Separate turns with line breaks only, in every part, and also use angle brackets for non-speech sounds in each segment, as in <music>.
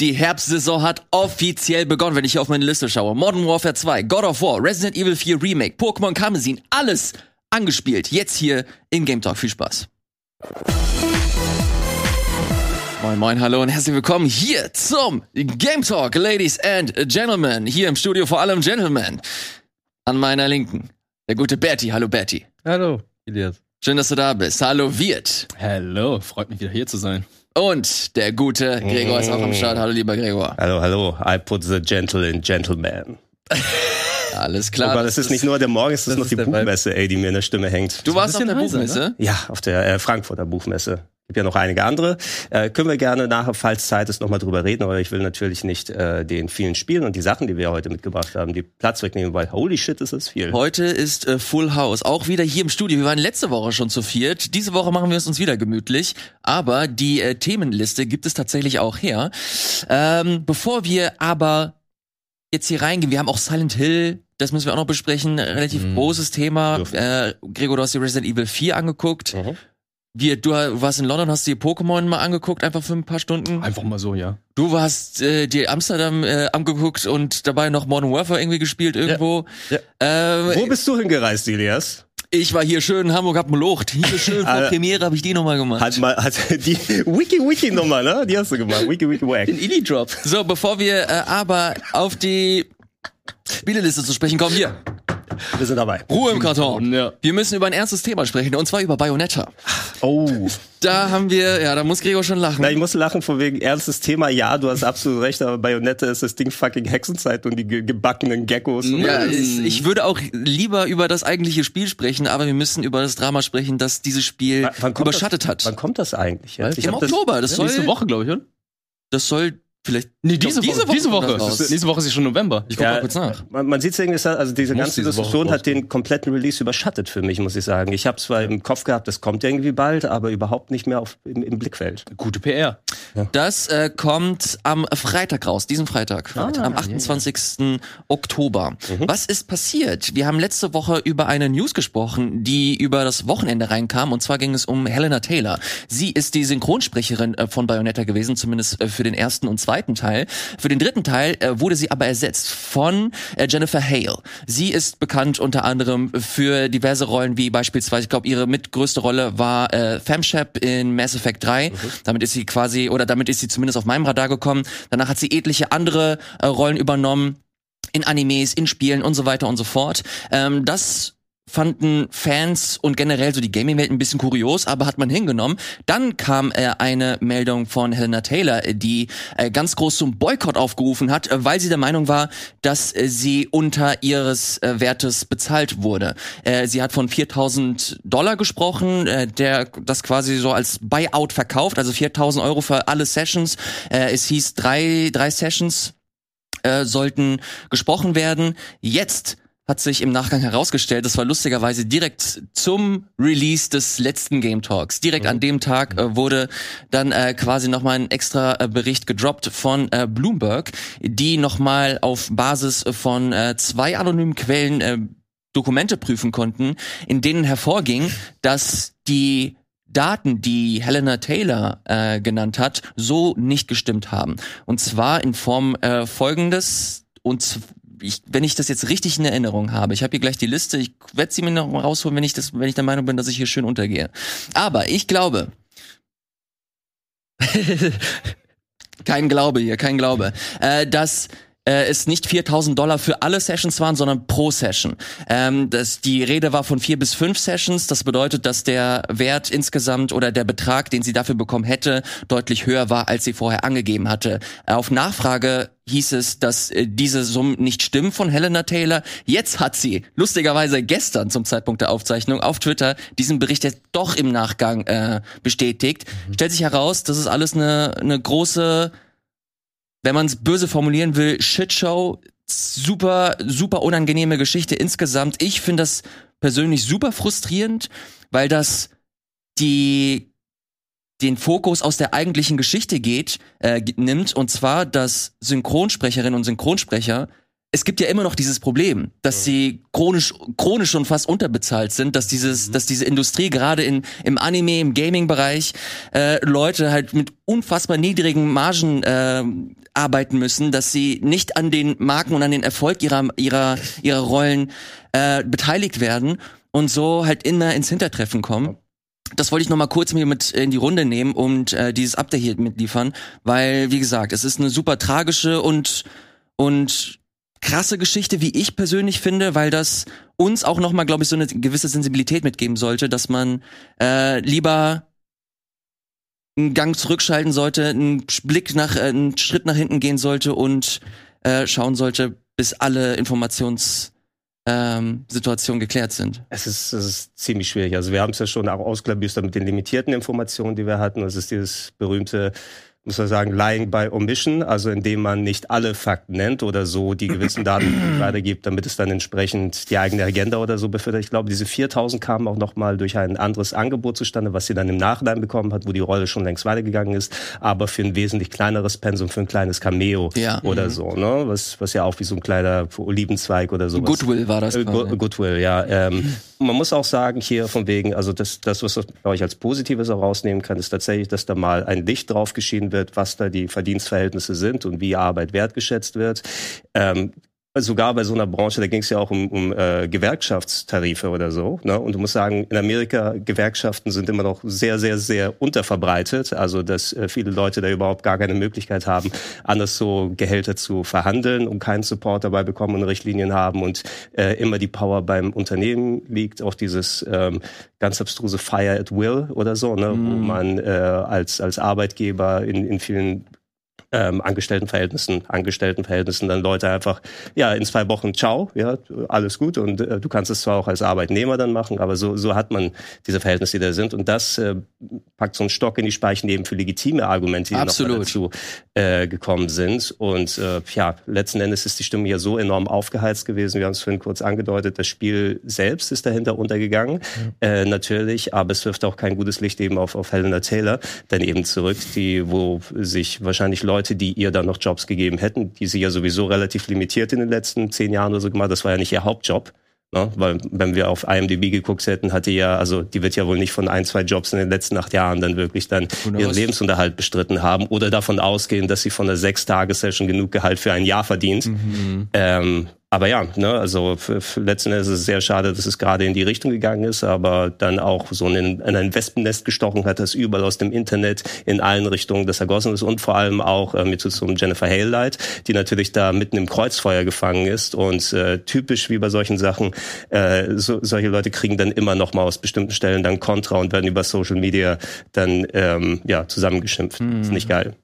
Die Herbstsaison hat offiziell begonnen, wenn ich hier auf meine Liste schaue. Modern Warfare 2, God of War, Resident Evil 4 Remake, Pokémon Kamezin, alles angespielt. Jetzt hier in Game Talk. Viel Spaß. Moin, moin, hallo und herzlich willkommen hier zum Game Talk, Ladies and Gentlemen. Hier im Studio vor allem Gentlemen. An meiner Linken, der gute Bertie. Hallo, Bertie.
Hallo, Elias.
Schön, dass du da bist. Hallo, Wirt.
Hallo, freut mich wieder hier zu sein.
Und der gute Gregor ist auch am Start. Hallo, lieber Gregor.
Hallo, hallo. I put the gentle in gentleman. <laughs>
Alles klar.
Aber das ist nicht nur der Morgen, es ist
das
noch
ist
die. Buchmesse, ey, die mir in der Stimme hängt.
Du warst auf der
heiser,
Buchmesse?
Ja, auf der äh, Frankfurter Buchmesse. Gibt ja noch einige andere. Äh, können wir gerne nachher, falls Zeit ist, nochmal drüber reden. Aber ich will natürlich nicht äh, den vielen Spielen und die Sachen, die wir heute mitgebracht haben, die Platz wegnehmen, weil holy shit, ist das viel.
Heute ist äh, Full House. Auch wieder hier im Studio. Wir waren letzte Woche schon zu viert. Diese Woche machen wir es uns wieder gemütlich. Aber die äh, Themenliste gibt es tatsächlich auch her. Ähm, bevor wir aber jetzt hier reingehen, wir haben auch Silent Hill. Das müssen wir auch noch besprechen. Relativ
Mhm.
großes Thema. Äh, Gregor, du hast dir Resident Evil 4 angeguckt.
Mhm.
Wir, du warst in London, hast dir Pokémon mal angeguckt, einfach für ein paar Stunden.
Einfach mal so, ja.
Du hast äh, dir Amsterdam äh, angeguckt und dabei noch Modern Warfare irgendwie gespielt irgendwo.
Ja.
Äh,
Wo bist du hingereist, Elias?
ich war hier schön in Hamburg, hab gelocht. Hier <laughs> schön vor
Alter.
Premiere habe ich die nochmal gemacht.
Hat mal, hat <laughs> die Wiki-Wiki-Nummer, ne? Die hast du gemacht. Wiki-Wiki-Wack.
Illy-Drop. So, bevor wir äh, aber auf die Spieleliste zu sprechen kommen, hier,
Wir sind dabei.
Ruhe im Karton.
Ja.
Wir müssen über ein ernstes Thema sprechen, und zwar über Bayonetta.
Oh.
Da haben wir, ja, da muss Gregor schon lachen.
Na, ich muss lachen von wegen ernstes Thema. Ja, du hast absolut recht, aber Bayonetta ist das Ding fucking Hexenzeit und die ge gebackenen Geckos.
Ja, ich, ich würde auch lieber über das eigentliche Spiel sprechen, aber wir müssen über das Drama sprechen, das dieses Spiel überschattet
das,
hat.
Wann kommt das eigentlich? jetzt? Ich
Im
hab das-
Oktober, das soll,
Nächste Woche, glaube ich, oder?
das soll vielleicht,
Nee,
diese
diese,
Woche-.
Diese Woche.
raus.
Nächste Woche ist ja schon November.
ich guck
Ja,
mal kurz nach.
Man, man sieht irgendwie, also diese
Muss
ganze
diese Woche
Diskussion hat den kompletten Release überschattet für mich, muss ich sagen. Ich habe zwar im Kopf gehabt, das kommt irgendwie bald, aber überhaupt nicht mehr auf, im, im Blickfeld.
Gute PR.
Das äh, kommt am Freitag raus, diesen Freitag,
Ah,
am 28. Oktober.
Mhm.
Was ist passiert? Wir haben letzte Woche über eine News gesprochen, die über das Wochenende reinkam, und zwar ging es um Helena Taylor. Sie ist die Synchronsprecherin äh, von Bayonetta gewesen, zumindest äh, für den ersten und zweiten Teil. Für den dritten Teil äh, wurde sie aber ersetzt von äh, Jennifer Hale. Sie ist bekannt unter anderem für diverse Rollen, wie beispielsweise, ich glaube, ihre mitgrößte Rolle war äh, Femshep in Mass Effect 3. Damit ist sie quasi, oder damit ist sie zumindest auf meinem Radar gekommen. Danach hat sie etliche andere äh, Rollen übernommen in Animes, in Spielen und so weiter und so fort. Ähm, das fanden Fans und generell so die Gaming-Welt ein bisschen kurios, aber hat man hingenommen. Dann kam äh, eine Meldung von Helena Taylor, äh, die äh, ganz groß zum Boykott aufgerufen hat, äh, weil sie der Meinung war, dass äh, sie unter ihres äh, Wertes bezahlt wurde. Äh, sie hat von 4000 Dollar gesprochen, äh, der das quasi so als Buyout verkauft, also 4000 Euro für alle Sessions. Äh, es hieß drei, drei Sessions äh, sollten gesprochen werden. Jetzt hat sich im Nachgang herausgestellt, das war lustigerweise direkt zum Release des letzten Game Talks. Direkt an dem Tag äh, wurde dann äh, quasi nochmal ein extra äh, Bericht gedroppt von äh, Bloomberg, die nochmal auf Basis von äh, zwei anonymen Quellen äh, Dokumente prüfen konnten, in denen hervorging, dass die Daten, die Helena Taylor äh, genannt hat, so nicht gestimmt haben. Und zwar in Form äh, folgendes, und ich, wenn ich das jetzt richtig in Erinnerung habe, ich habe hier gleich die Liste, ich werde sie mir noch rausholen, wenn ich das, wenn ich der Meinung bin, dass ich hier schön untergehe. Aber ich glaube, <laughs> kein Glaube hier, kein Glaube, äh, dass äh, es nicht 4000 Dollar für alle Sessions waren, sondern pro Session. Ähm, das, die Rede war von vier bis fünf Sessions. Das bedeutet, dass der Wert insgesamt oder der Betrag, den sie dafür bekommen hätte, deutlich höher war, als sie vorher angegeben hatte. Auf Nachfrage hieß es, dass äh, diese Summen nicht stimmen von Helena Taylor. Jetzt hat sie, lustigerweise gestern zum Zeitpunkt der Aufzeichnung, auf Twitter diesen Bericht jetzt doch im Nachgang äh, bestätigt. Stellt sich heraus, das ist alles eine, eine große wenn man es böse formulieren will, Shitshow, super, super unangenehme Geschichte insgesamt. Ich finde das persönlich super frustrierend, weil das die den Fokus aus der eigentlichen Geschichte geht, äh, nimmt, und zwar, dass Synchronsprecherinnen und Synchronsprecher es gibt ja immer noch dieses Problem, dass sie chronisch, chronisch schon fast unterbezahlt sind, dass dieses, dass diese Industrie gerade in, im Anime, im Gaming-Bereich, äh, Leute halt mit unfassbar niedrigen Margen, äh, arbeiten müssen, dass sie nicht an den Marken und an den Erfolg ihrer ihrer ihrer Rollen äh, beteiligt werden und so halt immer ins Hintertreffen kommen. Das wollte ich noch mal kurz mir mit in die Runde nehmen und äh, dieses Update hier mitliefern, weil wie gesagt, es ist eine super tragische und und krasse Geschichte, wie ich persönlich finde, weil das uns auch noch mal, glaube ich, so eine gewisse Sensibilität mitgeben sollte, dass man äh, lieber einen Gang zurückschalten sollte, einen Blick nach, äh, einen Schritt nach hinten gehen sollte und äh, schauen sollte, bis alle Informations ähm, Situationen geklärt sind.
Es ist, es ist ziemlich schwierig. Also wir haben es ja schon auch ausklabüstert mit den limitierten Informationen, die wir hatten. Es ist dieses berühmte muss man sagen, Lying by Omission, also indem man nicht alle Fakten nennt oder so die gewissen Daten <clears throat> weitergibt, damit es dann entsprechend die eigene Agenda oder so befördert. Ich glaube, diese 4000 kamen auch nochmal durch ein anderes Angebot zustande, was sie dann im Nachhinein bekommen hat, wo die Rolle schon längst weitergegangen ist, aber für ein wesentlich kleineres Pensum, für ein kleines Cameo
Ja.
oder so, ne? Was, was ja auch wie so ein kleiner Olivenzweig oder sowas.
Goodwill war das.
Äh. Go- Goodwill, ja. Ähm, man muss auch sagen, hier von wegen, also das, das was ich als Positives auch rausnehmen kann, ist tatsächlich, dass da mal ein Licht drauf geschienen wird, was da die Verdienstverhältnisse sind und wie Arbeit wertgeschätzt wird. Ähm, sogar bei so einer Branche, da ging es ja auch um, um äh, Gewerkschaftstarife oder so. Ne? Und du musst sagen, in Amerika, Gewerkschaften sind immer noch sehr, sehr, sehr unterverbreitet. Also, dass äh, viele Leute da überhaupt gar keine Möglichkeit haben, anders so Gehälter zu verhandeln und keinen Support dabei bekommen und Richtlinien haben und äh, immer die Power beim Unternehmen liegt. Auch dieses ähm, ganz abstruse Fire at Will oder so, ne? wo man äh, als, als Arbeitgeber in, in vielen ähm, Angestelltenverhältnissen, Angestelltenverhältnissen dann Leute einfach, ja, in zwei Wochen, ciao, ja, alles gut. Und äh, du kannst es zwar auch als Arbeitnehmer dann machen, aber so, so hat man diese Verhältnisse, die da sind. Und das äh, packt so einen Stock in die Speichen eben für legitime Argumente, die noch
Absolut.
dazu äh, gekommen sind. Und äh, ja, letzten Endes ist die Stimme hier so enorm aufgeheizt gewesen, wir haben es vorhin kurz angedeutet, das Spiel selbst ist dahinter untergegangen, äh, natürlich, aber es wirft auch kein gutes Licht eben auf, auf Helena Taylor. Dann eben zurück, die, wo sich wahrscheinlich Leute, die ihr dann noch Jobs gegeben hätten, die sie ja sowieso relativ limitiert in den letzten zehn Jahren oder so gemacht, das war ja nicht ihr Hauptjob. Ne? Weil wenn wir auf IMDb geguckt hätten, hatte ja, also die wird ja wohl nicht von ein, zwei Jobs in den letzten acht Jahren dann wirklich dann ihren
knows?
Lebensunterhalt bestritten haben oder davon ausgehen, dass sie von der Sechs-Tage-Session genug Gehalt für ein Jahr verdient. Ähm, aber ja, ne, also letzten Endes ist es sehr schade, dass es gerade in die Richtung gegangen ist, aber dann auch so in, in ein Wespennest gestochen hat, das überall aus dem Internet in allen Richtungen das ergossen ist und vor allem auch äh, mit so zum Jennifer Hale leid, die natürlich da mitten im Kreuzfeuer gefangen ist und äh, typisch wie bei solchen Sachen, äh, so, solche Leute kriegen dann immer noch mal aus bestimmten Stellen dann Kontra und werden über Social Media dann ähm, ja zusammengeschimpft. Ist nicht geil.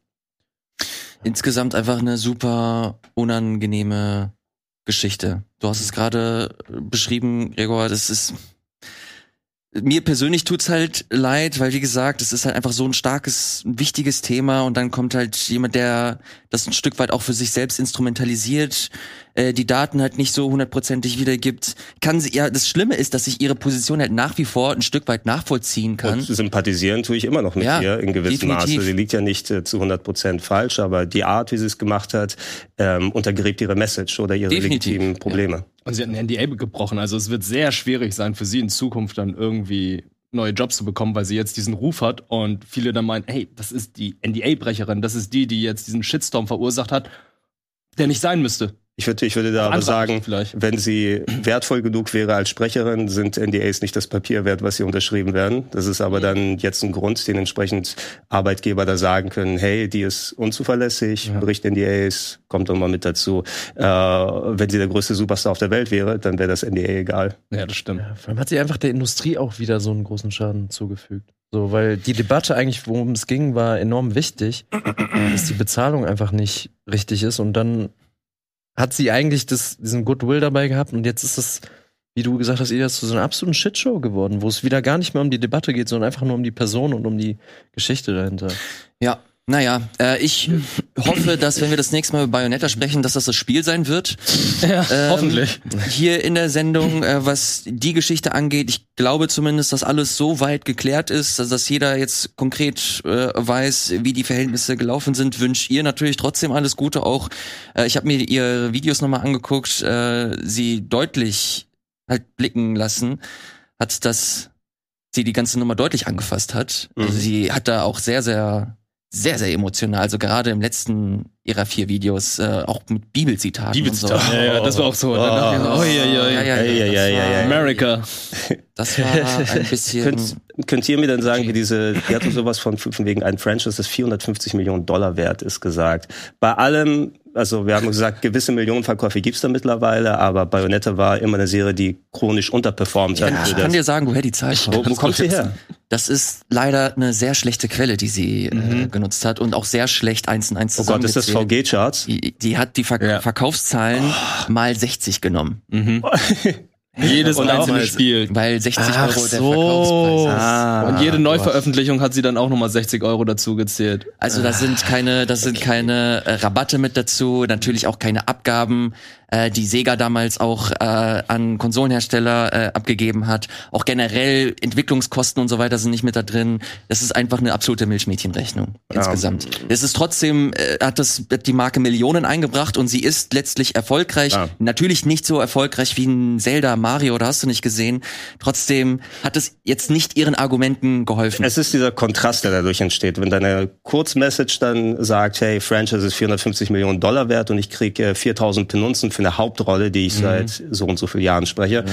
Insgesamt einfach eine super unangenehme Geschichte. Du hast es gerade beschrieben, Gregor, das ist mir persönlich tut's halt leid, weil wie gesagt, es ist halt einfach so ein starkes, wichtiges Thema und dann kommt halt jemand, der das ein Stück weit auch für sich selbst instrumentalisiert, äh, die Daten halt nicht so hundertprozentig wiedergibt. Kann sie, ja, das Schlimme ist, dass ich ihre Position halt nach wie vor ein Stück weit nachvollziehen kann.
Und sympathisieren tue ich immer noch mit
Ja,
ihr in gewissem
definitiv.
Maße. Sie liegt ja nicht äh, zu 100 Prozent falsch, aber die Art, wie sie es gemacht hat, ähm, untergräbt ihre Message oder ihre
Definitiv,
legitimen Probleme.
Und sie hat ein NDA gebrochen. Also es wird sehr schwierig sein für sie in Zukunft dann irgendwie neue Jobs zu bekommen, weil sie jetzt diesen Ruf hat und viele dann meinen, hey, das ist die NDA-Brecherin, das ist die, die jetzt diesen Shitstorm verursacht hat, der nicht sein müsste.
Ich würde, ich würde da aber sagen,
vielleicht.
wenn sie wertvoll genug wäre als Sprecherin, sind NDAs nicht das Papier wert, was sie unterschrieben werden. Das ist aber dann jetzt ein Grund, den entsprechend Arbeitgeber da sagen können, hey, die ist unzuverlässig, bricht NDAs, kommt doch mal mit dazu. Äh, wenn sie der größte Superstar auf der Welt wäre, dann wäre das NDA egal.
Ja, das stimmt.
Ja, vor allem hat sie einfach der Industrie auch wieder so einen großen Schaden zugefügt. So, weil die Debatte eigentlich, worum es ging, war enorm wichtig, dass die Bezahlung einfach nicht richtig ist und dann hat sie eigentlich das, diesen Goodwill dabei gehabt und jetzt ist es, wie du gesagt hast, eher zu so einer absoluten Shitshow geworden, wo es wieder gar nicht mehr um die Debatte geht, sondern einfach nur um die Person und um die Geschichte dahinter.
Ja, naja, äh, ich hoffe, dass wenn wir das nächste Mal über Bayonetta sprechen, dass das das Spiel sein wird.
Ja,
Ähm,
hoffentlich.
Hier in der Sendung, äh, was die Geschichte angeht, ich glaube zumindest, dass alles so weit geklärt ist, also dass jeder jetzt konkret äh, weiß, wie die Verhältnisse gelaufen sind. Wünsche ihr natürlich trotzdem alles Gute auch. Äh, ich habe mir ihre Videos nochmal angeguckt, äh, sie deutlich halt blicken lassen, hat das sie die ganze Nummer deutlich angefasst hat. Also
Mhm.
sie hat da auch sehr, sehr sehr, sehr emotional. Also gerade im letzten ihrer vier Videos, äh, auch mit Bibelzitaten
Bibelzitat.
und so.
Ja, ja, das war auch so.
Oh.
oi, oi, oi.
Ja, ja, ja,
Ja, ja, ja,
das
ja,
war-
ja.
America.
Das war ein bisschen.
Könnt, könnt ihr mir dann sagen, wie diese, die hatte sowas von, von wegen ein Franchise, das 450 Millionen Dollar wert ist, gesagt. Bei allem, also wir haben gesagt, gewisse Millionen Verkäufe gibt's da mittlerweile, aber Bayonetta war immer eine Serie, die chronisch unterperformt hat.
ich kann
das.
dir sagen, woher die Zahl kommt.
wo, wo kommt sie her?
Das ist leider eine sehr schlechte Quelle, die sie äh, genutzt hat und auch sehr schlecht eins in eins
Oh Gott, ist das
zusammengezählt.
VG-Charts?
Die, die hat die Ver
Ja.
Verkaufszahlen mal 60 genommen, <laughs>
Jedes
Und
einzelne Spiel.
weil 60
Ach
Euro der
so.
Verkaufspreis ist.
Ah,
Und jede Neuveröffentlichung hat sie dann auch nochmal 60 Euro dazu gezählt.
Also da sind keine, da sind keine äh, Rabatte mit dazu, natürlich auch keine Abgaben, äh, die Sega damals auch äh, an Konsolenhersteller äh, abgegeben hat. Auch generell Entwicklungskosten und so weiter sind nicht mit da drin. Das ist einfach eine absolute Milchmädchenrechnung insgesamt. Es ist trotzdem, äh, hat das hat die Marke Millionen eingebracht und sie ist letztlich erfolgreich.
Ja.
Natürlich nicht so erfolgreich wie ein Zelda, Mario, da hast du nicht gesehen. Trotzdem hat es jetzt nicht ihren Argumenten geholfen.
Es ist dieser Kontrast, der dadurch entsteht. Wenn deine Kurzmessage dann sagt, hey, Franchise ist 450 Millionen Dollar wert und ich kriege äh, 4000 Penunzen für eine Hauptrolle, die ich seit so und so vielen Jahren spreche.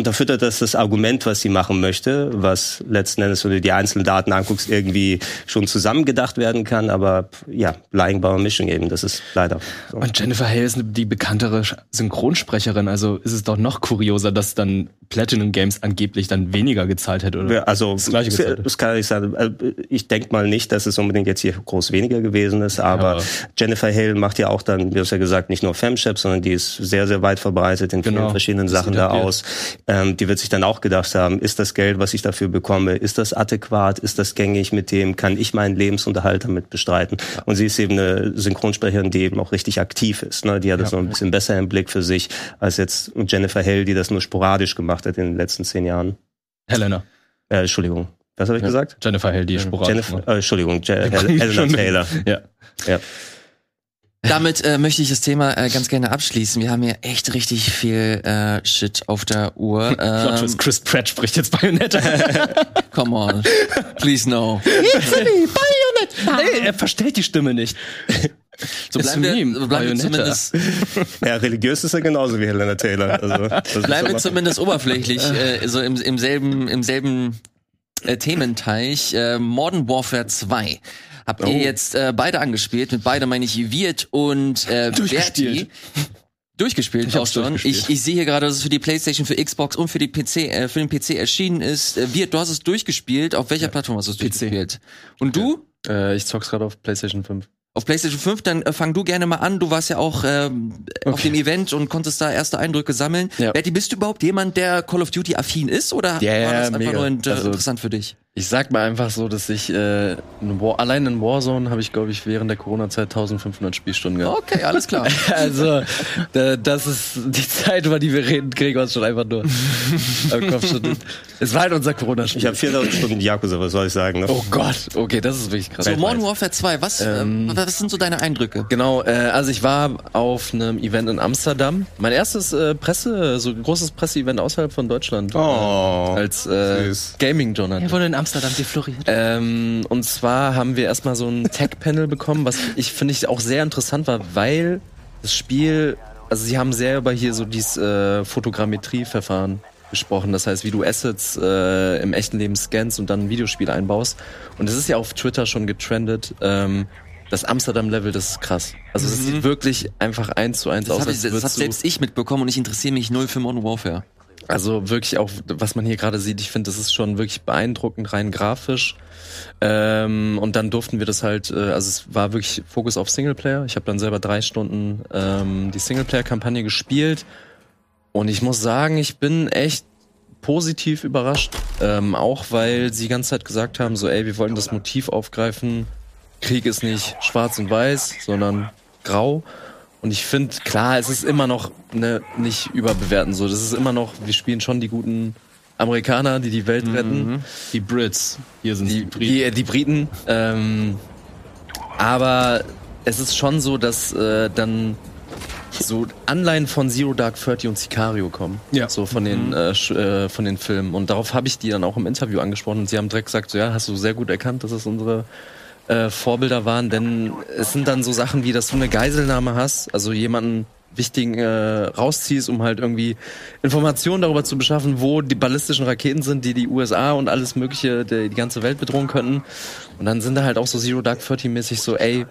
Unterfüttert das das Argument, was sie machen möchte, was letzten Endes, wenn du die einzelnen Daten anguckst, irgendwie schon zusammengedacht werden kann. Aber ja, Lying by Omission eben, das ist leider so.
Und Jennifer Hale ist die bekanntere Synchronsprecherin, also ist es doch noch kurioser, dass dann Platinum Games angeblich dann weniger gezahlt hätte, oder?
Ja, Also,
Das Gleiche gezahlt.
das kann ich sagen. Äh, Ich denke mal nicht, dass es unbedingt jetzt hier groß weniger gewesen ist, aber
aber-
Jennifer Hale macht ja auch dann, wie du es ja gesagt, nicht nur Femshep, sondern die ist sehr, sehr weit verbreitet in vielen
Genau.
verschiedenen Sachen da aus. Ähm, die wird sich dann auch gedacht haben, ist das Geld, was ich dafür bekomme, ist das adäquat, ist das gängig, mit dem kann ich meinen Lebensunterhalt damit bestreiten? Und sie ist eben eine Synchronsprecherin, die eben auch richtig aktiv ist. Ne? Die hat das noch ein bisschen besser im Blick für sich, als jetzt Jennifer Hale, die das nur sporadisch gemacht hat in den letzten zehn Jahren.
Helena.
Äh, Entschuldigung. Was habe ich gesagt?
Jennifer Hale, die sporadisch
Jennifer, äh, Entschuldigung, Je Hel Helena Taylor. <laughs>
Ja.
Ja.
Damit äh, möchte ich das Thema äh, ganz gerne abschließen. Wir haben hier echt richtig viel äh, Shit auf der Uhr. <laughs> Ähm,
Chris Pratt spricht jetzt Bayonetta. <laughs>
come on, please no.
nee, er verstellt die Stimme nicht. So
Bleiben
Meme.
wir, bleiben wir
Bayonetta.
zumindest, <laughs>
ja, religiös ist er genauso wie Helena Taylor. Also,
bleiben wir zumindest oberflächlich, äh, so im, im selben, im selben äh, Thementeich. Äh, Modern Warfare 2. Habt ihr
Oh.
jetzt äh, beide angespielt? Mit beide meine ich Wirt und äh, <laughs>
Durchgespielt.
Berti. Durchgespielt
Ich
auch schon.
durchgespielt.
Ich, ich sehe hier gerade, dass es für die PlayStation, für Xbox und für die PC, äh, für den PC erschienen ist. Äh, Wirt, du hast es durchgespielt. Auf welcher Plattform hast du es
PC.
durchgespielt? Und du?
Äh, ich zock's gerade auf PlayStation 5.
Auf PlayStation 5, dann äh, fang du gerne mal an. Du warst ja auch ähm, auf dem Event und konntest da erste Eindrücke sammeln.
Ja.
Berti, bist du überhaupt jemand, der Call of Duty affin ist oder
Ja, ja,
war das einfach
mega.
nur inter
Also-
interessant für dich?
Ich sag mal einfach so, dass ich äh, in War, allein in Warzone habe ich, glaube ich, während der Corona-Zeit 1500 Spielstunden gehabt.
Okay, alles klar. <laughs>
Also, da, das ist die Zeit, über die wir reden, kriegen wir uns schon einfach nur <laughs> am Kopf schütteln. Es war halt unser Corona-Spiel.
Ich habe 4000 Stunden Yakuza, was soll ich sagen? Ne?
Oh Gott, okay, das ist wirklich krass.
So, Modern Warfare 2, was,
Ähm,
äh, was sind so deine Eindrücke?
Genau, äh, also ich war auf einem Event in Amsterdam. Mein erstes äh, Presse, so großes Presseevent außerhalb von Deutschland.
Oh,
Äh, als äh. Gaming-Journalist.
wurde Amsterdam defloriert.
Ähm, und zwar haben wir erstmal so ein Tech-Panel bekommen, was ich finde ich auch sehr interessant war, weil das Spiel, also sie haben sehr über hier so dieses äh, Fotogrammetrie-Verfahren gesprochen. Das heißt, wie du Assets äh, im echten Leben scannst und dann ein Videospiel einbaust. Und es ist ja auf Twitter schon getrendet. Ähm, das Amsterdam-Level, das ist krass. Also es sieht wirklich einfach eins zu eins
Das
aus.
habe ich, das hab
du-
selbst ich mitbekommen und ich interessiere mich null für Modern Warfare.
Also wirklich auch, was man hier gerade sieht, ich finde, das ist schon wirklich beeindruckend, rein grafisch. Ähm, und dann durften wir das halt, äh, also es war wirklich Fokus auf Singleplayer. Ich habe dann selber drei Stunden ähm, die Singleplayer-Kampagne gespielt. Und ich muss sagen, ich bin echt positiv überrascht. Ähm, auch weil sie die ganze Zeit gesagt haben, so ey, wir wollten das Motiv aufgreifen. Krieg ist nicht schwarz und weiß, sondern grau. Und ich finde, klar, es ist immer noch ne, nicht überbewerten so. Das ist immer noch, wir spielen schon die guten Amerikaner, die die Welt retten,
Die Brits. Hier sind
die,
die Briten.
die, die Briten. Ähm, aber es ist schon so, dass äh, dann so Anleihen von Zero Dark Thirty und Sicario kommen.
Ja.
So von den, äh, sch- äh, von den Filmen. Und darauf habe ich die dann auch im Interview angesprochen. Und sie haben direkt gesagt, so, ja, hast du sehr gut erkannt, das ist unsere äh, Vorbilder waren, denn es sind dann so Sachen wie, dass du eine Geiselnahme hast, also jemanden wichtigen äh, rausziehst, um halt irgendwie Informationen darüber zu beschaffen, wo die ballistischen Raketen sind, die die USA und alles mögliche, die, die ganze Welt bedrohen könnten. Und dann sind da halt auch so Zero Dark Thirty mäßig so, ey,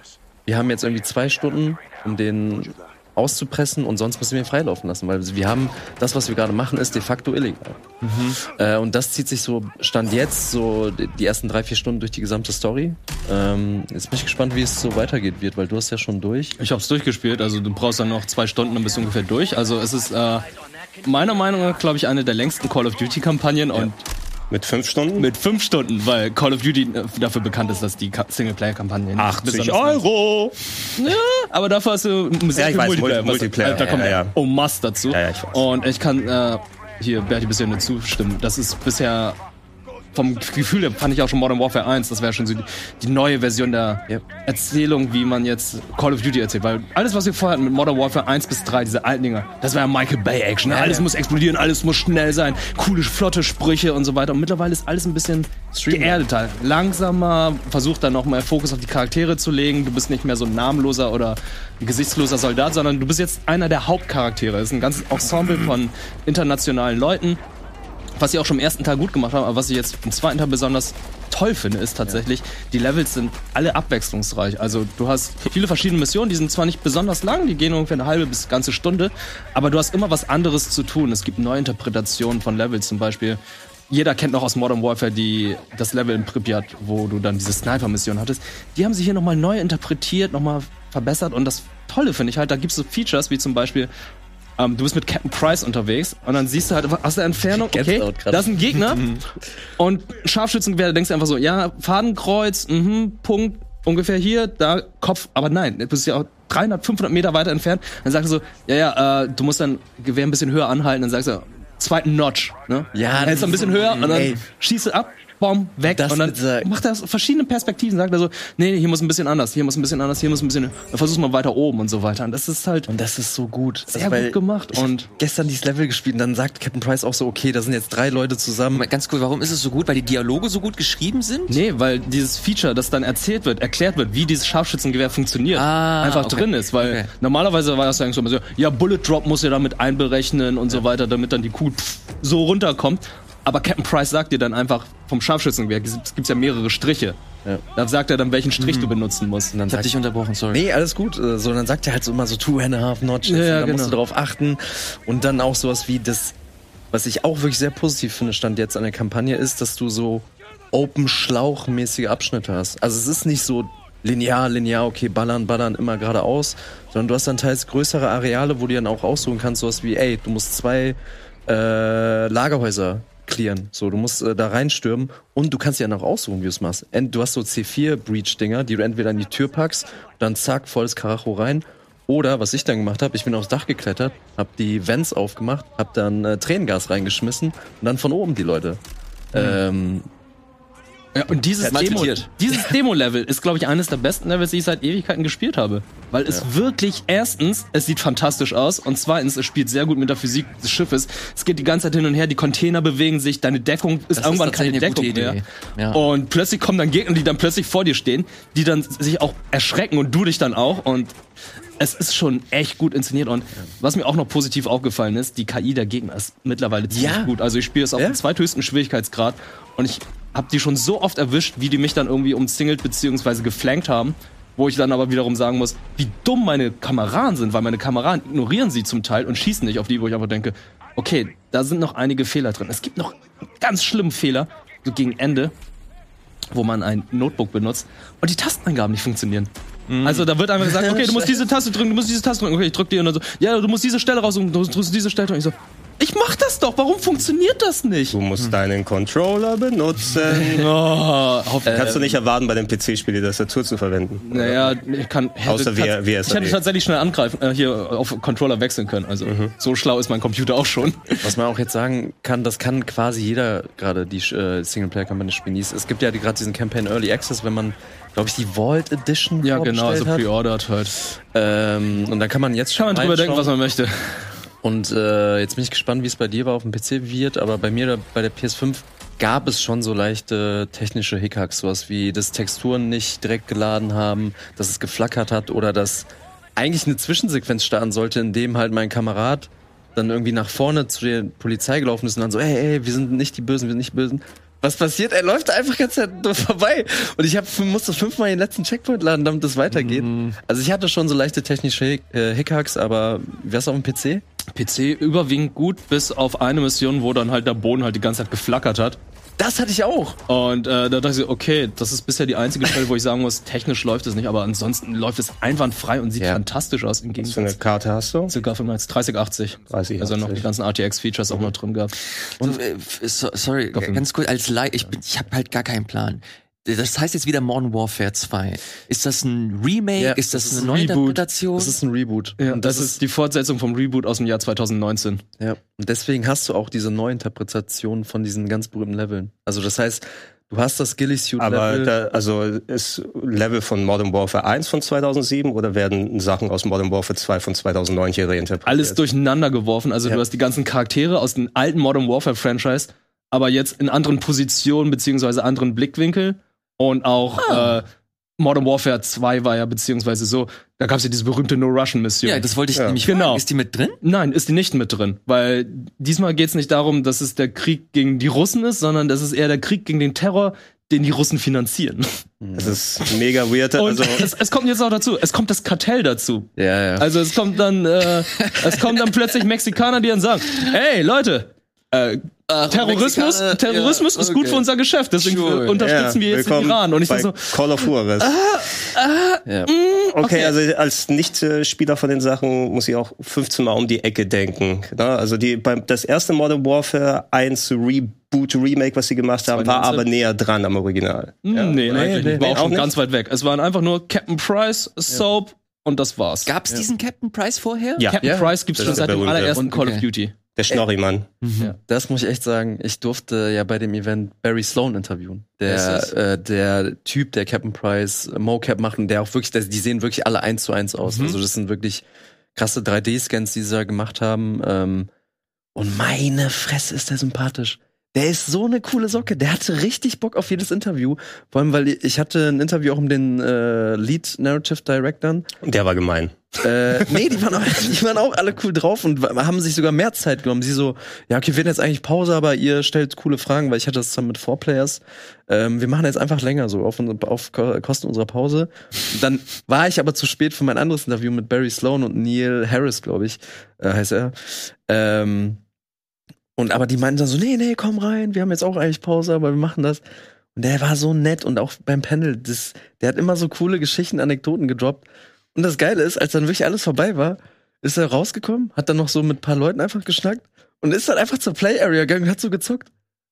wir haben jetzt irgendwie zwei Stunden, um den auszupressen und sonst müssen wir ihn freilaufen lassen, weil wir haben das, was wir gerade machen, ist de facto illegal. Äh, und das zieht sich so, stand jetzt, so die ersten drei, vier Stunden durch die gesamte Story. Ähm, jetzt bin ich gespannt, wie es so weitergeht wird, weil du hast ja schon durch.
Ich hab's durchgespielt, also du brauchst dann noch zwei Stunden, dann bist du ungefähr durch. Also es ist äh, meiner Meinung nach, glaube ich, eine der längsten Call of Duty-Kampagnen und
Mit fünf Stunden?
mit fünf Stunden, weil Call of Duty äh, dafür bekannt ist, dass die Ka- Singleplayer-Kampagne nicht
80
besonders lang ist.
Euro!
Ja, aber dafür hast du sehr
Ja, ich
viel
weiß,
Multiplayer.
Multi- Multiplayer,
da kommt
ja, ja.
Oh Must dazu.
Ja, ja, ich weiß.
Und ich kann äh, hier Berti bisher nur zustimmen. Das ist bisher vom Gefühl her fand ich auch schon Modern Warfare 1, das wäre schon so die, die neue Version der
Ja.
Erzählung, wie man jetzt Call of Duty erzählt. Weil alles, was wir vorher hatten mit Modern Warfare 1 bis 3, diese alten Dinger, das war ja Michael Bay Action. alles
ja.
muss explodieren, alles muss schnell sein, coole, flotte Sprüche und so weiter. Und mittlerweile ist alles ein bisschen geerdeter, langsamer, versucht dann noch mal Fokus auf die Charaktere zu legen. Du bist nicht mehr so ein namenloser oder gesichtsloser Soldat, sondern du bist jetzt einer der Hauptcharaktere. Es ist ein ganzes Ensemble von internationalen Leuten was sie auch schon im ersten Teil gut gemacht haben, aber was ich jetzt im zweiten Teil besonders toll finde, ist tatsächlich, die Levels sind alle abwechslungsreich. Also du hast viele verschiedene Missionen, die sind zwar nicht besonders lang, die gehen ungefähr eine halbe bis ganze Stunde, aber du hast immer was anderes zu tun. Es gibt Neuinterpretationen von Levels, zum Beispiel. Jeder kennt noch aus Modern Warfare die, das Level in Pripyat, wo du dann diese Sniper-Mission hattest. Die haben sie hier nochmal neu interpretiert, nochmal verbessert und das Tolle finde ich halt, da gibt es so Features wie zum Beispiel ähm, du bist mit Captain Price unterwegs und dann siehst du halt aus der Entfernung, okay, da ist ein Gegner. Und Scharfschützengewehr, da denkst du einfach so, ja, Fadenkreuz, mhm, Punkt, ungefähr hier, da Kopf, aber nein, du bist ja auch 300, 500 Meter weiter entfernt, dann sagst du so, ja, ja, äh, du musst dein Gewehr ein bisschen höher anhalten, dann sagst du, zweiten Notch, ne?
Ja,
Dann hältst du ein bisschen höher und dann
ey.
schießt du ab, bom, weg
Das
und dann
dieser-
macht er aus verschiedenen Perspektiven, sagt er so, nee, hier muss ein bisschen anders, hier muss ein bisschen anders, hier muss ein bisschen, dann versuchst du mal weiter oben und so weiter und das ist halt
Und das ist so gut.
sehr
also,
gut gemacht und
gestern dieses Level gespielt und dann sagt Captain Price auch so, okay, da sind jetzt drei Leute zusammen.
Ganz cool, warum ist es so gut? Weil die Dialoge so gut geschrieben sind?
Nee, weil dieses Feature, das dann erzählt wird, erklärt wird, wie dieses Scharfschützengewehr funktioniert,
Ah,
einfach
okay.
drin ist. Weil
Okay.
normalerweise war das ja so, ja, Bullet Drop muss ja damit einberechnen und so weiter, damit dann die Kugel pff, so runterkommt. Aber Captain Price sagt dir dann einfach vom Scharfschützengewehr, es gibt ja mehrere Striche.
Ja.
Da sagt er dann, welchen Strich du benutzen musst.
Und dann
Ich hab dich unterbrochen, sorry.
Nee, alles gut. Äh, So, dann sagt er halt so immer so two and a half notches.
Ja, ja,
und dann musst
genau.
du darauf achten. Und dann auch sowas wie das, was ich auch wirklich sehr positiv finde, stand jetzt an der Kampagne, ist, dass du so Open-Schlauch-mäßige Abschnitte hast. Also es ist nicht so linear, linear, okay, ballern, ballern, immer geradeaus, sondern du hast dann teils größere Areale, wo du dann auch aussuchen kannst, sowas wie, ey, du musst zwei äh, Lagerhäuser clearen. So, du musst äh, da reinstürmen und du kannst dann auch aussuchen, wie du es machst. Ent, du hast so C4-Breach-Dinger, die du entweder in die Tür packst, dann zack, volles Karacho rein. Oder, was ich dann gemacht habe, ich bin aufs Dach geklettert, hab die Vents aufgemacht, hab dann äh, Tränengas reingeschmissen und dann von oben die Leute. Ähm,
Ja, und dieses Demo, dieses Demo-Level ist, glaube ich, eines der besten Levels, die ich seit Ewigkeiten gespielt habe. Weil es wirklich, erstens, es sieht fantastisch aus und zweitens, es spielt sehr gut mit der Physik des Schiffes. Es geht die ganze Zeit hin und her, die Container bewegen sich, deine Deckung ist
Das
irgendwann
ist
keine Deckung mehr.
Ja.
Und plötzlich kommen dann Gegner, die dann plötzlich vor dir stehen, die dann sich auch erschrecken und du dich dann auch und es ist schon echt gut inszeniert und was mir auch noch positiv aufgefallen ist, die KI der Gegner ist mittlerweile ziemlich
Ja.
gut. Also ich spiele es auf
Ja?
dem zweithöchsten Schwierigkeitsgrad und ich habe die schon so oft erwischt, wie die mich dann irgendwie umzingelt bzw. geflankt haben, wo ich dann aber wiederum sagen muss, wie dumm meine Kameraden sind, weil meine Kameraden ignorieren sie zum Teil und schießen nicht auf die, wo ich aber denke, okay, da sind noch einige Fehler drin. Es gibt noch einen ganz schlimmen Fehler, so gegen Ende, wo man ein Notebook benutzt und die Tasteneingaben nicht funktionieren. Also da wird einfach gesagt, okay, du musst <laughs> diese Taste drücken, du musst diese Taste drücken. Okay, ich drück die und dann so, ja, du musst diese Stelle raussuchen, du musst diese Stelle drücken. Ich so, ich mach das doch, warum funktioniert das nicht?
Du musst deinen Controller benutzen. <laughs>
Oh, hoff,
Kannst du nicht erwarten, bei dem PC-Spiel die Tastatur zu verwenden?
Naja, ich kann. Hätte
Außer wir- wir
ich hätte tatsächlich schnell angreifen, äh, hier auf Controller wechseln können. Also so schlau ist mein Computer auch schon.
Was man auch jetzt sagen kann, das kann quasi jeder gerade die äh, Singleplayer-Kampagne spielen. Es gibt ja die- gerade diesen Campaign Early Access, wenn man, glaube ich, die Vault Edition
Ja, genau,
vorbestellt
so
hat.
pre-ordered halt.
Ähm, und dann kann man jetzt
Kann man drüber denken, was man möchte.
Und äh, jetzt bin ich gespannt, wie es bei dir war auf dem PC wird, aber bei mir bei der PS5 gab es schon so leichte technische Hiccups, sowas wie, dass Texturen nicht direkt geladen haben, dass es geflackert hat oder dass eigentlich eine Zwischensequenz starten sollte, in dem halt mein Kamerad dann irgendwie nach vorne zu der Polizei gelaufen ist und dann so, ey, ey, wir sind nicht die Bösen, wir sind nicht die Bösen. Was passiert? Er läuft einfach ganz vorbei. Und ich hab, musste fünfmal den letzten Checkpoint laden, damit es weitergeht.
Mhm.
Also ich hatte schon so leichte technische Hick äh, aber wär's auf dem PC?
PC überwiegend gut, bis auf eine Mission, wo dann halt der Boden halt die ganze Zeit geflackert hat.
Das hatte ich auch.
Und äh, da dachte ich, okay, das ist bisher die einzige Stelle, wo ich sagen muss, technisch läuft es nicht, aber ansonsten läuft es einwandfrei und sieht
Ja.
fantastisch aus im
Was für eine
Gegensatz
Karte hast du?
zu 3080.
3080.
Also noch die ganzen RTX-Features auch noch drin gehabt.
Und, äh, so, sorry, ganz kurz, als Leih, ich, bin- ich habe halt gar keinen Plan. Das heißt jetzt wieder Modern Warfare 2. Ist das ein Remake?
Ja,
ist das,
das ist
eine
ein Reboot.
Neuinterpretation?
Das ist ein Reboot.
Ja,
und
das, ist die Fortsetzung vom Reboot aus dem Jahr 2019.
Ja, und deswegen hast du auch diese Neuinterpretation von diesen ganz berühmten Leveln. Also das heißt, du hast das Ghillie Suit
Aber
Level.
da, also ist Level von Modern Warfare 1 von 2007 oder werden Sachen aus Modern Warfare 2 von 2009 hier reinterpretiert?
Alles durcheinander geworfen. Also
Ja.
du hast die ganzen Charaktere aus dem alten Modern Warfare Franchise, aber jetzt in anderen Positionen beziehungsweise anderen Blickwinkel. Und auch
Ah.
äh, Modern Warfare 2 war ja beziehungsweise so, da gab es ja diese berühmte No-Russian-Mission.
ja, das wollte ich
Ja.
nämlich
Genau.
fragen. Ist die mit drin?
Nein, ist die nicht mit drin, weil diesmal geht es nicht darum, dass es der Krieg gegen die Russen ist, sondern das ist eher der Krieg gegen den Terror, den die Russen finanzieren.
Das ist mega weird.
Und
Also,
es, es kommt jetzt auch dazu, es kommt das Kartell dazu.
ja, ja.
Also es kommt dann, äh, es kommen dann plötzlich Mexikaner, die dann sagen, hey Leute, äh, Terrorismus,
Mexikaner,
Terrorismus
ja,
ist gut
okay.
für unser Geschäft, deswegen
Sure.
unterstützen wir jetzt den Iran. Und ich
bei
so,
Call of Juarez.
ja.
Okay, also als Nicht-Spieler von den Sachen muss ich auch 15 Mal um die Ecke denken. Ne? Also die, beim, das erste Modern Warfare 1 Reboot, Remake, was sie gemacht haben, war
2019?
aber näher dran am Original.
hm, nee, eigentlich
nee,
nicht. war
nee,
auch schon
nicht?
ganz weit weg. Es waren einfach nur Captain Price, Soap und das war's.
Gab es diesen Captain Price vorher?
Ja,
Captain
Ja.
Price gibt's
Das
schon seit dem allerersten Call of
okay.
Duty.
Der Schnorrimann.
Das muss ich echt sagen. Ich durfte ja bei dem Event Barry Sloan interviewen. Der, äh, der Typ, der Captain Price äh, Mocap macht und der auch wirklich, das- die sehen wirklich alle eins zu eins aus.
Mhm.
Also das sind wirklich krasse 3D-Scans, die sie da gemacht haben. Ähm, und meine Fresse ist der sympathisch. Der ist so eine coole Socke. Der hatte richtig Bock auf jedes Interview. Vor allem, weil ich hatte ein Interview auch mit den äh, Lead Narrative Directern.
Und der war gemein.
Äh, nee, die waren, auch, <laughs> die waren auch alle cool drauf und haben sich sogar mehr Zeit genommen. Sie so, ja, okay, wir werden jetzt eigentlich Pause, aber ihr stellt coole Fragen, weil ich hatte das zusammen mit Four Players. Ähm, wir machen jetzt einfach länger, so auf, auf Ko- Kosten unserer Pause. Dann war ich aber zu spät für mein anderes Interview mit Barry Sloan und Neil Harris, glaube ich, äh, heißt er. Ähm, und aber die meinten dann so, nee, nee, komm rein, wir haben jetzt auch eigentlich Pause, aber wir machen das. Und der war so nett und auch beim Panel, das, der hat immer so coole Geschichten, Anekdoten gedroppt. Und das Geile ist, als dann wirklich alles vorbei war, ist er rausgekommen, hat dann noch so mit ein paar Leuten einfach geschnackt und ist dann einfach zur Play Area gegangen und hat so gezockt.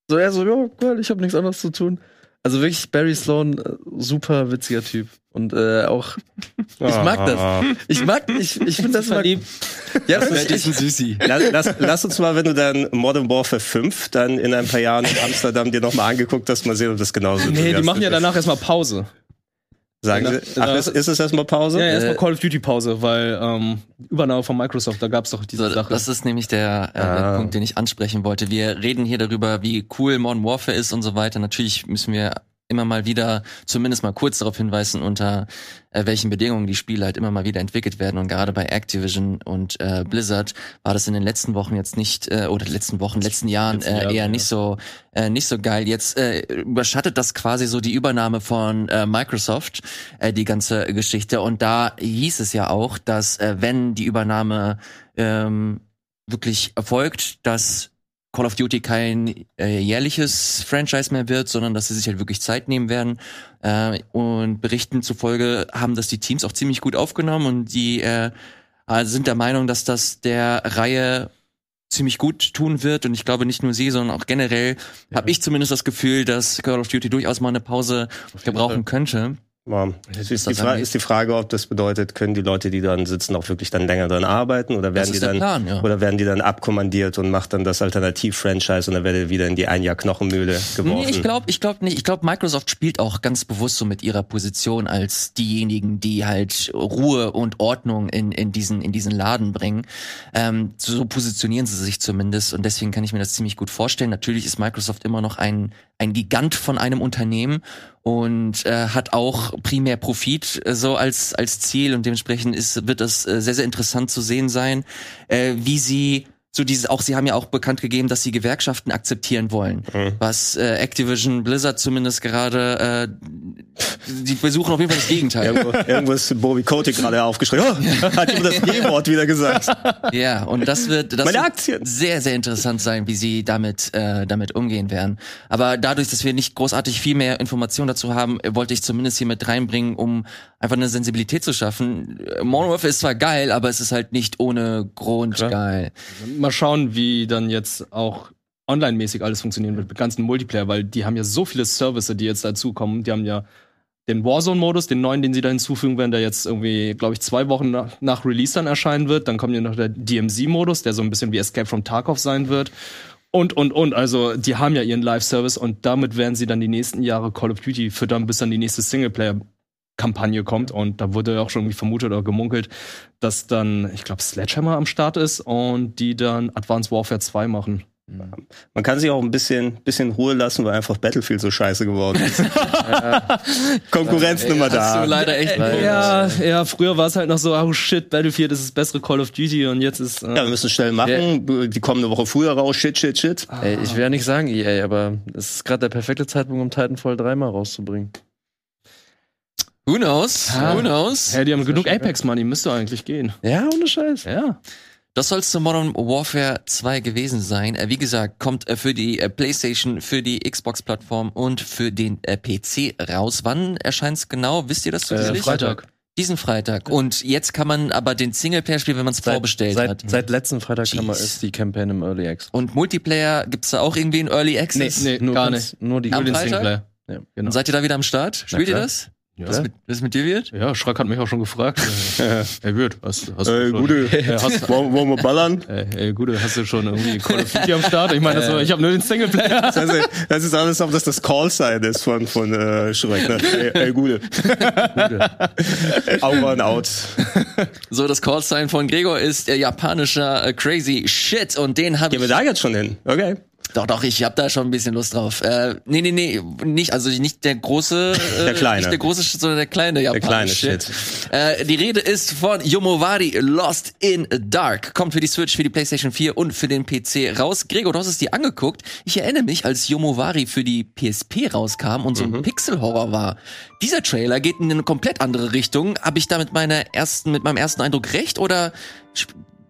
So er so, ja, cool, ich habe nichts anderes zu tun. Also wirklich Barry Sloan, äh, super witziger Typ und äh, auch ich mag das. Ich mag, ich, ich finde das mal. Ja, das ist echt,
Süßi.
Lass, lass, lass uns mal, wenn du dann Modern Warfare 5 dann in ein paar Jahren in Amsterdam dir nochmal angeguckt hast, mal sehen, ob das genauso
Nee, die
ist.
machen ja danach erstmal Pause.
Sagen
Ja,
sie, ach, ist, ist es erstmal Pause?
Ja, erstmal
Äh,
Call of Duty Pause, weil ähm, Übernahme von Microsoft, da gab's doch diese
So,
Sache.
das ist nämlich der, äh,
Ah.
der Punkt, den ich ansprechen wollte. Wir reden hier darüber, wie cool Modern Warfare ist und so weiter. Natürlich müssen wir immer mal wieder, zumindest mal kurz darauf hinweisen, unter äh, welchen Bedingungen die Spiele halt immer mal wieder entwickelt werden. Und gerade bei Activision und äh, Blizzard war das in den letzten Wochen jetzt nicht, äh, oder letzten Wochen, letzten Jahren
Letzten
äh, eher
ja.
nicht so äh, nicht so geil. Jetzt äh, überschattet das quasi so die Übernahme von äh, Microsoft, äh, die ganze Geschichte. Und da hieß es ja auch, dass äh, wenn die Übernahme ähm, wirklich erfolgt, dass Call of Duty kein äh, jährliches Franchise mehr wird, sondern dass sie sich halt wirklich Zeit nehmen werden. Äh, und Berichten zufolge haben das die Teams auch ziemlich gut aufgenommen und die äh, äh, sind der Meinung, dass das der Reihe ziemlich gut tun wird und ich glaube nicht nur sie, sondern auch generell habe ich zumindest das Gefühl, dass Call of Duty durchaus mal eine Pause gebrauchen könnte.
Ja. Es ist, die
das
Fra
angeht.
ist die Frage, ob das bedeutet, können die Leute, die dran sitzen, auch wirklich dann länger dran arbeiten oder werden
ist
die dann
Plan, ja.
oder werden die dann abkommandiert und macht dann das Alternativ-Franchise und dann werdet ihr wieder in die ein Jahr Knochenmühle geworfen.
Nee, ich glaube ich glaub nicht. Ich glaube, Microsoft spielt auch ganz bewusst so mit ihrer Position als diejenigen, die halt Ruhe und Ordnung in, in, diesen, in diesen Laden bringen. Ähm, so positionieren sie sich zumindest und deswegen kann ich mir das ziemlich gut vorstellen. Natürlich ist Microsoft immer noch ein, ein Gigant von einem Unternehmen und äh, hat auch primär Profit äh, so als, als Ziel und dementsprechend ist, wird das äh, sehr, sehr interessant zu sehen sein, äh, wie sie so dieses auch sie haben ja auch bekannt gegeben, dass sie Gewerkschaften akzeptieren wollen, was äh, Activision Blizzard zumindest gerade äh, die versuchen auf jeden Fall das Gegenteil. <laughs>
Irgendwo, irgendwo ist Bobby Kotick gerade aufgeschrien. Oh, hat jemand das G-Wort wieder gesagt. <laughs>
Ja, und das wird das
Meine
wird
Aktien.
sehr sehr interessant sein, wie sie damit äh, damit umgehen werden. Aber dadurch, dass wir nicht großartig viel mehr Informationen dazu haben, wollte ich zumindest hier mit reinbringen, um einfach eine Sensibilität zu schaffen. Warfare ist zwar geil, aber es ist halt nicht ohne Grund
Klar.
geil.
Mal schauen, wie dann jetzt auch online-mäßig alles funktionieren wird mit ganzen Multiplayer, weil die haben ja so viele Services, die jetzt dazukommen. Die haben ja den Warzone-Modus, den neuen, den sie da hinzufügen werden, der jetzt irgendwie, glaube ich, zwei Wochen nach, nach Release dann erscheinen wird. Dann kommt ja noch der DMZ-Modus, der so ein bisschen wie Escape from Tarkov sein wird. Und, und, und. Also, die haben ja ihren Live-Service und damit werden sie dann die nächsten Jahre Call of Duty füttern, bis dann die nächste Singleplayer-Kampagne kommt. Und da wurde ja auch schon irgendwie vermutet oder gemunkelt, dass dann, ich glaube, Sledgehammer am Start ist und die dann Advanced Warfare 2 machen.
Man kann sich auch ein bisschen, bisschen Ruhe lassen, weil einfach Battlefield so scheiße geworden ist. <laughs> Konkurrenz nummer
Hast du
da.
leider echt
Leider.
Ja, ja, früher war es halt noch so, oh shit, Battlefield ist das bessere Call of Duty und jetzt ist. Äh,
Ja, wir müssen schnell machen. Die kommen eine Woche früher raus. Shit, shit, shit.
Ey, ich will ja nicht sagen EA, aber es ist gerade der perfekte Zeitpunkt, um Titanfall 3 mal rauszubringen.
Who knows?
Ja.
Who knows?
hey, die haben genug Apex-Money, müsste eigentlich gehen.
Ja, ohne Scheiß.
Ja.
Das soll zu Modern Warfare 2 gewesen sein. Äh, wie gesagt, kommt äh, für die äh, PlayStation, für die Xbox-Plattform und für den äh, PC raus. Wann erscheint's genau? Wisst ihr das
Äh,
zufällig?
Freitag.
Diesen Freitag. Und jetzt kann man aber den Singleplayer spielen, wenn man es vorbestellt
seit,
hat.
Seit letzten Freitag kann man, ist die Campaign im Early Access.
Und Multiplayer gibt's da auch irgendwie in Early Access?
Nee,
Nur
gar nicht.
Nur die
Nur den? Singleplayer.
Ja.
Genau.
Und seid ihr da wieder am Start? Spielt ihr das?
Ja.
Was, mit, was mit dir wird?
Ja, Schrack hat mich auch schon gefragt. <laughs> äh, ey, Wirt, hast, hast
Äh,
du schon,
gute,
äh, <laughs> hast,
wollen, wollen wir ballern?
äh, ey, Gute, hast du schon irgendwie Call of Duty am Start? Ich meine, ich habe nur den Singleplayer.
Das ist, das ist alles, ob das das Call-Sign ist von, von äh, Schreck. Ne? Ey, ey, gute. Over and out.
So, das Callsign von Gregor ist äh, japanischer äh, Crazy Shit und den habe
Gehen wir
ich...
da jetzt schon hin? Okay.
Doch, doch, ich hab da schon ein bisschen Lust drauf. Äh, nee, nee, nee, nicht, also nicht der große, <laughs> äh,
Der kleine.
nicht der große Shit, sondern der kleine japanische
kleine
Shit.
Shit.
Äh, die Rede ist von Yomowari Lost in Dark. Kommt für die Switch, für die PlayStation 4 und für den PC raus. Gregor, du hast es dir angeguckt. Ich erinnere mich, als Yomowari für die PSP rauskam und so
Mhm.
ein Pixel-Horror war. Dieser Trailer geht in eine komplett andere Richtung. Habe ich da mit meiner ersten, mit meinem ersten Eindruck recht oder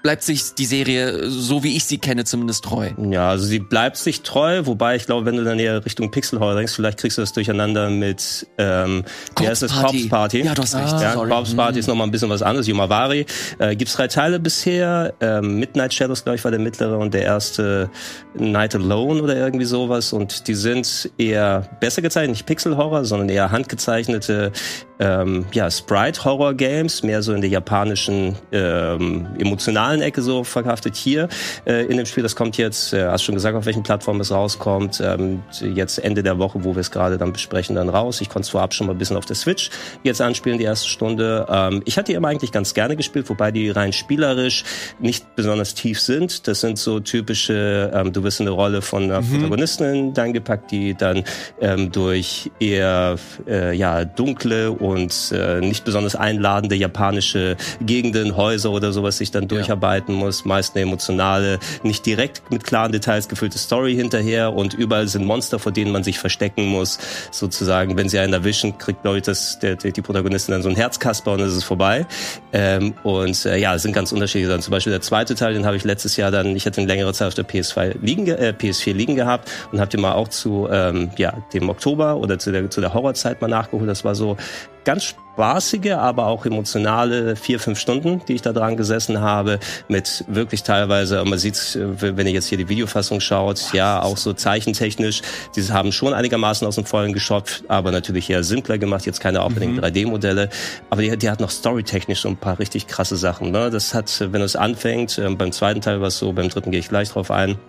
bleibt sich die Serie, so wie ich sie kenne, zumindest treu?
Ja, also sie bleibt sich treu, wobei ich glaube, wenn du dann eher Richtung Pixel Horror denkst, vielleicht kriegst du das durcheinander mit ähm, wie heißt das?
Corpse
Party.
Ja, du hast recht.
Ja,
Sorry.
Corpse Party ist nochmal ein bisschen was anderes. Yumavari. Äh, gibt's drei Teile bisher. Ähm, Midnight Shadows, glaube ich, war der mittlere und der erste Night Alone oder irgendwie sowas. Und die sind eher besser gezeichnet, nicht Pixel Horror, sondern eher handgezeichnete ähm, ja, Sprite-Horror-Games, mehr so in der japanischen ähm, emotionalen Ecke so verhaftet hier äh, in dem Spiel. Das kommt jetzt, äh, hast schon gesagt, auf welchen Plattformen es rauskommt. Ähm, jetzt Ende der Woche, wo wir es gerade dann besprechen, dann raus. Ich konnte es vorab schon mal ein bisschen auf der Switch jetzt anspielen, die erste Stunde. Ähm, ich hatte die immer eigentlich ganz gerne gespielt, wobei die rein spielerisch nicht besonders tief sind. Das sind so typische, ähm, du wirst in eine Rolle von einer Protagonistin dann gepackt, die dann ähm, durch eher äh, ja, dunkle und äh, nicht besonders einladende japanische Gegenden, Häuser oder sowas sich dann durcharbeiten muss. Meist eine emotionale, nicht direkt mit klaren Details gefüllte Story hinterher und überall sind Monster, vor denen man sich verstecken muss. Sozusagen, wenn sie einen erwischen, kriegt, glaube ich, das, der, die Protagonistin dann so ein Herzkasper und es ist vorbei. Ähm, und äh, ja, es sind ganz unterschiedliche Sachen. Zum Beispiel der zweite Teil, den habe ich letztes Jahr dann, ich hatte ihn längere Zeit auf der PS2 liegen, ge- äh, PS4 liegen gehabt und habe den mal auch zu ähm, ja, dem Oktober oder zu der, zu der Horrorzeit mal nachgeholt. Das war so ganz spaßige, aber auch emotionale vier, fünf Stunden, die ich da dran gesessen habe, mit wirklich teilweise, man sieht wenn ihr jetzt hier die Videofassung schaut, ja, auch so zeichentechnisch, die haben schon einigermaßen aus dem Vollen geschöpft, aber natürlich eher simpler gemacht, jetzt keine unbedingt mhm. 3D-Modelle, aber die, die hat noch storytechnisch so ein paar richtig krasse Sachen. Ne? Das hat, wenn es anfängt, äh, beim zweiten Teil war es so, beim dritten gehe ich gleich drauf ein,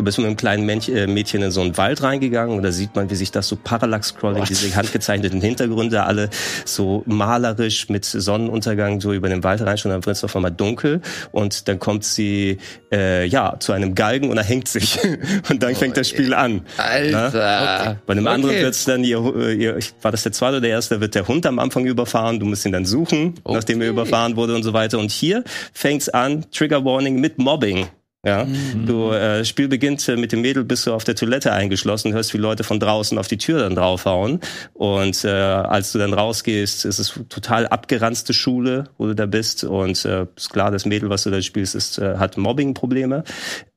Du bist mit einem kleinen äh, Mädchen in so einen Wald reingegangen und da sieht man, wie sich das so Parallax-Scrolling, diese handgezeichneten Hintergründe alle so malerisch mit Sonnenuntergang so über den Wald reinschauen, dann wird es auf einmal dunkel und dann kommt sie äh, ja zu einem Galgen und er hängt sich <laughs> und dann fängt das Spiel an.
Alter. Okay.
Bei einem okay. anderen wird's dann ihr, ihr, war das der zweite oder der erste, wird der Hund am Anfang überfahren, du musst ihn dann suchen, okay. nachdem er überfahren wurde und so weiter und hier fängt's an, Trigger Warning mit Mobbing. Ja, mhm. du äh, Spiel beginnt äh, mit dem Mädel, bist du auf der Toilette eingeschlossen, hörst wie Leute von draußen auf die Tür dann draufhauen. Und äh, als du dann rausgehst, ist es total abgeranzte Schule, wo du da bist. Und äh, ist klar, das Mädel, was du da spielst, ist äh, hat Mobbing-Probleme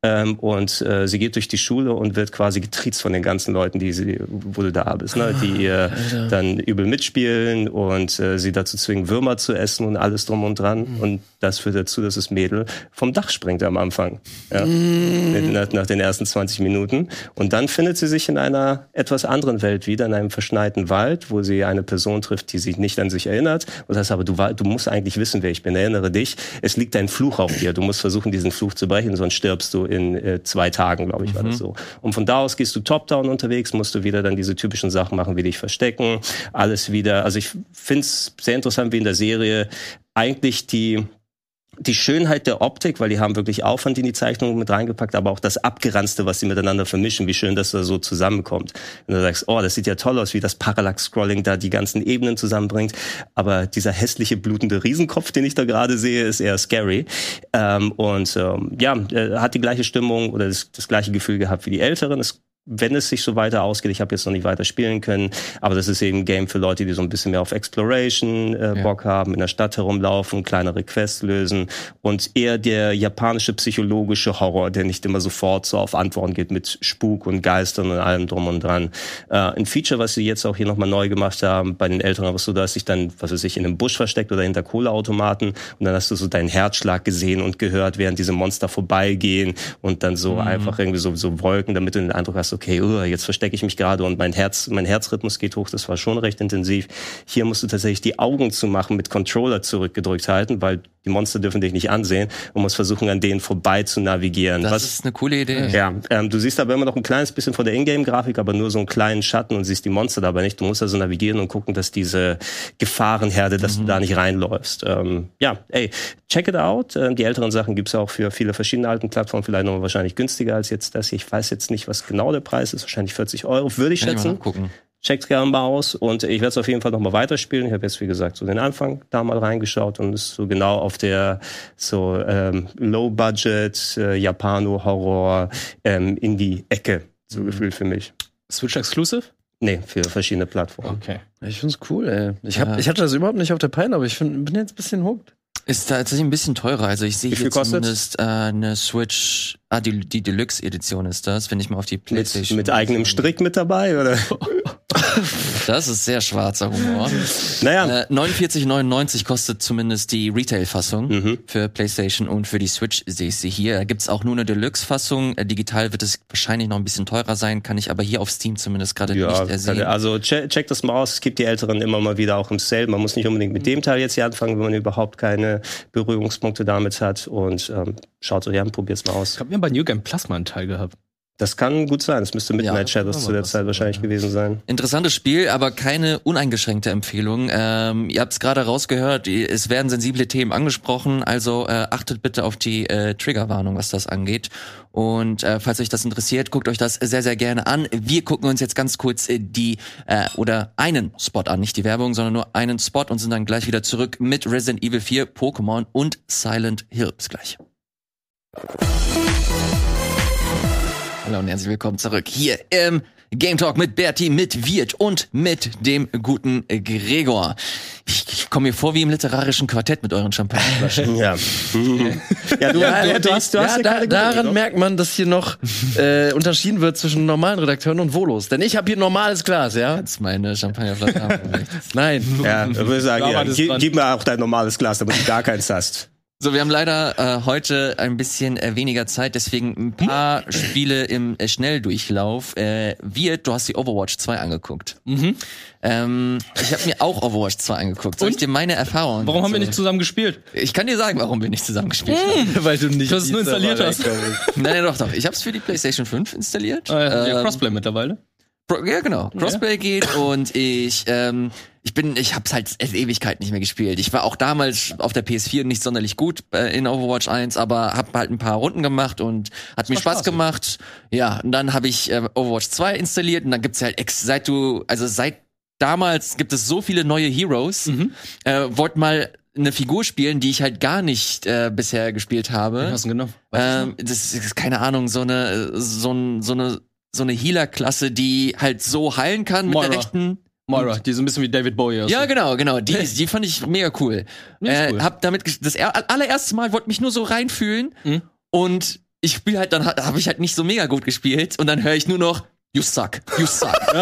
ähm, und äh, sie geht durch die Schule und wird quasi getriezt von den ganzen Leuten, die sie, wo du da bist, ne? die äh, dann übel mitspielen und äh, sie dazu zwingen, Würmer zu essen und alles drum und dran. Mhm. Und das führt dazu, dass das Mädel vom Dach springt am Anfang. Ja? Mhm. Nach, nach den ersten 20 Minuten. Und dann findet sie sich in einer etwas anderen Welt wieder, in einem verschneiten Wald, wo sie eine Person trifft, die sich nicht an sich erinnert. Und das heißt aber, du, du musst eigentlich wissen, wer ich bin. Erinnere dich, es liegt ein Fluch auf dir. Du musst versuchen, diesen Fluch zu brechen, sonst stirbst du in äh, zwei Tagen, glaube ich, war das mhm. so. Und von da aus gehst du top-down unterwegs, musst du wieder dann diese typischen Sachen machen, wie dich verstecken, alles wieder. Also ich finde es sehr interessant, wie in der Serie eigentlich die die Schönheit der Optik, weil die haben wirklich Aufwand in die Zeichnung mit reingepackt, aber auch das Abgeranzte, was sie miteinander vermischen, wie schön das da so zusammenkommt. Wenn du sagst, oh, das sieht ja toll aus, wie das Parallax-Scrolling da die ganzen Ebenen zusammenbringt, aber dieser hässliche, blutende Riesenkopf, den ich da gerade sehe, ist eher scary. Ähm, und ähm, ja, äh, hat die gleiche Stimmung oder das, das gleiche Gefühl gehabt wie die Älteren. Es wenn es sich so weiter ausgeht, ich habe jetzt noch nicht weiter spielen können, aber das ist eben ein Game für Leute, die so ein bisschen mehr auf Exploration äh, ja. Bock haben, in der Stadt herumlaufen, kleinere Quests lösen und eher der japanische psychologische Horror, der nicht immer sofort so auf Antworten geht mit Spuk und Geistern und allem drum und dran. Äh, ein Feature, was sie jetzt auch hier nochmal neu gemacht haben, bei den Älteren was so, dass sich dann, was weiß ich, in einem Busch versteckt oder hinter Kohleautomaten und dann hast du so deinen Herzschlag gesehen und gehört, während diese Monster vorbeigehen und dann so mhm. einfach irgendwie so, so Wolken, damit du den Eindruck hast, okay, uh, jetzt verstecke ich mich gerade und mein Herz, mein Herzrhythmus geht hoch. Das war schon recht intensiv. Hier musst du tatsächlich die Augen zu machen mit Controller zurückgedrückt halten, weil die Monster dürfen dich nicht ansehen und musst versuchen, an denen vorbei zu navigieren.
Das
Was,
ist eine coole Idee.
Ja, ähm, du siehst aber immer noch ein kleines bisschen von der Ingame-Grafik, aber nur so einen kleinen Schatten und siehst die Monster dabei nicht. Du musst also navigieren und gucken, dass diese Gefahrenherde, dass mhm. du da nicht reinläufst. Ähm, ja, ey, check it out. Ähm, die älteren Sachen gibt's auch für viele verschiedene alten Plattformen, vielleicht noch wahrscheinlich günstiger als jetzt das. Ich weiß jetzt nicht, was genau der Preis ist. Wahrscheinlich 40 Euro, würde ich Kann schätzen. Ich mal checkt gerne mal aus und ich werde es auf jeden Fall noch mal weiterspielen. Ich habe jetzt wie gesagt so den Anfang da mal reingeschaut und ist so genau auf der so ähm, Low Budget äh, Japano Horror ähm, in die Ecke so mhm. gefühlt für mich.
Switch Exclusive?
Nee, für verschiedene Plattformen.
Okay. Ich find's cool, ey. Ich, hab, ja. ich hatte das überhaupt nicht auf der Pein, aber ich find, bin jetzt ein bisschen hooked.
Ist tatsächlich ein bisschen teurer. Also ich sehe hier zumindest äh, eine Switch, ah, die, die Deluxe-Edition ist das, wenn ich mal auf die Playstation.
Mit, mit eigenem Strick mit dabei, oder? <laughs>
Das ist sehr schwarzer Humor.
Naja.
Äh, 49,99 kostet zumindest die Retail-Fassung mhm. für PlayStation und für die Switch sehe ich sie hier. Da gibt's auch nur eine Deluxe-Fassung. Äh, digital wird es wahrscheinlich noch ein bisschen teurer sein, kann ich aber hier auf Steam zumindest gerade ja, nicht ersehen.
Also check, check das mal aus. Es gibt die Älteren immer mal wieder auch im Sale. Man muss nicht unbedingt mit dem Teil jetzt hier anfangen, wenn man überhaupt keine Berührungspunkte damit hat. Und ähm, schaut euch an, probiert's mal aus.
Ich habe mir bei New Game Plus mal einen Teil gehabt.
Das kann gut sein. Es müsste Midnight ja, Shadows zu der Zeit wahrscheinlich ja. gewesen sein.
Interessantes Spiel, aber keine uneingeschränkte Empfehlung. Ähm, ihr habt es gerade rausgehört, es werden sensible Themen angesprochen, also äh, achtet bitte auf die äh, Triggerwarnung, was das angeht. Und äh, falls euch das interessiert, guckt euch das sehr, sehr gerne an. Wir gucken uns jetzt ganz kurz äh, die äh, oder einen Spot an, nicht die Werbung, sondern nur einen Spot und sind dann gleich wieder zurück mit Resident Evil 4, Pokémon und Silent Hill. Bis gleich. Hallo und herzlich willkommen zurück hier im Game Talk mit Berti, mit Wirt und mit dem guten Gregor. Ich, ich komme mir vor wie im literarischen Quartett mit euren Champagnerflaschen. <laughs>
Ja. ja, du,
Ja,
du, du hast, du
ja,
hast eine
da, daran
oder?
merkt man, dass hier noch äh, unterschieden wird zwischen normalen Redakteuren und Volos. Denn ich habe hier normales Glas, ja?
Jetzt meine Champagnerflasche.
Nein.
Ja, ich würde sagen, ja, gib, gib mir auch dein normales Glas, damit du gar keins hast.
So, wir haben leider äh, heute ein bisschen äh, weniger Zeit, deswegen ein paar Spiele im äh, Schnelldurchlauf. Äh, Wirt, du hast die Overwatch 2 angeguckt. Ähm, ich habe mir auch Overwatch 2 angeguckt. Soll ich
Und?
dir meine Erfahrungen?
Warum haben wir nicht zusammen gespielt?
Ich kann dir sagen, warum wir nicht zusammen gespielt haben.
Weil du nicht.
Du hast es nur installiert hast.
Nein, <laughs> nein, doch, doch. Ich habe es für die PlayStation 5 installiert.
Äh, ja,
Ähm,
Crossplay mittlerweile.
Pro- Ja, genau. Crossplay geht und ich, ähm, ich bin, ich hab's halt seit Ewigkeit nicht mehr gespielt. Ich war auch damals auf der PS4 nicht sonderlich gut äh, in Overwatch 1, aber hab halt ein paar Runden gemacht und hat mir Spaß
spaßig.
gemacht. Ja, und dann habe ich äh, Overwatch 2 installiert und dann gibt's halt ex seit du, also seit damals gibt es so viele neue Heroes. Äh, wollt mal eine Figur spielen, die ich halt gar nicht äh, bisher gespielt habe.
Hast du genommen?
Ähm, das ist keine Ahnung, so eine so, ein, so eine so eine Healer-Klasse, die halt so heilen kann mit
Moira.
der rechten.
Moira, die so ein bisschen wie David Bowie aussieht.
Ja, genau, genau. Die, <laughs> die fand ich mega cool.
Ja,
äh,
cool.
Hab damit das er- allererste Mal wollte mich nur so reinfühlen
Mhm.
und ich spiele halt dann habe ich halt nicht so mega gut gespielt und dann höre ich nur noch You suck, you suck. <laughs> oh,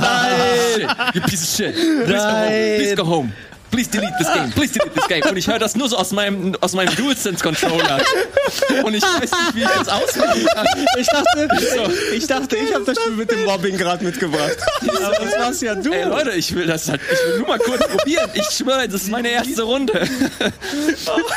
nein! You piece of shit. Please go home. Please go home. Please delete this game. Please delete this game. Und ich höre das nur so aus meinem aus meinem DualSense Controller. Und ich weiß nicht, wie ich das ausmachen kann.
Ich dachte, ich dachte, ich habe das Spiel mit dem Mobbing gerade mitgebracht. Aber das warst ja du.
Ey Leute, ich will das halt, ich will nur mal kurz probieren. Ich schwöre, das ist meine erste Runde.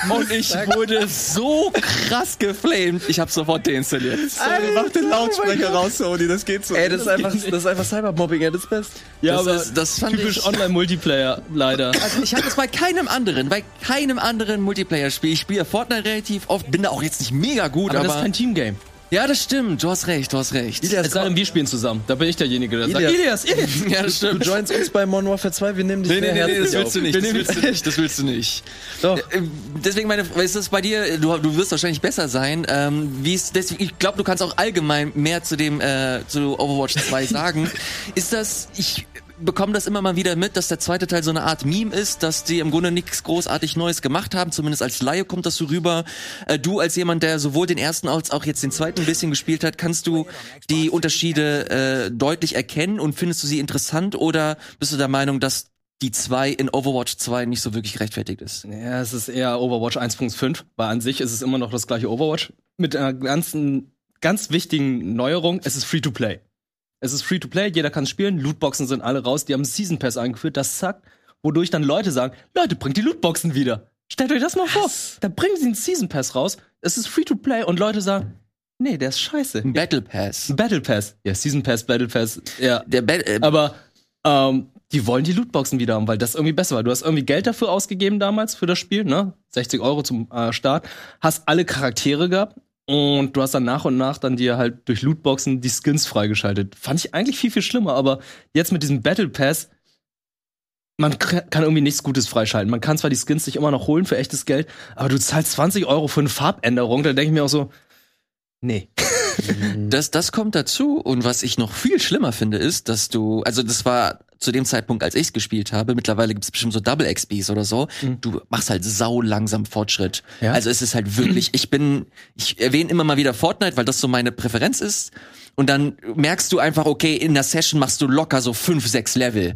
Und ich wurde so krass geflamed. Ich habe sofort deinstalliert.
Alter, mach den Lautsprecher raus, Sony, das geht so.
Ey, das ist einfach, das ist einfach Cybermobbing at its best.
Ja,
Das
aber
ist- das fand
typisch Online-Multiplayer, leider.
Also ich hatte es bei keinem anderen, bei keinem anderen Multiplayer-Spiel. Ich spiele Fortnite relativ oft, bin da auch jetzt nicht mega gut,
Aber
aber,
das ist kein Teamgame.
ja, das stimmt. Du hast recht, du hast recht.
Es sei denn, wir spielen zusammen. Da bin ich derjenige, der sagt,
Ilias.
Ilias, Ilias. <laughs>
ja, das
Du
stimmt.
joinst uns bei Modern Warfare 2, wir nehmen dich
Nee, nee, nee, nee, das willst du
auf.
nicht.
Wir
Das willst du nicht. Das willst du nicht.
Doch.
Äh, Deswegen meine, ist das bei dir? Du, du wirst wahrscheinlich besser sein. Ähm, wie ist deswegen? Ich glaube, du kannst auch allgemein mehr zu dem äh, zu Overwatch 2 <laughs> sagen. ist das? Ich bekomme das immer mal wieder mit, dass der zweite Teil so eine Art Meme ist, dass die im Grunde nichts großartig Neues gemacht haben. Zumindest als Laie kommt das so rüber. Äh, du als jemand, der sowohl den ersten als auch jetzt den zweiten ein bisschen gespielt hat, kannst du die Unterschiede äh, deutlich erkennen und findest du sie interessant oder bist du der Meinung, dass die 2 in Overwatch 2 nicht so wirklich gerechtfertigt ist?
Ja, es ist eher Overwatch 1.5, weil an sich ist es immer noch das gleiche Overwatch. Mit einer ganzen, ganz wichtigen Neuerung, es ist Free-to-Play. Es ist Free-to-Play, jeder kann spielen, Lootboxen sind alle raus, die haben Season Pass eingeführt, das zackt, wodurch dann Leute sagen, Leute, bringt die Lootboxen wieder. Stellt euch das mal vor. Da bringen sie einen Season Pass raus, es ist Free-to-Play und Leute sagen, nee, der ist scheiße.
Ein Battle Pass.
Ein Battle Pass. Ja, Season Pass, Battle Pass, ja.
Der ba äh,
Aber ähm, die wollen die Lootboxen wieder haben, weil das irgendwie besser war. Du hast irgendwie Geld dafür ausgegeben damals für das Spiel, ne? 60 Euro zum äh, Start. Hast alle Charaktere gehabt und du hast dann nach und nach dann dir halt durch Lootboxen die Skins freigeschaltet. Fand ich eigentlich viel, viel schlimmer, aber jetzt mit diesem Battle Pass, man kann irgendwie nichts Gutes freischalten. Man kann zwar die Skins sich immer noch holen für echtes Geld, aber du zahlst 20 Euro für eine Farbänderung, da denke ich mir auch so, nee. <laughs>
das, das kommt dazu. Und was ich noch viel schlimmer finde, ist, dass du, also das war zu dem Zeitpunkt, als ich gespielt habe, mittlerweile gibt's bestimmt so Double XPs oder so. Du machst halt sau langsam Fortschritt.
Ja?
Also es ist halt wirklich, ich bin, ich erwähne immer mal wieder Fortnite, weil das so meine Präferenz ist. Und dann merkst du einfach, okay, in der Session machst du locker so fünf, sechs Level.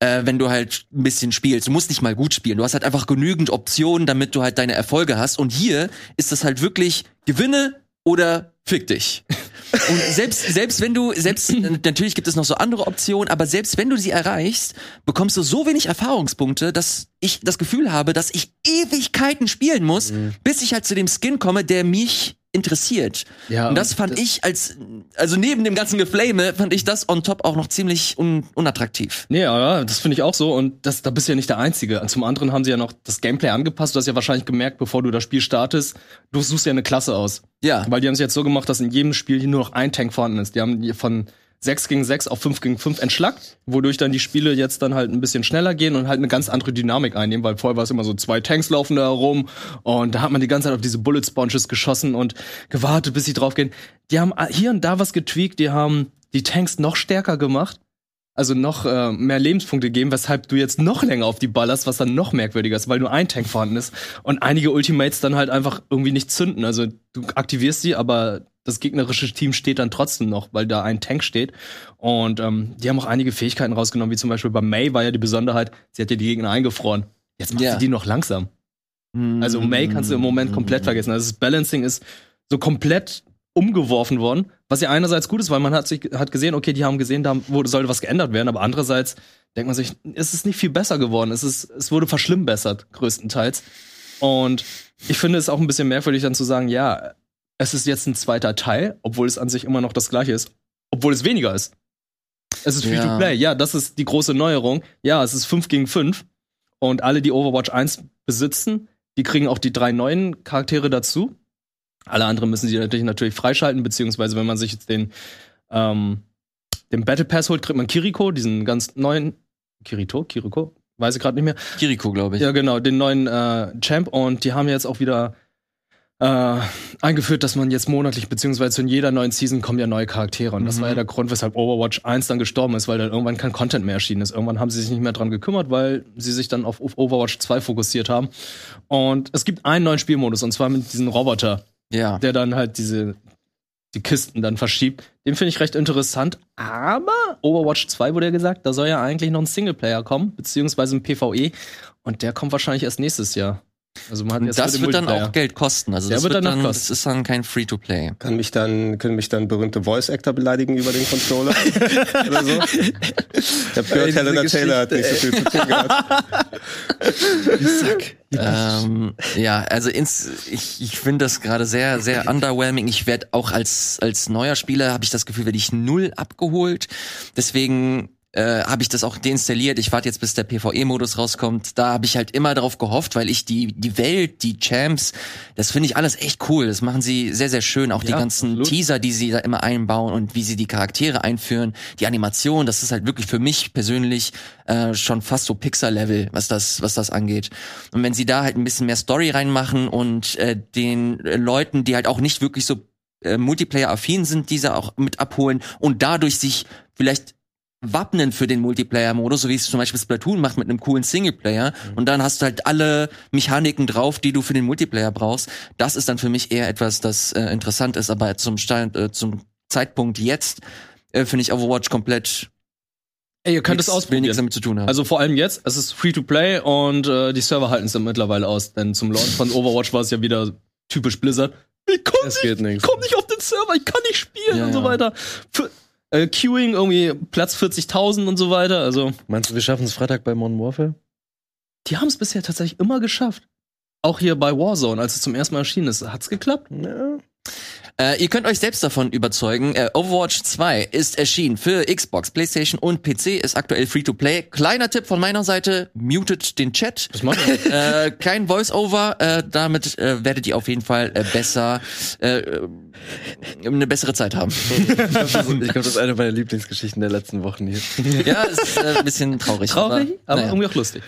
Äh, wenn du halt ein bisschen spielst. Du musst nicht mal gut spielen. Du hast halt einfach genügend Optionen, damit du halt deine Erfolge hast. Und hier ist das halt wirklich gewinne oder fick dich. Und selbst, selbst wenn du, selbst, natürlich gibt es noch so andere Optionen, aber selbst wenn du sie erreichst, bekommst du so wenig Erfahrungspunkte, dass ich das Gefühl habe, dass ich Ewigkeiten spielen muss, bis ich halt zu dem Skin komme, der mich interessiert.
Ja,
und das fand
das-
ich als, also neben dem ganzen Geflame, fand ich das on top auch noch ziemlich un, unattraktiv.
Nee, ja, das finde ich auch so. Und das, da bist du ja nicht der Einzige. Zum anderen haben sie ja noch das Gameplay angepasst. Du hast ja wahrscheinlich gemerkt, bevor du das Spiel startest, du suchst ja eine Klasse aus.
Ja.
Weil die haben es jetzt so gemacht, dass in jedem Spiel hier nur noch ein Tank vorhanden ist. Die haben von 6 gegen 6 auf 5 gegen 5 entschlackt, wodurch dann die Spiele jetzt dann halt ein bisschen schneller gehen und halt eine ganz andere Dynamik einnehmen, weil vorher war es immer so, zwei Tanks laufen da herum und da hat man die ganze Zeit auf diese Bullet Sponges geschossen und gewartet, bis sie draufgehen. Die haben hier und da was getweakt, die haben die Tanks noch stärker gemacht, also noch äh, mehr Lebenspunkte geben, weshalb du jetzt noch länger auf die ballerst, was dann noch merkwürdiger ist, weil nur ein Tank vorhanden ist und einige Ultimates dann halt einfach irgendwie nicht zünden. Also du aktivierst sie, aber das gegnerische Team steht dann trotzdem noch, weil da ein Tank steht. Und ähm, die haben auch einige Fähigkeiten rausgenommen, wie zum Beispiel bei May war ja die Besonderheit, sie hat ja die Gegner eingefroren. Jetzt macht
Ja.
sie die noch langsam. Also May kannst du im Moment komplett vergessen. Also das Balancing ist so komplett umgeworfen worden, was ja einerseits gut ist, weil man hat sich hat gesehen, okay, die haben gesehen, da wurde, sollte was geändert werden, aber andererseits denkt man sich, es ist nicht viel besser geworden. Es ist, es wurde verschlimmbessert, größtenteils. Und ich finde es auch ein bisschen merkwürdig dann zu sagen, ja, es ist jetzt ein zweiter Teil, obwohl es an sich immer noch das gleiche ist, obwohl es weniger ist. Es ist
Ja.
Free-to-Play, ja, das ist die große Neuerung. Ja, es ist 5 gegen 5 und alle, die Overwatch 1 besitzen, die kriegen auch die drei neuen Charaktere dazu. Alle anderen müssen sie natürlich, natürlich freischalten, beziehungsweise wenn man sich jetzt den, ähm, den Battle Pass holt, kriegt man Kiriko, diesen ganz neuen Kirito, Kiriko, weiß ich gerade nicht mehr.
Kiriko, glaube ich.
Ja, genau, den neuen äh, Champ und die haben jetzt auch wieder äh, eingeführt, dass man jetzt monatlich, beziehungsweise in jeder neuen Season kommen ja neue Charaktere. Und das
Mhm.
war ja der Grund, weshalb Overwatch 1 dann gestorben ist, weil dann irgendwann kein Content mehr erschienen ist. Irgendwann haben sie sich nicht mehr dran gekümmert, weil sie sich dann auf, auf Overwatch 2 fokussiert haben. Und es gibt einen neuen Spielmodus, und zwar mit diesem Roboter,
Ja.
der dann halt diese die Kisten dann verschiebt. Den finde ich recht interessant. Aber Overwatch 2 wurde ja gesagt, da soll ja eigentlich noch ein Singleplayer kommen, beziehungsweise ein PvE. Und der kommt wahrscheinlich erst nächstes Jahr. Also man hat
Und das wird dann auch Geld kosten. Also das
wird
wird
dann
dann,
kosten.
das ist dann kein Free-to-Play.
Kann mich dann, können mich dann berühmte Voice-Actor beleidigen über den Controller? <laughs> Oder so? Ich hab gehört, Helena Taylor hat nicht so viel zu tun gehabt. <laughs>
ähm, ja, also ins, ich, ich finde das gerade sehr, sehr underwhelming. Ich werde auch als, als neuer Spieler, habe ich das Gefühl, werde ich null abgeholt. Deswegen äh, habe ich das auch deinstalliert. Ich warte jetzt, bis der PvE-Modus rauskommt. Da habe ich halt immer darauf gehofft, weil ich die, die Welt, die Champs, das finde ich alles echt cool. Das machen sie sehr, sehr schön. Auch die
Ja,
ganzen
absolut.
Teaser, die sie da immer einbauen und wie sie die Charaktere einführen. Die Animation, das ist halt wirklich für mich persönlich äh, schon fast so Pixar-Level, was das, was das angeht. Und wenn sie da halt ein bisschen mehr Story reinmachen und äh, den äh, Leuten, die halt auch nicht wirklich so äh, Multiplayer-affin sind, diese auch mit abholen und dadurch sich vielleicht wappnen für den Multiplayer-Modus, so wie es zum Beispiel Splatoon macht mit einem coolen Singleplayer. Und dann hast du halt alle Mechaniken drauf, die du für den Multiplayer brauchst. Das ist dann für mich eher etwas, das äh, interessant ist. Aber zum, Stand, äh, zum Zeitpunkt jetzt äh, finde ich Overwatch komplett
Ey, ihr könnt es
nix- will nichts
ausprobieren.
damit zu tun haben.
Also vor allem jetzt, es ist free to play und äh, die Server halten es dann mittlerweile aus. Denn zum Launch von Overwatch war es ja wieder typisch Blizzard. Ich komm,
Es
nicht,
geht nichts.
komm nicht auf den Server, ich kann nicht spielen
Ja,
und so weiter. Für, äh, Queuing irgendwie Platz 40.000 und so weiter. Also
Meinst du, wir schaffen es Freitag bei Modern Warfare?
die haben es bisher tatsächlich immer geschafft. Auch hier bei Warzone, als es zum ersten Mal erschienen ist, hat's geklappt.
Ja.
Äh, ihr könnt euch selbst davon überzeugen. Äh, Overwatch 2 ist erschienen für Xbox, PlayStation und PC, ist aktuell Free-to-Play. Kleiner Tipp von meiner Seite, mutet den Chat.
Was macht ihr?
äh, kein Voice-Over, äh, damit äh, werdet ihr auf jeden Fall äh, besser, äh, eine bessere Zeit haben.
Ich glaube, das, ist eine meiner Lieblingsgeschichten der letzten Wochen hier.
ja, ist äh, ein bisschen traurig.
Traurig, aber
naja.
irgendwie auch lustig.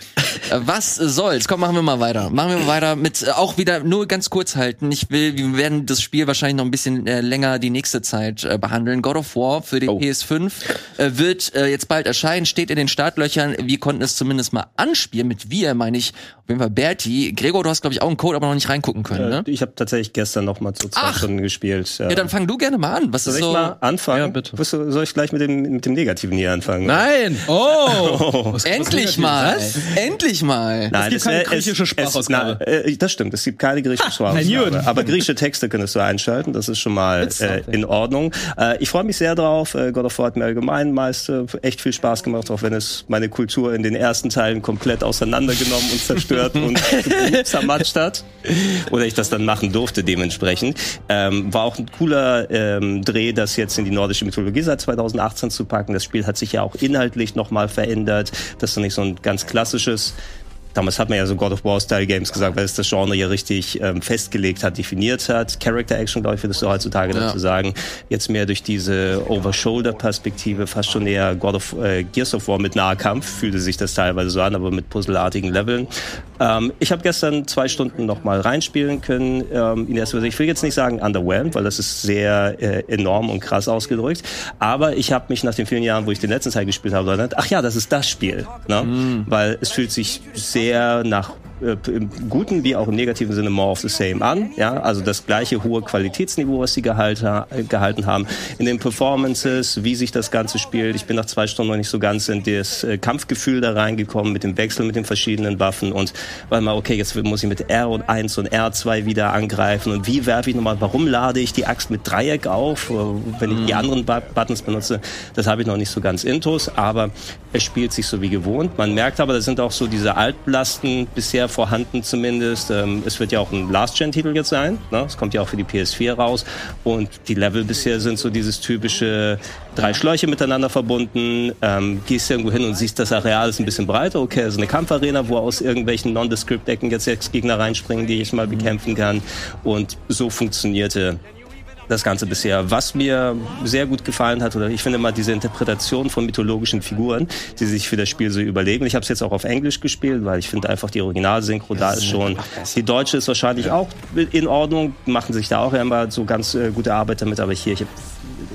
Äh, Was soll's? Komm, machen wir mal weiter. Machen wir mal weiter mit äh, auch wieder nur ganz kurz halten. Ich will, wir werden das Spiel wahrscheinlich noch ein bisschen äh, länger die nächste Zeit äh, behandeln. God of War für die
Oh.
PS5 äh, wird äh, jetzt bald erscheinen, steht in den Startlöchern. Wir konnten es zumindest mal anspielen. Mit wir meine ich auf jeden Fall Berti. Gregor, du hast glaube ich auch einen Code, aber noch nicht reingucken können, ne?
Äh, Ich habe tatsächlich gestern noch mal so zwei
Ach.
Stunden gespielt.
Ja, dann fang du gerne mal an. Was
soll
ist
ich
so?
mal anfangen?
Ja, bitte.
Du- Soll ich gleich mit dem, mit dem Negativen hier anfangen?
Nein! <laughs>
Oh! <laughs>
Endlich mal! Endlich mal!
Nein,
gibt keine
es-
griechische
es-
Sprachausgabe.
na, äh, das stimmt, es gibt keine griechische
Juden.
Sprachausgabe. Aber griechische Texte könntest du einschalten, das ist schon mal äh, in Ordnung. Äh, ich freue mich sehr drauf. Äh, God of War hat mir allgemein meist äh, echt viel Spaß gemacht, auch wenn es meine Kultur in den ersten Teilen komplett auseinandergenommen und zerstört <laughs> und <laughs> zermatscht hat. Oder ich das dann machen durfte dementsprechend. Ähm, war auch ein cooler ähm, Dreh, das jetzt in die nordische Mythologie seit 2018 zu packen. Das Spiel hat sich ja auch inhaltlich nochmal verändert. Das ist nicht so ein ganz klassisches damals hat man ja so God of War-Style-Games gesagt, weil es das Genre ja richtig ähm, festgelegt hat, definiert hat. Character-Action, glaube ich, würdest du heutzutage
Ja.
dazu sagen. Jetzt mehr durch diese Over-Shoulder-Perspektive, fast schon eher God of äh, Gears of War mit Nahkampf, fühlte sich das teilweise so an, aber mit puzzelartigen Leveln. Ähm, ich habe gestern zwei Stunden noch mal reinspielen können. Ähm, in erster Weise, ich will jetzt nicht sagen underwhelmed, weil das ist sehr äh, enorm und krass ausgedrückt. Aber ich habe mich nach den vielen Jahren, wo ich den letzten Teil gespielt habe, erinnert, ach ja, das ist das Spiel. Ne? Weil es fühlt sich sehr nach äh, im guten wie auch im negativen Sinne more of the same an. Ja, also das gleiche hohe Qualitätsniveau, was sie gehalten, äh, gehalten haben. In den Performances, wie sich das Ganze spielt. Ich bin nach zwei Stunden noch nicht so ganz in das äh, Kampfgefühl da reingekommen mit dem Wechsel mit den verschiedenen Waffen und weil mal, okay, jetzt muss ich mit R und 1 und R2 wieder angreifen und wie werfe ich nochmal, warum lade ich die Axt mit Dreieck auf, wenn ich die anderen Bu- Buttons benutze, das habe ich noch nicht so ganz intus, aber es spielt sich so wie gewohnt. Man merkt aber, da sind auch so diese Altlasten bisher vorhanden zumindest. Ähm, es wird ja auch ein Last-Gen-Titel jetzt sein. Ne? Es kommt ja auch für die PS4 raus. Und die Level bisher sind so dieses typische drei Schläuche miteinander verbunden. Ähm, gehst irgendwo hin und siehst, das Areal ist ein bisschen breiter. Okay, also eine Kampfarena, wo aus irgendwelchen Nondescript-Ecken jetzt sechs Gegner reinspringen, die ich mal bekämpfen kann. Und so funktionierte das Ganze bisher. Was mir sehr gut gefallen hat, oder ich finde mal diese Interpretation von mythologischen Figuren, die sich für das Spiel so überlegen. Ich habe es jetzt auch auf Englisch gespielt, weil ich finde einfach die Originalsynchro da ist schon. Die deutsche ist wahrscheinlich auch in Ordnung, machen sich da auch immer so ganz äh, gute Arbeit damit, aber hier, ich habe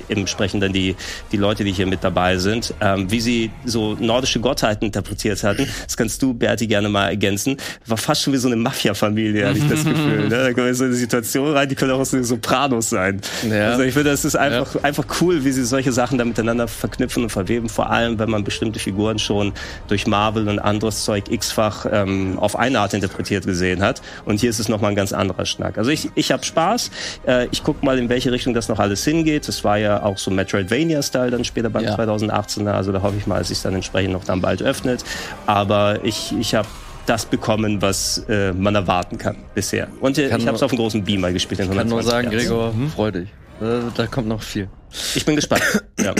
entsprechend dann die, die Leute, die hier mit dabei sind, ähm, wie sie so nordische Gottheiten interpretiert hatten. Das kannst du, Berti, gerne mal ergänzen. War fast schon wie so eine Mafia-Familie, hatte ich das Gefühl. Ne? Da kommen wir in so eine Situation rein, die können auch aus den Sopranos sein.
Ja.
Also ich finde, es ist einfach, einfach cool, wie sie solche Sachen da miteinander verknüpfen und verweben. Vor allem, wenn man bestimmte Figuren schon durch Marvel und anderes Zeug x-fach ähm, auf eine Art interpretiert gesehen hat. Und hier ist es nochmal ein ganz anderer Schnack. Also ich, ich habe Spaß. Äh, ich guck mal, in welche Richtung das noch alles hingeht. Das war ja auch so Metroidvania-Style dann später beim
Ja.
2018er. Also da hoffe ich mal, dass sich dann entsprechend noch dann bald öffnet. Aber ich, ich habe das bekommen, was äh, man erwarten kann bisher. Und äh,
Kann
ich habe es auf einem großen Beamer gespielt.
Ich kann nur
120
sagen,
Hertz.
Gregor, freu dich. Da, da kommt noch viel.
Ich bin gespannt. <clears throat> ja.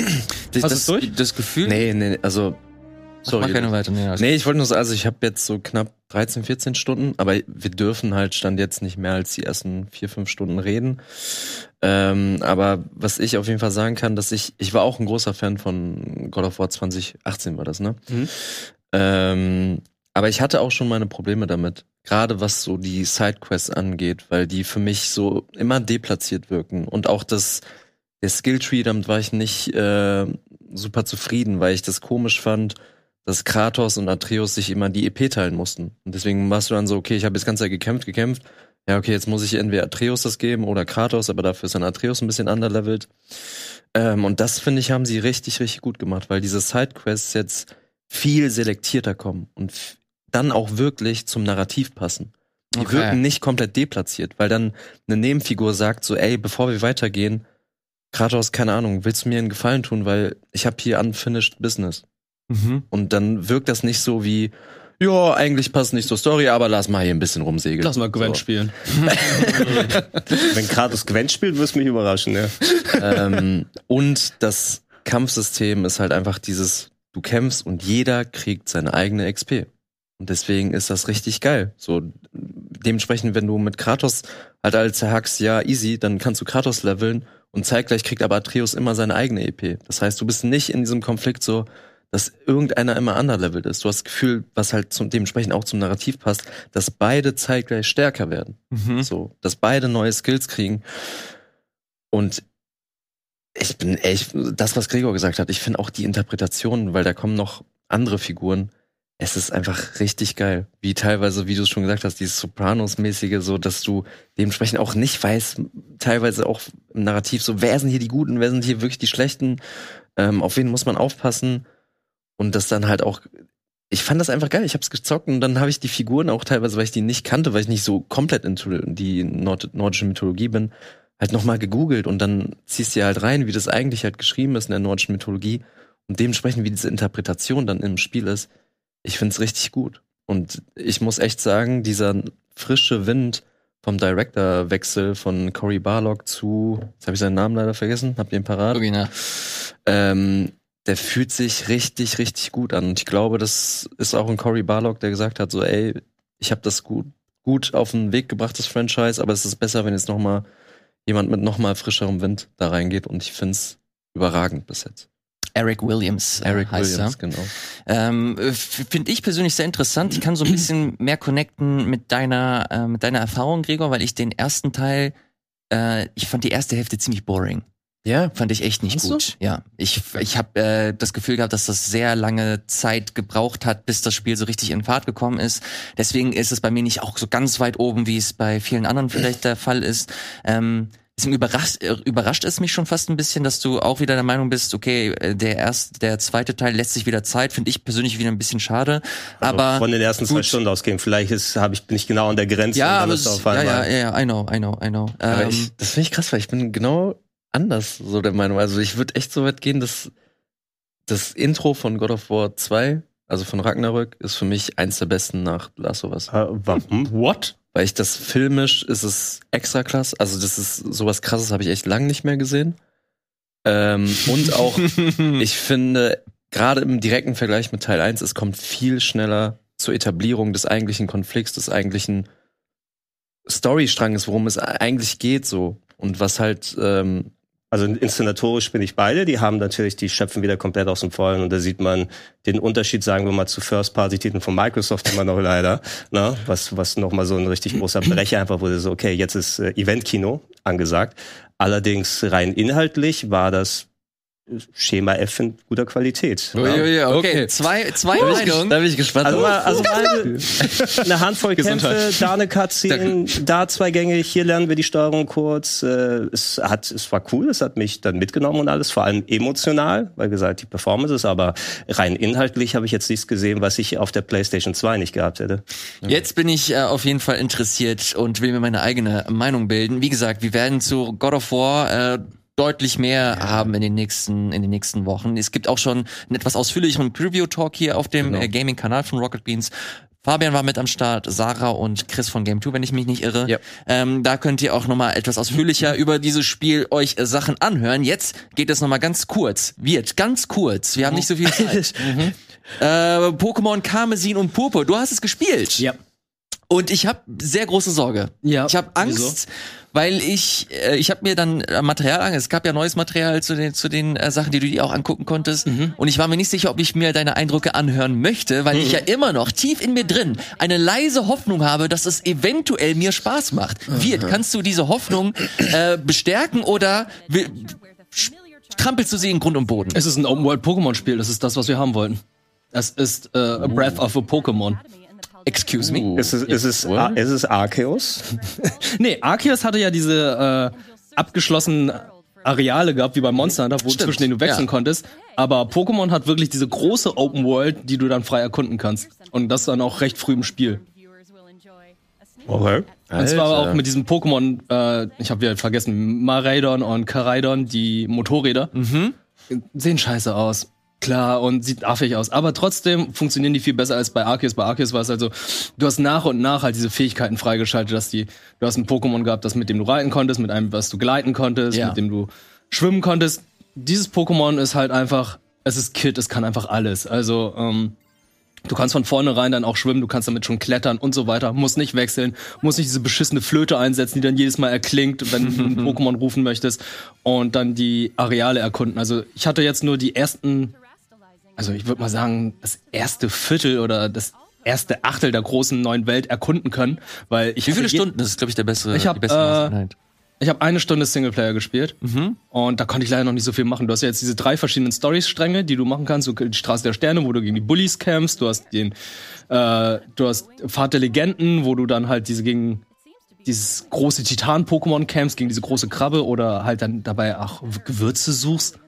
Das,
Hast
das,
durch?
das Gefühl.
Nee, nee, also.
Sorry, mach keine weiter. Nee,
Nee, ich wollte nur sagen, also ich habe jetzt so knapp 13, 14 Stunden, aber wir dürfen halt Stand jetzt nicht mehr als die ersten vier, fünf Stunden reden. Ähm, aber was ich auf jeden Fall sagen kann, dass ich, ich war auch ein großer Fan von God of War 2018 war das, ne?
Mhm.
Ähm, aber ich hatte auch schon meine Probleme damit. Gerade was so die Sidequests angeht, weil die für mich so immer deplatziert wirken. Und auch das, der Skilltree, damit war ich nicht äh, super zufrieden, weil ich das komisch fand, dass Kratos und Atreus sich immer die EP teilen mussten. Und deswegen warst du dann so, okay, ich habe jetzt ganze Zeit gekämpft, gekämpft. Ja, okay, jetzt muss ich entweder Atreus das geben oder Kratos, aber dafür ist dann Atreus ein bisschen underlevelt. Ähm, und das, finde ich, haben sie richtig, richtig gut gemacht, weil diese Sidequests jetzt viel selektierter kommen und dann auch wirklich zum Narrativ passen. Die
Okay.
wirken nicht komplett deplatziert, weil dann eine Nebenfigur sagt so, ey, bevor wir weitergehen, Kratos, keine Ahnung, willst du mir einen Gefallen tun, weil ich habe hier unfinished business.
Mhm.
Und dann wirkt das nicht so wie, ja, eigentlich passt nicht zur Story, aber lass mal hier ein bisschen rumsegeln.
Lass mal Gwen
So.
spielen. <laughs>
Wenn Kratos Gwent spielt, wirst du mich überraschen. Ja.
ähm, und das Kampfsystem ist halt einfach dieses, du kämpfst und jeder kriegt seine eigene XP. Und deswegen ist das richtig geil. So, dementsprechend, wenn du mit Kratos halt als hackst, ja, easy, dann kannst du Kratos leveln und zeitgleich kriegt aber Atreus immer seine eigene EP. Das heißt, du bist nicht in diesem Konflikt so, dass irgendeiner immer underlevelt ist. Du hast das Gefühl, was halt zum, dementsprechend auch zum Narrativ passt, dass beide zeitgleich stärker werden.
Mhm.
So, dass beide neue Skills kriegen. Und ich bin echt, das, was Gregor gesagt hat, ich finde auch die Interpretationen, weil da kommen noch andere Figuren. Es ist einfach richtig geil. Wie teilweise, wie du es schon gesagt hast, dieses Sopranos-mäßige, so, dass du dementsprechend auch nicht weißt, teilweise auch im Narrativ so, wer sind hier die Guten, wer sind hier wirklich die Schlechten, ähm, auf wen muss man aufpassen. Und das dann halt auch, ich fand das einfach geil. Ich hab's gezockt und dann habe ich die Figuren auch teilweise, weil ich die nicht kannte, weil ich nicht so komplett into die Nord nordische Mythologie bin, halt nochmal gegoogelt und dann ziehst du halt rein, wie das eigentlich halt geschrieben ist in der nordischen Mythologie und dementsprechend, wie diese Interpretation dann im Spiel ist. Ich find's richtig gut. Und ich muss echt sagen, dieser frische Wind vom Director-Wechsel von Cory Barlog zu, jetzt habe ich seinen Namen leider vergessen, habt ihr ihn parat?
Original.
Ähm, der fühlt sich richtig, richtig gut an. Und ich glaube, das ist auch ein Cory Barlock, der gesagt hat, so, ey, ich habe das gut, gut auf den Weg gebracht, das Franchise, aber es ist besser, wenn jetzt noch mal jemand mit noch mal frischerem Wind da reingeht. Und ich find's überragend bis jetzt.
Eric Williams. äh,
Eric
heißt
Williams,
er.
genau.
Ähm, Finde ich persönlich sehr interessant. Ich kann so ein bisschen mehr connecten mit deiner, äh, mit deiner Erfahrung, Gregor, weil ich den ersten Teil, äh, ich fand die erste Hälfte ziemlich boring.
Ja,
Fand ich echt nicht
Fandst
gut. Ja, ich ich habe äh, das Gefühl gehabt, dass das sehr lange Zeit gebraucht hat, bis das Spiel so richtig in Fahrt gekommen ist. Deswegen ist es bei mir nicht auch so ganz weit oben, wie es bei vielen anderen vielleicht der Fall ist. Ähm, deswegen überrascht, überrascht es mich schon fast ein bisschen, dass du auch wieder der Meinung bist, okay, äh, der erste, der zweite Teil lässt sich wieder Zeit, finde ich persönlich wieder ein bisschen schade. Aber
von den ersten zwei
gut.
Stunden ausgehen. Vielleicht ist, hab ich, bin ich genau an der Grenze.
ja,
und dann
aber
ist
es, ja, ja, ja, I know, I know, I know.
aber
Ähm,
ich, das finde ich krass, weil ich bin genau anders so der Meinung. Also ich würde echt so weit gehen, dass das Intro von God of War 2, also von Ragnarök, ist für mich eins der besten nach Last of Us.
Äh, warum? <laughs>
What?
Weil ich das filmisch ist es extra krass. Also das ist sowas krasses habe ich echt lang nicht mehr gesehen. Ähm, und auch <laughs> ich finde gerade im direkten Vergleich mit Teil 1, es kommt viel schneller zur Etablierung des eigentlichen Konflikts, des eigentlichen Storystranges, worum es eigentlich geht so und was halt ähm,
Also inszenatorisch bin ich beide. Die haben natürlich, die schöpfen wieder komplett aus dem Vollen und da sieht man den Unterschied, sagen wir mal, zu First-Party-Titeln von Microsoft immer noch leider. Ne? Was, was nochmal so ein richtig großer Brecher einfach wurde, so, okay, jetzt ist äh, Event-Kino angesagt. Allerdings rein inhaltlich war das Schema F in guter Qualität.
Ui, ui, ui, okay.
Okay.
zwei, zwei
da
Meinungen.
da bin ich gespannt.
Also, mal, also mal eine, <laughs> eine Handvoll
Gesundheit.
Kämpfe, da eine Cutscene, da zwei Gänge, hier lernen wir die Steuerung kurz. Äh, es hat, es war cool, es hat mich dann mitgenommen und alles, vor allem emotional, weil gesagt, die Performance ist, aber rein inhaltlich habe ich jetzt nichts gesehen, was ich auf der PlayStation 2 nicht gehabt hätte.
Jetzt bin ich äh, auf jeden Fall interessiert und will mir meine eigene Meinung bilden. Wie gesagt, wir werden zu God of War äh, deutlich mehr haben in den nächsten in den nächsten Wochen. Es gibt auch schon einen etwas ausführlicheren Preview Talk hier auf dem
Genau.
äh, Gaming Kanal von Rocket Beans. Fabian war mit am Start, Sarah und Chris von Game 2, wenn ich mich nicht irre.
Ja.
Ähm, da könnt ihr auch noch mal etwas ausführlicher über dieses Spiel euch äh, Sachen anhören. Jetzt geht es noch mal ganz kurz. Wird ganz kurz. Wir haben nicht so viel Zeit. <laughs> äh, Pokémon Karmesin und Purpur. Du hast es gespielt.
Ja.
Und ich habe sehr große Sorge.
Ja,
Ich habe Angst, weil ich äh, ich habe mir dann äh, Material an. Es gab ja neues Material zu den zu den äh, Sachen, die du dir auch angucken konntest.
Mhm.
Und ich war mir nicht sicher, ob ich mir deine Eindrücke anhören möchte, weil ich ja immer noch tief in mir drin eine leise Hoffnung habe, dass es eventuell mir Spaß macht. Wird, kannst du diese Hoffnung äh, bestärken oder trampelst du sie in Grund und Boden?
Es ist ein Open-World-Pokémon-Spiel, das ist das, was wir haben wollten. Es ist äh, a Breath of a Pokémon.
Excuse me.
Uh,
Ist es, ist es,
What?
ist es Arceus? <laughs>
Nee, Arceus hatte ja diese äh, abgeschlossenen Areale gehabt, wie bei Monster Hunter, wo
Stimmt,
zwischen denen du wechseln
ja.
konntest. Aber Pokémon hat wirklich diese große Open World, die du dann frei erkunden kannst. Und das dann auch recht früh im Spiel.
Okay.
Und zwar
Alter.
auch mit diesem Pokémon, äh, ich habe wieder vergessen, Maraidon und Karaidon, die Motorräder. Sehen scheiße aus. Klar, und sieht affig aus. Aber trotzdem funktionieren die viel besser als bei Arceus. Bei Arceus war es also, du hast nach und nach halt diese Fähigkeiten freigeschaltet, dass die, du hast ein Pokémon gehabt, das mit dem du reiten konntest, mit einem, was du gleiten konntest,
Ja.
mit dem du schwimmen konntest. Dieses Pokémon ist halt einfach, es ist Kid, es kann einfach alles. Also, ähm, Du kannst von vornherein dann auch schwimmen, du kannst damit schon klettern und so weiter, musst nicht wechseln, musst nicht diese beschissene Flöte einsetzen, die dann jedes Mal erklingt, wenn du ein <laughs> Pokémon rufen möchtest und dann die Areale erkunden. Also ich hatte jetzt nur die ersten, also ich würde mal sagen, das erste Viertel oder das erste Achtel der großen neuen Welt erkunden können, weil ich
Wie viele Stunden? Das ist, glaube ich, der bessere,
Ich hab,
beste
äh,
Maßeinheit.
ich habe eine Stunde Singleplayer gespielt und da konnte ich leider noch nicht so viel machen. Du hast ja jetzt diese drei verschiedenen Story-Stränge, die du machen kannst. Du, die Straße der Sterne, wo du gegen die Bullies kämpfst. Du hast den, äh, du hast Pfad der Legenden, wo du dann halt diese gegen dieses große Titan-Pokémon kämpfst, gegen diese große Krabbe oder halt dann dabei auch Gewürze suchst.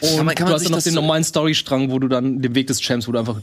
Und
Kann man- kann man
du hast dann noch den normalen Story-Strang, wo du dann den Weg des Champs, wo du einfach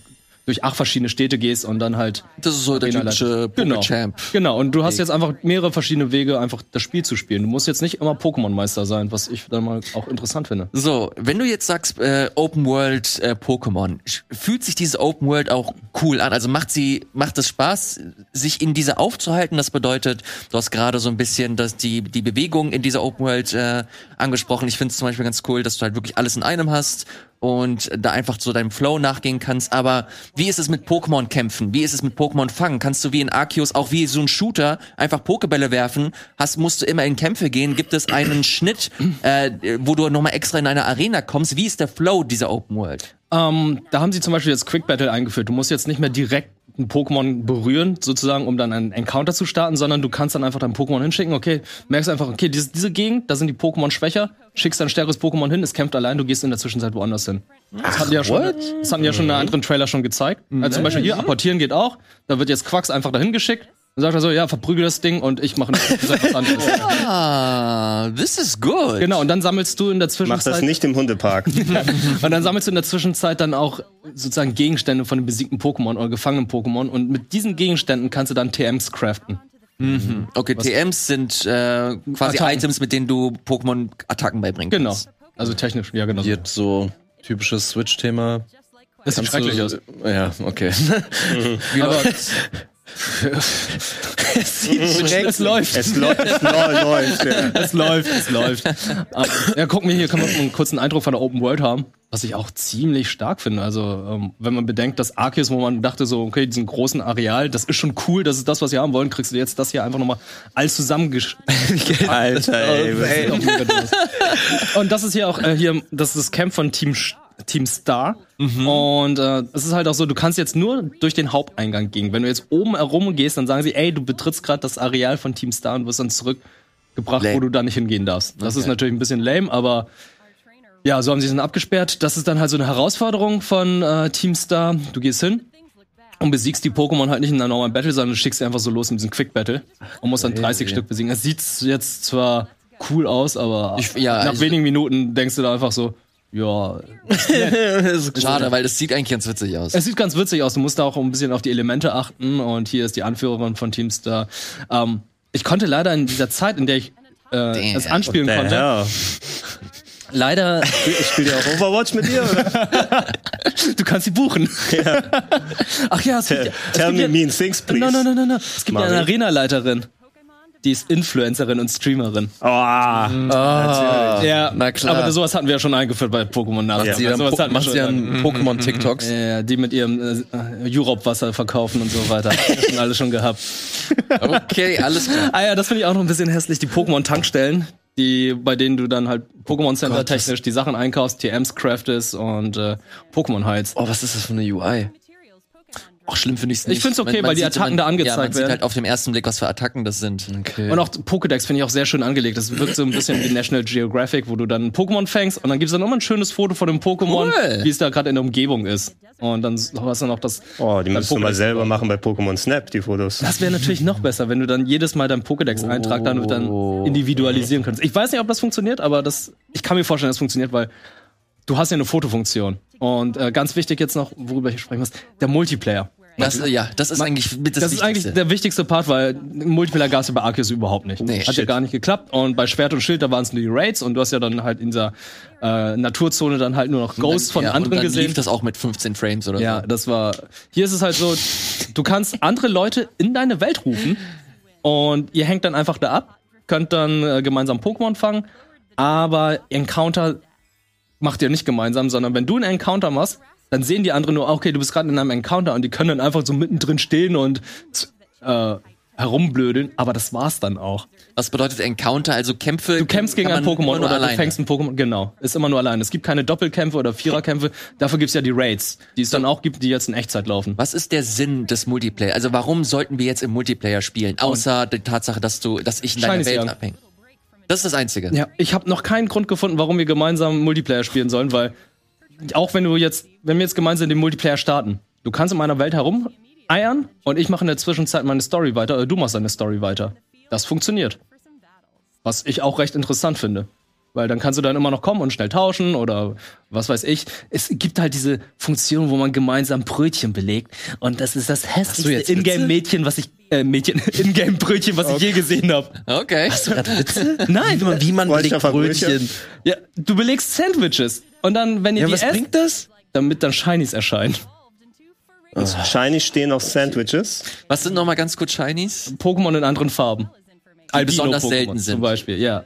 durch acht verschiedene Städte gehst und dann halt
Das ist so der typische
Genau.
Poké-Champ.
Genau, und du hast jetzt einfach mehrere verschiedene Wege, einfach das Spiel zu spielen. Du musst jetzt nicht immer Pokémon-Meister sein, was ich dann mal auch interessant finde.
So, wenn du jetzt sagst äh, Open World äh, Pokémon, fühlt sich diese Open World auch cool an? Also macht sie macht es Spaß, sich in dieser aufzuhalten? Das bedeutet, du hast gerade so ein bisschen dass die die Bewegung in dieser Open World äh, angesprochen. Ich finde es zum Beispiel ganz cool, dass du halt wirklich alles in einem hast. Und da einfach so deinem Flow nachgehen kannst. Aber wie ist es mit Pokémon-Kämpfen? Wie ist es mit Pokémon-Fangen? Kannst du wie in Arceus auch wie so ein Shooter einfach Pokebälle werfen? Hast, musst du immer in Kämpfe gehen? Gibt es einen Schnitt, äh, wo du nochmal extra in eine Arena kommst? Wie ist der Flow dieser Open World?
Ähm, da haben sie zum Beispiel jetzt Quick Battle eingeführt. Du musst jetzt nicht mehr direkt ein Pokémon berühren, sozusagen, um dann einen Encounter zu starten, sondern du kannst dann einfach dein Pokémon hinschicken. Okay, merkst einfach, okay, diese, diese Gegend, da sind die Pokémon schwächer, schickst ein stärkeres Pokémon hin, es kämpft allein, du gehst in der Zwischenzeit woanders hin. Das hatten die ja schon, das hatten die ja schon in einem anderen Trailer schon gezeigt. Also zum Beispiel hier, apportieren geht auch. Da wird jetzt Quacks einfach dahin geschickt. Dann sagt er so, ja, verprügel das Ding und ich mache was anderes. <laughs>
Ah, this is good.
Genau, und dann sammelst du in der
Mach
Zwischenzeit.
das nicht im Hundepark. <laughs>
Und dann sammelst du in der Zwischenzeit dann auch sozusagen Gegenstände von den besiegten Pokémon oder gefangenen Pokémon. Und mit diesen Gegenständen kannst du dann TMs craften.
Okay, TMs sind äh, quasi
Attacken.
Items, mit denen du Pokémon Attacken beibringen
Genau.
kannst.
Also technisch, ja genau.
Jetzt so typisches Switch-Thema.
Das sieht schrecklich aus.
Ja, okay. <laughs>
Aber
es sieht
es läuft.
Es, läuft, es läu- <laughs> läuft. Ja.
Es läuft, es läuft. Aber, ja, guck mir hier, kann man einen kurzen Eindruck von der Open World haben, was ich auch ziemlich stark finde. Also, ähm, wenn man bedenkt, dass Arceus, wo man dachte so, okay, diesen großen Areal, das ist schon cool, das ist das, was wir haben wollen, kriegst du jetzt das hier einfach nochmal alles zusammengesch... <laughs>
Alter, ey.
Und das ist hier auch, äh, hier, das ist das Camp von Team, Sch- Team Star. Und äh, es ist halt auch so, du kannst jetzt nur durch den Haupteingang gehen. Wenn du jetzt oben herum gehst, dann sagen sie, ey, du betrittst gerade das Areal von Team Star und wirst dann zurückgebracht,
Lame.
wo du da nicht hingehen darfst. Das ist
Okay.
natürlich ein bisschen lame, aber ja, so haben sie es dann abgesperrt. Das ist dann halt so eine Herausforderung von äh, Team Star. Du gehst hin und besiegst die Pokémon halt nicht in einer normalen Battle, sondern du schickst sie einfach so los in diesen Quick Battle und musst dann 30 Stück besiegen. Es sieht jetzt zwar cool aus, aber
Ich- ja,
nach
ich-
wenigen Minuten denkst du da einfach so, ja, <laughs>
Schade, weil das sieht eigentlich ganz witzig aus.
es sieht ganz witzig aus. Du musst da auch ein bisschen auf die Elemente achten und hier ist die Anführerin von Teamstar. Ähm, ich konnte leider in dieser Zeit, in der ich äh, es anspielen konnte,
Herr.
leider,
Ich spiele ja auch Overwatch mit dir, oder? <laughs>
du kannst sie buchen. Ach ja, es gibt, ja- es
Tell
gibt
me
ja,
mean things, please.
No, no, no, no, no. Es gibt ja eine
Mario.
Arena-Leiterin. Die ist Influencerin und Streamerin.
Oh,
Ah,
Ja,
na klar.
Aber sowas hatten wir ja schon eingeführt bei Pokémon nach.
Ja.
sie
sowas
po
hatten wir schon dann
Pokémon-TikToks.
Ja, die mit ihrem äh, Europe-Wasser verkaufen und so weiter. Haben wir schon alles schon gehabt.
Okay, alles klar.
Ah ja, das finde ich auch noch ein bisschen hässlich. Die Pokémon-Tankstellen, die, bei denen du dann halt Pokémon Center
das-
technisch die Sachen einkaufst, TMs craftest und äh, Pokémon heilst.
Oh, was ist das für eine UI?
Auch schlimm finde ich es
Ich find's okay, weil die Attacken da angezeigt
ja, man sieht
werden.
halt auf dem ersten Blick, was für Attacken das sind.
Okay.
Und auch Pokédex finde ich auch sehr schön angelegt. Das wirkt so ein bisschen wie National Geographic, wo du dann ein Pokémon fängst und dann gibt's dann immer ein schönes Foto von dem Pokémon,
Cool.
wie es da gerade in der Umgebung ist. Und dann hast du noch das.
oh, die müsstest du mal selber machen bei Pokémon Snap, die Fotos.
Das wäre natürlich noch besser, wenn du dann jedes Mal deinen Pokédex-Eintrag dann, dann individualisieren könntest. Ich weiß nicht, ob das funktioniert, aber das, ich kann mir vorstellen, das funktioniert, weil du hast ja eine Fotofunktion. Und äh, ganz wichtig jetzt noch, worüber ich sprechen muss, der Multiplayer.
Das, ja, das ist eigentlich mit das,
Das, ist eigentlich der wichtigste Part, weil Multiplayer gab es ja bei Arceus überhaupt nicht.
Nee,
Hat ja
shit.
gar nicht geklappt. Und bei Schwert und Schild, da waren es nur die Raids und du hast ja dann halt in dieser äh, Naturzone dann halt nur noch Ghosts von
ja,
anderen
und dann
gesehen.
lief das auch mit 15 Frames oder
Ja,
so.
das war. Hier ist es halt so, du kannst andere Leute in deine Welt rufen und ihr hängt dann einfach da ab, könnt dann äh, gemeinsam Pokémon fangen, aber Encounter macht ihr nicht gemeinsam, sondern wenn du einen Encounter machst, dann sehen die anderen nur, ah, okay, du bist gerade in einem Encounter und die können dann einfach so mittendrin stehen und äh, herumblödeln, aber das war's dann auch.
Was bedeutet Encounter? Also Kämpfe.
Du kämpfst gegen ein Pokémon oder
alleine.
du fängst ein Pokémon, genau. Ist immer nur allein. Es gibt keine Doppelkämpfe oder Viererkämpfe. Dafür gibt's ja die Raids, die es dann auch gibt, die jetzt in Echtzeit laufen.
Was ist der Sinn des Multiplayer? Also warum sollten wir jetzt im Multiplayer spielen? Außer die Tatsache, dass du, dass ich in deiner Welt abhänge. Das ist das Einzige.
Ja, ich habe noch keinen Grund gefunden, warum wir gemeinsam Multiplayer spielen sollen, weil auch wenn du jetzt, wenn wir jetzt gemeinsam den Multiplayer starten, du kannst in meiner Welt herum eiern und ich mache in der Zwischenzeit meine Story weiter oder du machst deine Story weiter. Das funktioniert. Was ich auch recht interessant finde. Weil dann kannst du dann immer noch kommen und schnell tauschen oder was weiß ich. Es gibt halt diese Funktion, wo man gemeinsam Brötchen belegt. Und das ist das hässlichste
Witze?
Ingame-Mädchen, was ich, äh, Mädchen, <laughs> Ingame-Brötchen, was ich je gesehen habe.
Okay.
Nein,
Wie man, wie man belegt
Brötchen?
Brötchen.
ja, du belegst Sandwiches. Und dann, wenn ihr
Ja,
die
was
esst,
bringt das?
damit dann Shinies erscheinen.
Shiny stehen auf Sandwiches.
Was sind nochmal ganz kurz Shinies?
Pokémon in anderen Farben.
besonders
Albino-Pokémon
selten sind.
Zum Beispiel, ja.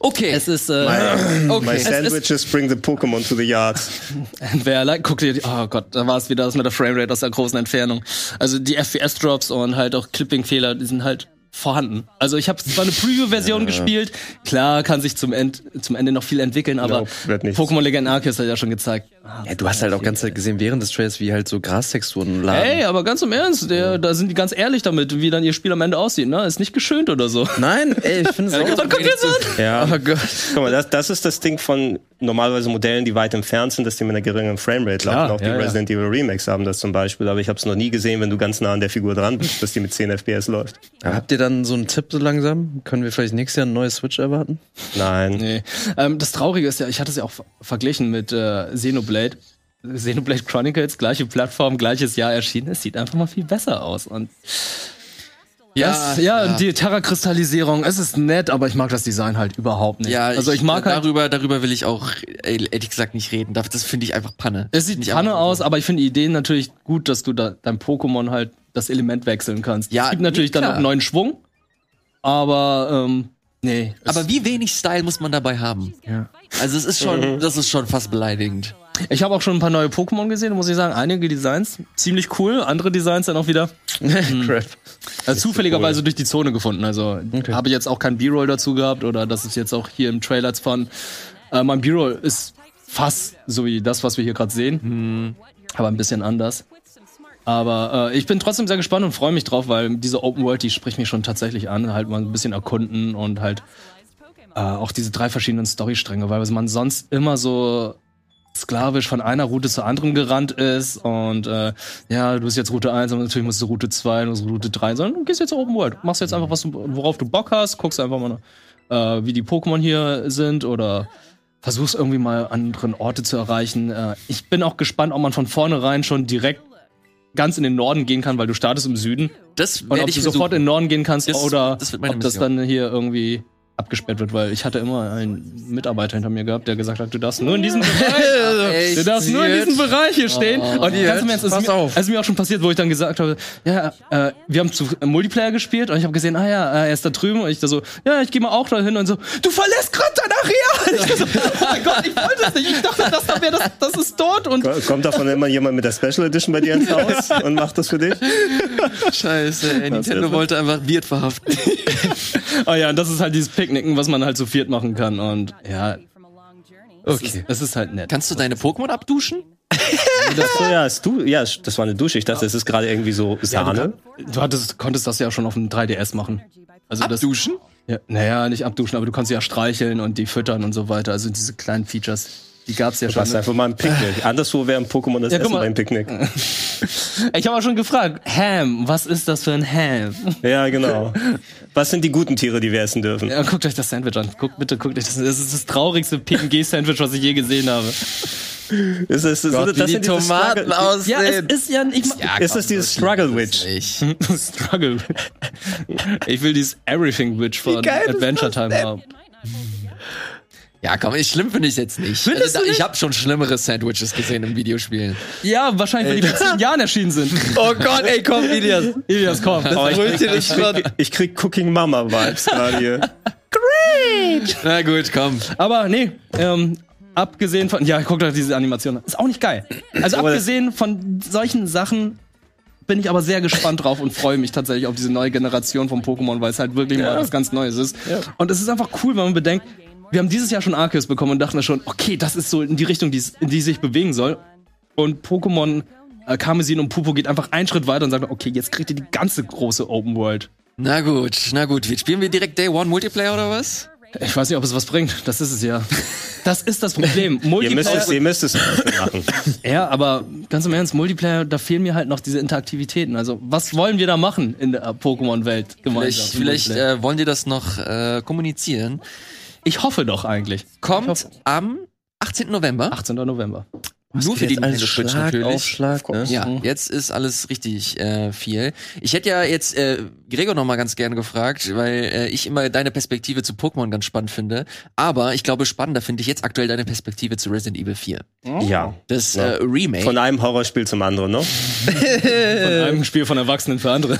Okay.
Es ist, äh,
My
okay.
sandwiches bring the Pokémon to the yard. <laughs>
wer like, guck dir, die- oh Gott, da war es wieder das mit der Framerate aus der großen Entfernung. Also die FPS-Drops und halt auch Clipping-Fehler, die sind halt vorhanden. Also ich habe zwar eine Preview-Version gespielt, klar kann sich zum, End, zum Ende noch viel entwickeln, aber. Pokémon Legend Arceus hat ja schon gezeigt.
Ja, du hast halt auch ganz Zeit gesehen während des Trails, wie halt so Grastexturen lagen.
Ey, aber ganz im Ernst, der, da sind die ganz ehrlich damit, wie dann ihr Spiel am Ende aussieht, ne? Ist nicht geschönt oder so.
Nein, ey, ich finde es <laughs> auch.
Dann guck dir's an.
Ja.
Oh Gott.
Guck mal, das, das ist das Ding von normalerweise Modellen, die weit entfernt sind, dass die mit einer geringeren Framerate laufen. Auch die
ja, ja.
Resident Evil Remakes haben das zum Beispiel, aber ich habe es noch nie gesehen, wenn du ganz nah an der Figur dran bist, dass die mit 10 FPS läuft.
Aber habt ihr dann so einen Tipp so langsam? Können wir vielleicht nächstes Jahr ein neues Switch erwarten?
Nein.
Nee. Ähm, das Traurige ist ja, ich hatte es ja auch ver- verglichen mit äh, Xenoblade. Xenoblade Chronicles, gleiche Plattform, gleiches Jahr erschienen. Es sieht einfach mal viel besser aus. Und ja, ja, und die Terra-Kristallisierung, es ist nett, aber ich mag das Design halt überhaupt nicht.
Ja,
also ich mag halt,
darüber, darüber will ich auch äh, ehrlich gesagt nicht reden. Das finde ich einfach Panne.
es sieht Panne aus, aber ich finde die Ideen natürlich gut, dass du da dein Pokémon halt das Element wechseln kannst.
Ja,
es gibt natürlich dann noch neuen Schwung, aber ähm, nee.
Aber wie wenig Style muss man dabei haben?
Ja.
Also es ist schon, das ist schon fast beleidigend.
Ich habe auch schon ein paar neue Pokémon gesehen, muss ich sagen. Einige Designs ziemlich cool, andere Designs dann auch wieder <laughs>
Crap.
Also zufälligerweise durch die Zone gefunden. Also
Okay.
habe ich jetzt auch kein B-Roll dazu gehabt oder das ist jetzt auch hier im Trailer jetzt von. Äh, mein B-Roll ist fast so wie das, was wir hier gerade sehen, aber ein bisschen anders. Aber äh, ich bin trotzdem sehr gespannt und freue mich drauf, weil diese Open World, die spricht mich schon tatsächlich an. Halt mal ein bisschen erkunden und halt äh, auch diese drei verschiedenen Storystränge, weil man sonst immer so sklavisch von einer Route zur anderen gerannt ist und äh, ja, du bist jetzt Route 1, aber natürlich musst du Route 2 und Route 3, sondern du gehst jetzt Open World. Machst jetzt einfach, was du, worauf du Bock hast, guckst einfach mal, äh, wie die Pokémon hier sind oder versuchst irgendwie mal anderen Orte zu erreichen. Äh, ich bin auch gespannt, ob man von vornherein schon direkt ganz in den Norden gehen kann, weil du startest im Süden.
Das
und ob
ich
du sofort in den Norden gehen kannst
Das-
oder
das
ob das dann hier irgendwie abgesperrt wird, weil ich hatte immer einen Mitarbeiter hinter mir gehabt, der gesagt hat, du darfst nur in diesem Bereich, du darfst nur in diesem Bereich hier stehen. und ganz im Ernst, es ist,
Pass
mir, ist mir auch schon passiert, wo ich dann gesagt habe, ja, äh, wir haben zu äh, Multiplayer gespielt und ich habe gesehen, ah ja, äh, er ist da drüben und ich da so, ja, ich gehe mal auch da hin und so, du verlässt gerade dein Areal. <laughs> Ich so, oh mein Gott, ich wollte es nicht, ich dachte, das da wäre das, das ist dort und
Kommt davon immer jemand mit der Special Edition bei dir ins <laughs> Haus und macht das für dich?
Scheiße, ey, Nintendo wollte einfach Wirt verhaften.
oh <laughs> ja, und das ist halt dieses Picknicken, was man halt zu viert machen kann und ja,
Okay.
es ist halt nett.
Kannst du deine Pokémon abduschen? <laughs>
Das, so, ja, ist du, ja, das war eine Dusche. Ich dachte, das ist gerade irgendwie so Sahne.
Du hattest, konntest das ja schon auf dem 3DS machen. Also das,
Abduschen?
ja, naja, nicht abduschen, aber du kannst sie ja streicheln und die füttern und so weiter. Also diese kleinen Features, die gab's ja
Du
schon.
warst einfach mal ein Picknick. Anderswo wäre ein Pokémon das
Ja,
Essen
mal.
beim Picknick. <laughs>
Ich habe auch schon gefragt, Ham, was ist das für ein Ham?
Ja, genau. Was sind die guten Tiere, die wir essen dürfen?
Ja, guckt euch das Sandwich an. Guckt bitte, guckt euch das an. Das ist das traurigste PNG-Sandwich, was ich je gesehen habe.
Ist es, ist,
Gott,
das
wie die Tomaten
Struggle-
aussehen.
Ja, es ist ja nicht mal.
Ist das dieses <laughs> Struggle Witch?
Ich.
Struggle. Ich will dieses Everything Witch von Adventure Time haben.
Ja, komm, ich schlimm finde ich jetzt nicht.
Findest
Also,
du
da- ich habe schon schlimmere Sandwiches gesehen in Videospielen.
Ja, wahrscheinlich, weil die vor zehn Jahren erschienen sind. <laughs>
Oh Gott, ey, komm, Ilias.
Ilias, komm.
Oh, ich, krieg, ich, krieg, ich krieg Cooking Mama Vibes gerade hier. <laughs>
Na gut, komm.
Aber nee, ähm, abgesehen von, ja, guckt euch diese Animation an. Ist auch nicht geil. Also
das-
abgesehen von solchen Sachen bin ich aber sehr gespannt drauf und freue mich tatsächlich auf diese neue Generation von Pokémon, weil es halt wirklich mal was ganz Neues ist. Und es ist einfach cool, wenn man bedenkt, wir haben dieses Jahr schon Arceus bekommen und dachten schon, okay, das ist so in die Richtung, die es- in die sich bewegen soll. Und Pokémon äh, Karmesin und Pupo geht einfach einen Schritt weiter und sagt, okay, jetzt kriegt ihr die ganze große Open World.
Na gut, na gut. Spielen wir direkt Day One Multiplayer oder was?
Ich weiß nicht, ob es was bringt. Das ist es ja. <laughs> Das ist das Problem.
Ihr müsst
Multiplayer
es, ihr müsst es machen. <laughs>
Ja, aber ganz im Ernst, Multiplayer, da fehlen mir halt noch diese Interaktivitäten. Also, was wollen wir da machen in der Pokémon-Welt gemeinsam?
Vielleicht, vielleicht
Multiplayer?
äh, wollen die das noch äh, kommunizieren.
Ich hoffe doch eigentlich.
Kommt am 18. November.
18. November.
Nur für die Nintendo Switch
Schlag
natürlich.
auf Schlag, ne?
Ja, jetzt ist alles richtig äh, viel. Ich hätte ja jetzt äh, Gregor noch mal ganz gerne gefragt, weil äh, ich immer deine Perspektive zu Pokémon ganz spannend finde. Aber ich glaube, spannender finde ich jetzt aktuell deine Perspektive zu Resident Evil 4.
Ja.
Das
Ja.
äh, Remake.
Von einem Horrorspiel zum anderen, ne? <laughs>
Von einem Spiel von Erwachsenen für andere.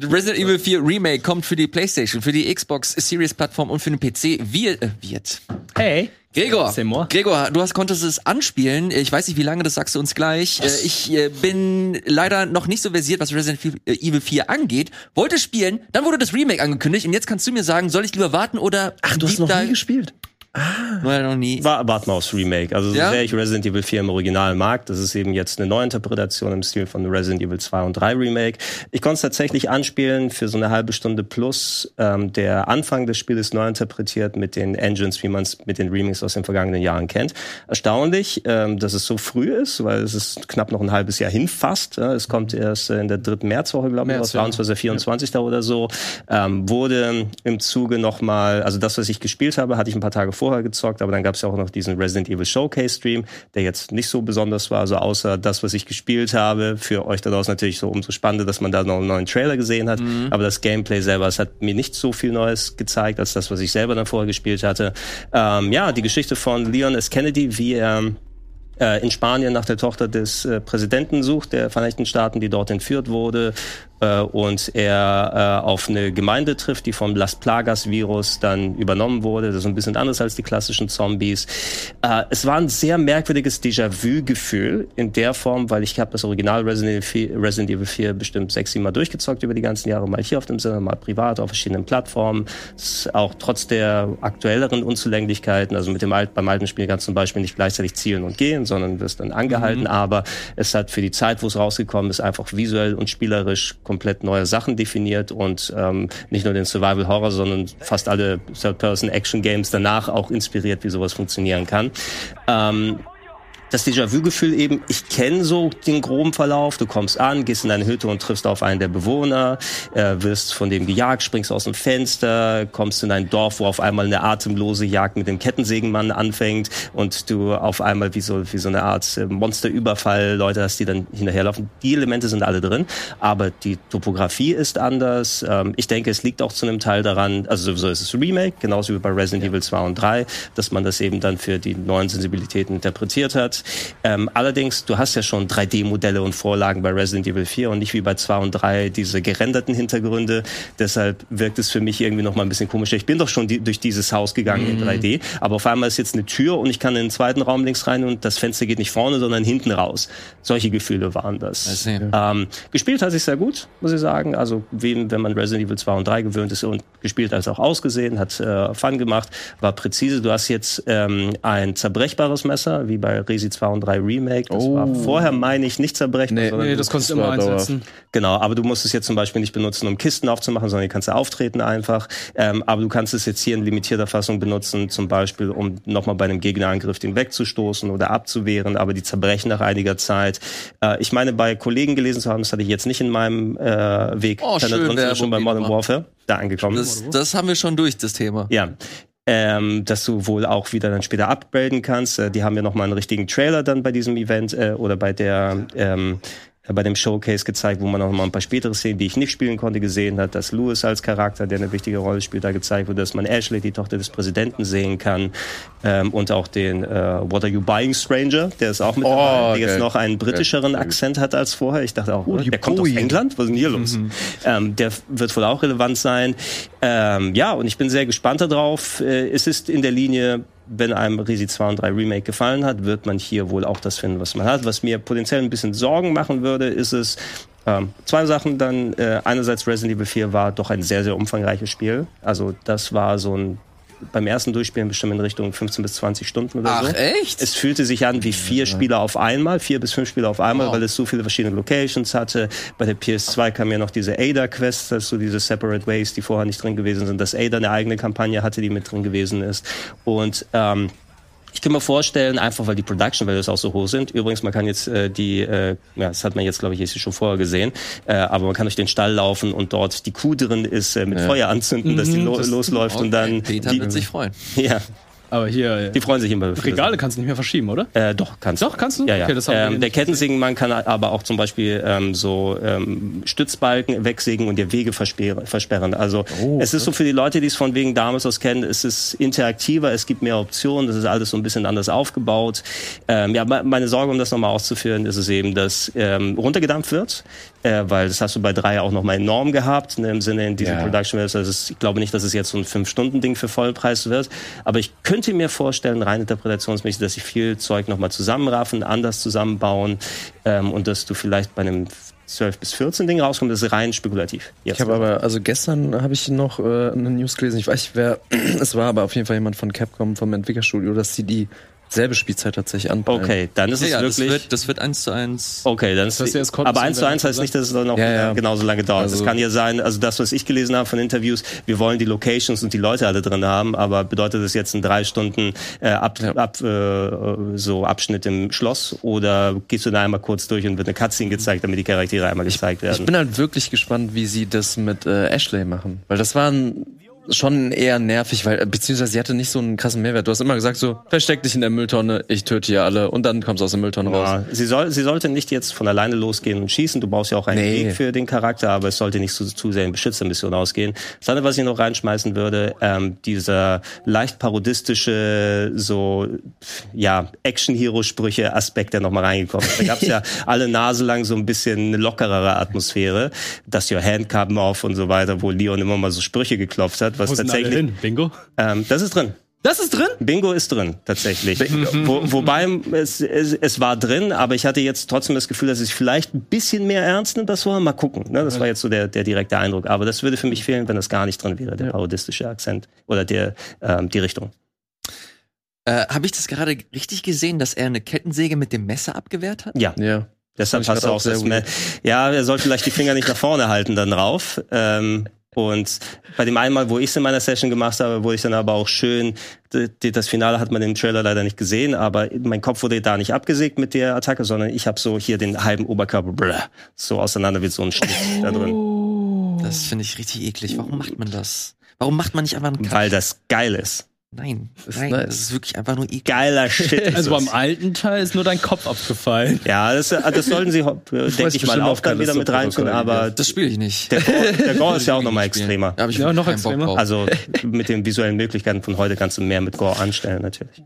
Resident Evil 4 Remake kommt für die PlayStation, für die Xbox Series Plattform und für den PC. Wir, äh, wird.
Hey.
Gregor. Gregor, du hast, konntest es anspielen. Ich weiß nicht, wie lange, das sagst du uns gleich. Äh, Ich äh, bin leider noch nicht so versiert, was Resident Evil 4 angeht. Wollte spielen, dann wurde das Remake angekündigt und jetzt kannst du mir sagen, soll ich lieber warten oder
Ach, du hast noch nie gespielt?
Nein, noch nie.
War, aufs Remake. Also, so
Ja?
sehr ich Resident Evil 4 im Original mag, das ist eben jetzt eine Neuinterpretation im Stil von Resident Evil 2 und 3 Remake. Ich konnte es tatsächlich anspielen für so eine halbe Stunde plus. Ähm, der Anfang des Spiels neu interpretiert mit den Engines, wie man es mit den Remakes aus den vergangenen Jahren kennt. Erstaunlich, ähm, dass es so früh ist, weil es ist knapp noch ein halbes Jahr hin fast. Ja, es kommt erst äh, in der dritten Märzwoche, glaube ich,
März,
raus,
ja.
23. 24. oder so. Ähm, wurde im Zuge nochmal, also das, was ich gespielt habe, hatte ich ein paar Tage vorher gezockt, aber dann gab es ja auch noch diesen Resident Evil Showcase Stream, der jetzt nicht so besonders war, also außer das, was ich gespielt habe. Für euch da draußen natürlich so umso spannender, dass man da noch einen neuen Trailer gesehen hat. Aber das Gameplay selber, es hat mir nicht so viel Neues gezeigt, als das, was ich selber dann vorher gespielt hatte. Ähm, ja, die Geschichte von Leon S. Kennedy, wie er äh, in Spanien nach der Tochter des äh, Präsidenten sucht, der Vereinigten Staaten, die dort entführt wurde, und er äh, auf eine Gemeinde trifft, die vom Las Plagas-Virus dann übernommen wurde. Das ist ein bisschen anders als die klassischen Zombies. Äh, es war ein sehr merkwürdiges Déjà-vu-Gefühl in der Form, weil ich habe das Original Resident Evil, 4, Resident Evil 4 bestimmt sechs, sieben Mal durchgezockt über die ganzen Jahre, mal hier auf dem Sender, mal privat auf verschiedenen Plattformen. Auch trotz der aktuelleren Unzulänglichkeiten, also mit dem Alt, beim alten Spiel kannst du zum Beispiel nicht gleichzeitig zielen und gehen, sondern wirst dann angehalten, aber es hat für die Zeit, wo es rausgekommen ist, einfach visuell und spielerisch komplett neue Sachen definiert und ähm, nicht nur den Survival Horror, sondern fast alle Third-Person-Action-Games danach auch inspiriert, wie sowas funktionieren kann. Ähm, das Déjà-vu-Gefühl eben, ich kenne so den groben Verlauf, du kommst an, gehst in deine Hütte und triffst auf einen der Bewohner, äh, wirst von dem gejagt, springst aus dem Fenster, kommst in ein Dorf, wo auf einmal eine atemlose Jagd mit dem Kettensägenmann anfängt und du auf einmal wie so, wie so eine Art äh, Monsterüberfall Leute hast, die dann hinterherlaufen. Die Elemente sind alle drin, aber die Topografie ist anders. Ähm, ich denke, es liegt auch zu einem Teil daran, also sowieso ist es Remake, genauso wie bei Resident Evil 2 und 3, dass man das eben dann für die neuen Sensibilitäten interpretiert hat. Ähm, allerdings, du hast ja schon 3D-Modelle und Vorlagen bei Resident Evil 4 und nicht wie bei 2 und 3 diese gerenderten Hintergründe. Deshalb wirkt es für mich irgendwie noch mal ein bisschen komischer. Ich bin doch schon die, durch dieses Haus gegangen in 3D, aber auf einmal ist jetzt eine Tür und ich kann in den zweiten Raum links rein und das Fenster geht nicht vorne, sondern hinten raus. Solche Gefühle waren das. Ähm, gespielt hat sich sehr gut, muss ich sagen. Also wem, wenn man Resident Evil 2 und 3 gewöhnt ist und gespielt als auch ausgesehen, hat äh, Fun gemacht, war präzise. Du hast jetzt ähm, ein zerbrechbares Messer, wie bei Resi 2 und 3 Remake. Das
Oh.
war vorher, meine ich, nicht zerbrechbar.
Nee,
sondern
Nee,
du-
das konntest du immer einsetzen.
Genau, aber du musst es jetzt zum Beispiel nicht benutzen, um Kisten aufzumachen, sondern du kannst ja auftreten einfach. Ähm, aber du kannst es jetzt hier in limitierter Fassung benutzen, zum Beispiel, um nochmal bei einem Gegnerangriff den wegzustoßen oder abzuwehren, aber die zerbrechen nach einiger Zeit. Äh, ich meine, bei Kollegen gelesen zu haben, das hatte ich jetzt nicht in meinem äh, Weg.
Oh, schön,
drin schon bei Modern. Warfare da angekommen.
Das, das haben wir schon durch, das Thema.
Ja. Ähm, dass du wohl auch wieder dann später upgraden kannst. Äh, die haben ja noch mal einen richtigen Trailer dann bei diesem Event äh, oder bei der ähm, äh, bei dem Showcase gezeigt, wo man noch mal ein paar spätere Szenen, die ich nicht spielen konnte, gesehen hat, dass Lewis als Charakter, der eine wichtige Rolle spielt, da gezeigt wurde, dass man Ashley, die Tochter des Präsidenten, sehen kann ähm, und auch den äh, What Are You Buying Stranger, der ist auch mit
Oh,
dabei, der jetzt noch einen britischeren Akzent hat als vorher. Ich dachte auch,
Oh, die
der kommt aus. England, was ist denn hier los? Ähm, der wird wohl auch relevant sein. Ähm, ja, und ich bin sehr gespannt darauf. Äh, es ist in der Linie, wenn einem Resi 2 und 3 Remake gefallen hat, wird man hier wohl auch das finden, was man hat. Was mir potenziell ein bisschen Sorgen machen würde, ist es, ähm, zwei Sachen dann. Äh, einerseits Resident Evil 4 war doch ein sehr, sehr umfangreiches Spiel. Also das war so ein, beim ersten Durchspielen bestimmt in Richtung 15 bis 20 Stunden oder so.
Ach, echt?
Es fühlte sich an wie vier Spieler auf einmal, vier bis fünf Spieler auf einmal,
Wow.
weil es so viele verschiedene Locations hatte. Bei der PS2 kam ja noch diese Ada-Quest, das ist so diese Separate Ways, die vorher nicht drin gewesen sind, dass Ada eine eigene Kampagne hatte, die mit drin gewesen ist. Und ähm, ich kann mir vorstellen, einfach weil die Production Values auch so hoch sind. Übrigens, man kann jetzt äh, die, äh, ja, das hat man jetzt, glaube ich, jetzt schon vorher gesehen, äh, aber man kann durch den Stall laufen und dort die Kuh drin ist, äh, mit Feuer anzünden, dass die lo
das-
losläuft und dann
Peter
die,
wird sich freuen.
ja.
Aber hier,
Die freuen sich immer
Regale kannst du nicht mehr verschieben, oder?
Äh, doch, kannst du.
Doch, kannst du?
Ja, ja.
Okay,
ähm, der Kettensägenmann kann aber auch zum Beispiel ähm, so ähm, Stützbalken wegsägen und dir Wege versperren. Also
Oh,
es ist so für die Leute, die es von wegen damals aus kennen, es ist interaktiver, es gibt mehr Optionen, das ist alles so ein bisschen anders aufgebaut. Ähm, ja, me- meine Sorge, um das nochmal auszuführen, ist es eben, dass ähm, runtergedampft wird, äh, weil das hast du bei drei auch nochmal enorm gehabt, ne, im Sinne in diesem
Ja.
Production Values. Also ich glaube nicht, dass es jetzt so ein Fünf-Stunden-Ding für Vollpreis wird, aber ich könnte mir vorstellen, rein interpretationsmäßig, dass sie viel Zeug nochmal zusammenraffen, anders zusammenbauen ähm, und dass du vielleicht bei einem 12 bis 14 Ding rauskommst, das ist rein spekulativ. Jetzt.
Ich habe aber, also gestern habe ich noch äh, eine News gelesen, ich weiß nicht, wer <clears throat> es war, aber auf jeden Fall jemand von Capcom, vom Entwicklerstudio, dass sie dieselbe Spielzeit tatsächlich anpeilen.
Okay, dann ist
Ja,
es
ja, das
wirklich.
wird, das wird eins zu eins.
Okay, dann ist
Das heißt,
aber
Sie
eins zu
werden
eins heißt nicht, dass es dann auch
Ja, ja.
genauso lange dauert. Es
Also-
kann ja sein, also das, was ich gelesen habe von Interviews, wir wollen die Locations und die Leute alle drin haben, aber bedeutet das jetzt ein drei Stunden äh, ab,
Ja.
ab, äh, so Abschnitt im Schloss oder gehst du da einmal kurz durch und wird eine Cutscene gezeigt, damit die Charaktere einmal gezeigt werden?
Ich bin halt wirklich gespannt, wie sie das mit äh, Ashley machen. Weil das war ein, schon eher nervig, weil, äh, beziehungsweise sie hatte nicht so einen krassen Mehrwert. Du hast immer gesagt so, versteck dich in der Mülltonne, ich töte hier alle und dann kommst du aus der Mülltonne raus.
Ja, sie, soll, sie sollte nicht jetzt von alleine losgehen und schießen. Du brauchst ja auch einen
Nee.
Weg für den Charakter, aber es sollte nicht zu, zu sehr in Beschützermission ausgehen. Das andere, was ich noch reinschmeißen würde, ähm, dieser leicht parodistische, so ja Action-Hero-Sprüche Aspekt, der nochmal reingekommen ist. Da gab's ja <laughs> alle Nase lang so ein bisschen eine lockerere Atmosphäre, dass your hand come off und so weiter, wo Leon immer mal so Sprüche geklopft hat, was
sind alle
tatsächlich
hin? Bingo?
ähm, das ist drin.
Das ist drin?
Bingo ist drin, tatsächlich. Wo, wobei es, es, es war drin, aber ich hatte jetzt trotzdem das Gefühl, dass es vielleicht ein bisschen mehr ernst nimmt, das war. Mal gucken. Ne? Das war jetzt so der, der direkte Eindruck. Aber das würde für mich fehlen, wenn das gar nicht drin wäre, der parodistische Akzent oder der, ähm, die Richtung.
Äh, Habe ich das gerade richtig gesehen, dass er eine Kettensäge mit dem Messer abgewehrt hat?
Ja,
Ja.
deshalb
grad
auch
auch sehr
das mehr. Ja, er soll vielleicht die Finger nicht nach vorne halten dann drauf. Ähm, und bei dem einmal, wo ich es in meiner Session gemacht habe, wurde ich dann aber auch schön, das Finale hat man im Trailer leider nicht gesehen, aber mein Kopf wurde da nicht abgesägt mit der Attacke, sondern ich habe so hier den halben Oberkörper blah, so auseinander wie so ein Schnitt da drin.
Das finde ich richtig eklig. Warum macht man das? Warum macht man nicht einfach einen Cut?
Weil das geil ist.
Nein,
Ist
nein,
nice.
das ist wirklich einfach nur eklig.
Geiler Shit. ist <laughs>
Also
das.
beim alten Teil ist nur dein Kopf abgefallen.
ja, das, das sollten sie, <laughs> ho- denke ich mal, auch
auf
dann wieder mit reintun,
Callisto-Protokoll,
aber
Das spiele ich nicht.
der Gore, <laughs> der Gore ist ja auch nochmal extremer.
Da hab ich
Ja, noch extremer.
Also mit den visuellen Möglichkeiten von heute kannst du mehr mit Gore anstellen, natürlich.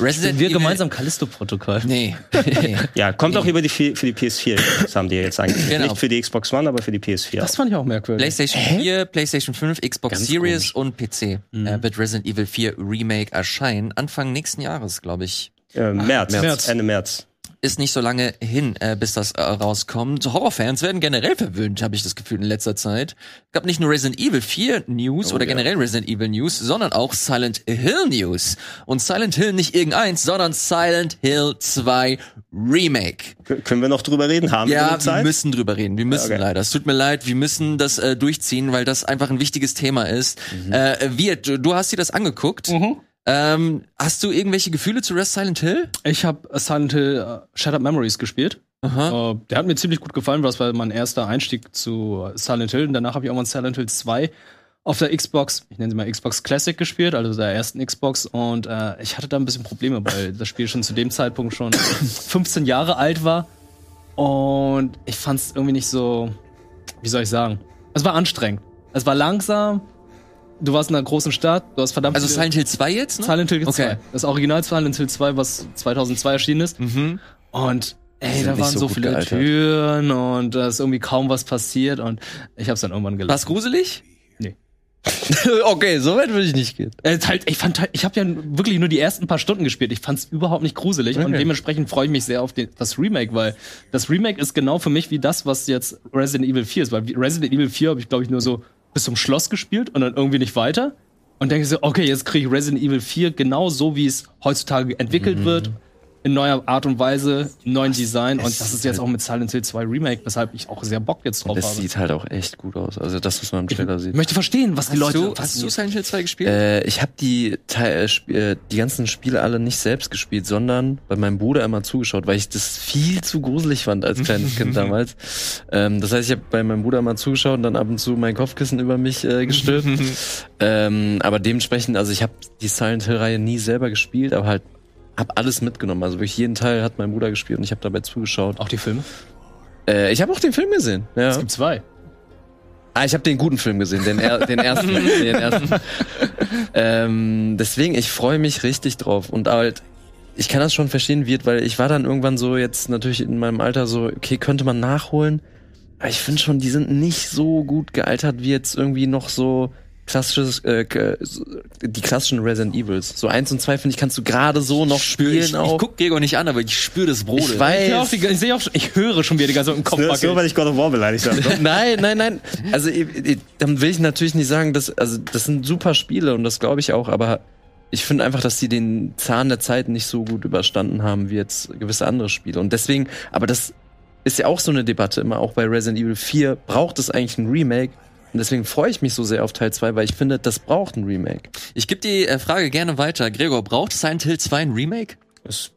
Resident
Wir
Evil-
gemeinsam Callisto-Protokoll.
Nee. nee. <laughs>
Ja, kommt auch über die für die PS4. Das haben die jetzt eigentlich
Genau.
nicht für die Xbox One, aber für die PS4.
Das fand ich auch merkwürdig.
PlayStation 4, PlayStation 5, Xbox
Ganz
Series und PC
Mhm.
äh, wird Resident Evil 4 Remake erscheinen. Anfang nächsten Jahres, glaube ich.
äh, März,
März.
Ende März.
Ist nicht so lange hin, äh, bis das äh, rauskommt. Horrorfans werden generell verwöhnt, habe ich das Gefühl, in letzter Zeit. Gab nicht nur Resident Evil 4 News
Oh,
oder
ja.
generell Resident Evil News, sondern auch Silent Hill News. Und Silent Hill nicht irgendeins, sondern Silent Hill 2 Remake.
K können wir noch drüber reden? Haben wir
Ja, wir
Zeit?
müssen drüber reden. Wir müssen
Okay.
leider. Es tut mir leid, wir müssen das äh, durchziehen, weil das einfach ein wichtiges Thema ist.
Mhm.
Äh, wir, du, du hast dir das angeguckt. Ähm, hast du irgendwelche Gefühle zu Rest Silent Hill?
Ich habe Silent Hill uh, Shattered Memories gespielt.
Aha.
Äh, der hat mir ziemlich gut gefallen, weil das war mein erster Einstieg zu Silent Hill. Und danach habe ich irgendwann Silent Hill 2 auf der Xbox, ich nenne sie mal Xbox Classic gespielt, also der ersten Xbox. Und äh, ich hatte da ein bisschen Probleme, weil <laughs> das Spiel schon zu dem Zeitpunkt schon 15 Jahre alt war. Und ich fand es irgendwie nicht so, wie soll ich sagen? Es war anstrengend. Es war langsam. Du warst in einer großen Stadt, du hast verdammt
Also Silent Hill 2 jetzt? Ne?
Silent Hill 2.
Okay.
Das Original Silent Hill 2, was 2002 erschienen ist.
Mhm.
Und ey, da waren
so
so viele
gealtert.
Türen und da ist irgendwie kaum was passiert und ich hab's dann irgendwann
War's
gelassen.
gruselig? <laughs>
okay, so weit würde ich nicht gehen.
Äh, halt, ich fand halt, ich habe ja wirklich nur die ersten paar Stunden gespielt. Ich fand's überhaupt nicht gruselig und
Okay.
dementsprechend freue ich mich sehr auf den, das Remake, weil das Remake ist genau für mich wie das, was jetzt Resident Evil 4 ist. Weil Resident Evil 4 habe ich, glaube ich, nur so bis zum Schloss gespielt und dann irgendwie nicht weiter. Und denke so, okay, jetzt kriege ich Resident Evil 4 genau so, wie es heutzutage entwickelt wird. In neuer Art und Weise, im neuen Design. Und das ist jetzt auch mit Silent Hill 2 Remake, weshalb ich auch sehr Bock jetzt drauf
Das
habe.
sieht halt auch echt gut aus. Also das, was man im Trailer
Ich
sieht.
möchte verstehen, was die
Hast
Leute.
du,
was
hast du
die-
Silent Hill 2 gespielt?
Äh, ich habe die, Teil- äh, äh, die ganzen Spiele alle nicht selbst gespielt, sondern bei meinem Bruder immer zugeschaut, weil ich das viel zu gruselig fand als kleines Kind <laughs> damals. Ähm, das heißt, ich habe bei meinem Bruder immer zugeschaut und dann ab und zu mein Kopfkissen über mich äh, gestülpt. <laughs> ähm, aber dementsprechend, also ich habe die Silent Hill-Reihe nie selber gespielt, aber halt hab alles mitgenommen. Also wirklich jeden Teil hat mein Bruder gespielt und ich habe dabei zugeschaut.
auch die Filme?
Äh, ich habe auch den Film gesehen. Ja.
Es gibt zwei.
Ah, ich habe den guten Film gesehen, den, er, den ersten. <laughs> den ersten. Ähm, deswegen, ich freue mich richtig drauf. Und halt, ich kann das schon verstehen, wird, weil ich war dann irgendwann so jetzt natürlich in meinem Alter so, okay, könnte man nachholen. Aber ich finde schon, die sind nicht so gut gealtert wie jetzt irgendwie noch so klassisches, äh, die klassischen Resident Evils. So eins und zwei finde ich kannst du gerade so noch
Spür,
spielen
ich,
auch.
ich guck Gregor nicht an, aber ich spüre das Brodeln.
Ich weiß.
Ich, ich sehe auch schon, ich höre schon wieder die ganze Zeit im Kopf
Nur, nur weil ich God of War beleidigt habe. <laughs>
nein, nein, nein. Also ich, ich, dann will ich natürlich nicht sagen, dass also das sind super Spiele und das glaube ich auch, aber ich finde einfach, dass die den Zahn der Zeit nicht so gut überstanden haben wie jetzt gewisse andere Spiele und deswegen, aber das ist ja auch so eine Debatte immer auch bei Resident Evil 4, braucht es eigentlich ein Remake? Und deswegen freue ich mich so sehr auf Teil 2, weil ich finde, das braucht ein Remake.
Ich gebe die äh, Frage gerne weiter. Gregor, braucht Silent Hill 2 ein Remake?
Es,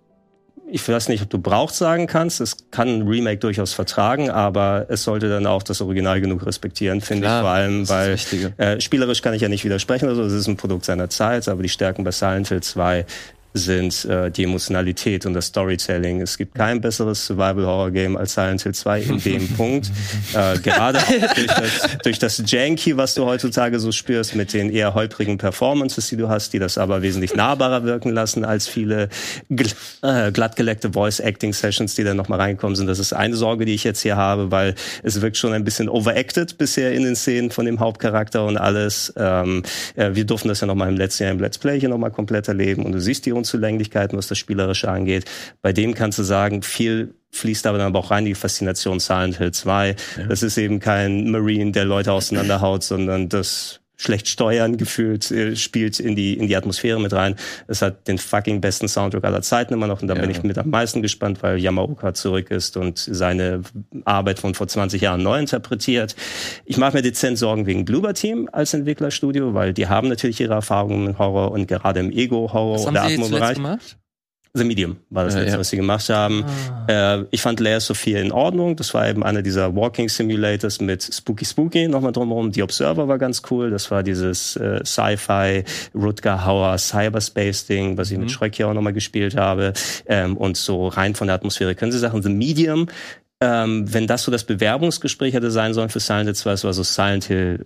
ich weiß nicht, ob du brauchst sagen kannst. Es kann ein Remake durchaus vertragen, aber es sollte dann auch das Original genug respektieren, finde ich vor allem, weil äh, spielerisch kann ich ja nicht widersprechen. Also es ist ein Produkt seiner Zeit, aber die Stärken bei Silent Hill 2 sind äh, die Emotionalität und das Storytelling. Es gibt kein besseres Survival-Horror-Game als Silent Hill 2 in dem <laughs> Punkt. Äh, gerade auch durch das, durch das Janky, was du heutzutage so spürst, mit den eher holprigen Performances, die du hast, die das aber wesentlich nahbarer wirken lassen als viele gl äh, glattgeleckte Voice-Acting-Sessions, die dann nochmal reinkommen sind. Das ist eine Sorge, die ich jetzt hier habe, weil es wirkt schon ein bisschen overacted bisher in den Szenen von dem Hauptcharakter und alles. Ähm, äh, wir durften das ja nochmal im letzten Jahr im Let's Play hier nochmal komplett erleben und du siehst die Unzulänglichkeiten, was das Spielerische angeht. Bei dem kannst du sagen, viel fließt aber dann aber auch rein die Faszination Silent Hill 2. Das ist eben kein Marine, der Leute auseinanderhaut, sondern das schlecht steuern gefühlt äh, spielt in die in die Atmosphäre mit rein. Es hat den fucking besten Soundtrack aller Zeiten immer noch und da bin
Ja.
ich mit am meisten gespannt, weil Yamaoka zurück ist und seine Arbeit von vor 20 Jahren neu interpretiert. Ich mache mir dezent Sorgen wegen Bloober Team als Entwicklerstudio, weil die haben natürlich ihre Erfahrungen im Horror und gerade im Ego-Horror oder
haben sie zuletzt
Atmo-Bereich. The Medium war das
Ja,
letzte,
ja.
was sie gemacht haben. Äh, ich fand Layer Sophia in Ordnung. Das war eben einer dieser Walking Simulators mit Spooky Spooky nochmal drumherum. Die Observer war ganz cool. Das war dieses äh, Sci-Fi Rutger Hauer Cyberspace Ding, was ich mit Schreck hier auch nochmal gespielt habe. Ähm, und so rein von der Atmosphäre können sie Sachen. The Medium, ähm, wenn das so das Bewerbungsgespräch hätte sein sollen für Silent Hill 2, es war so Silent Hill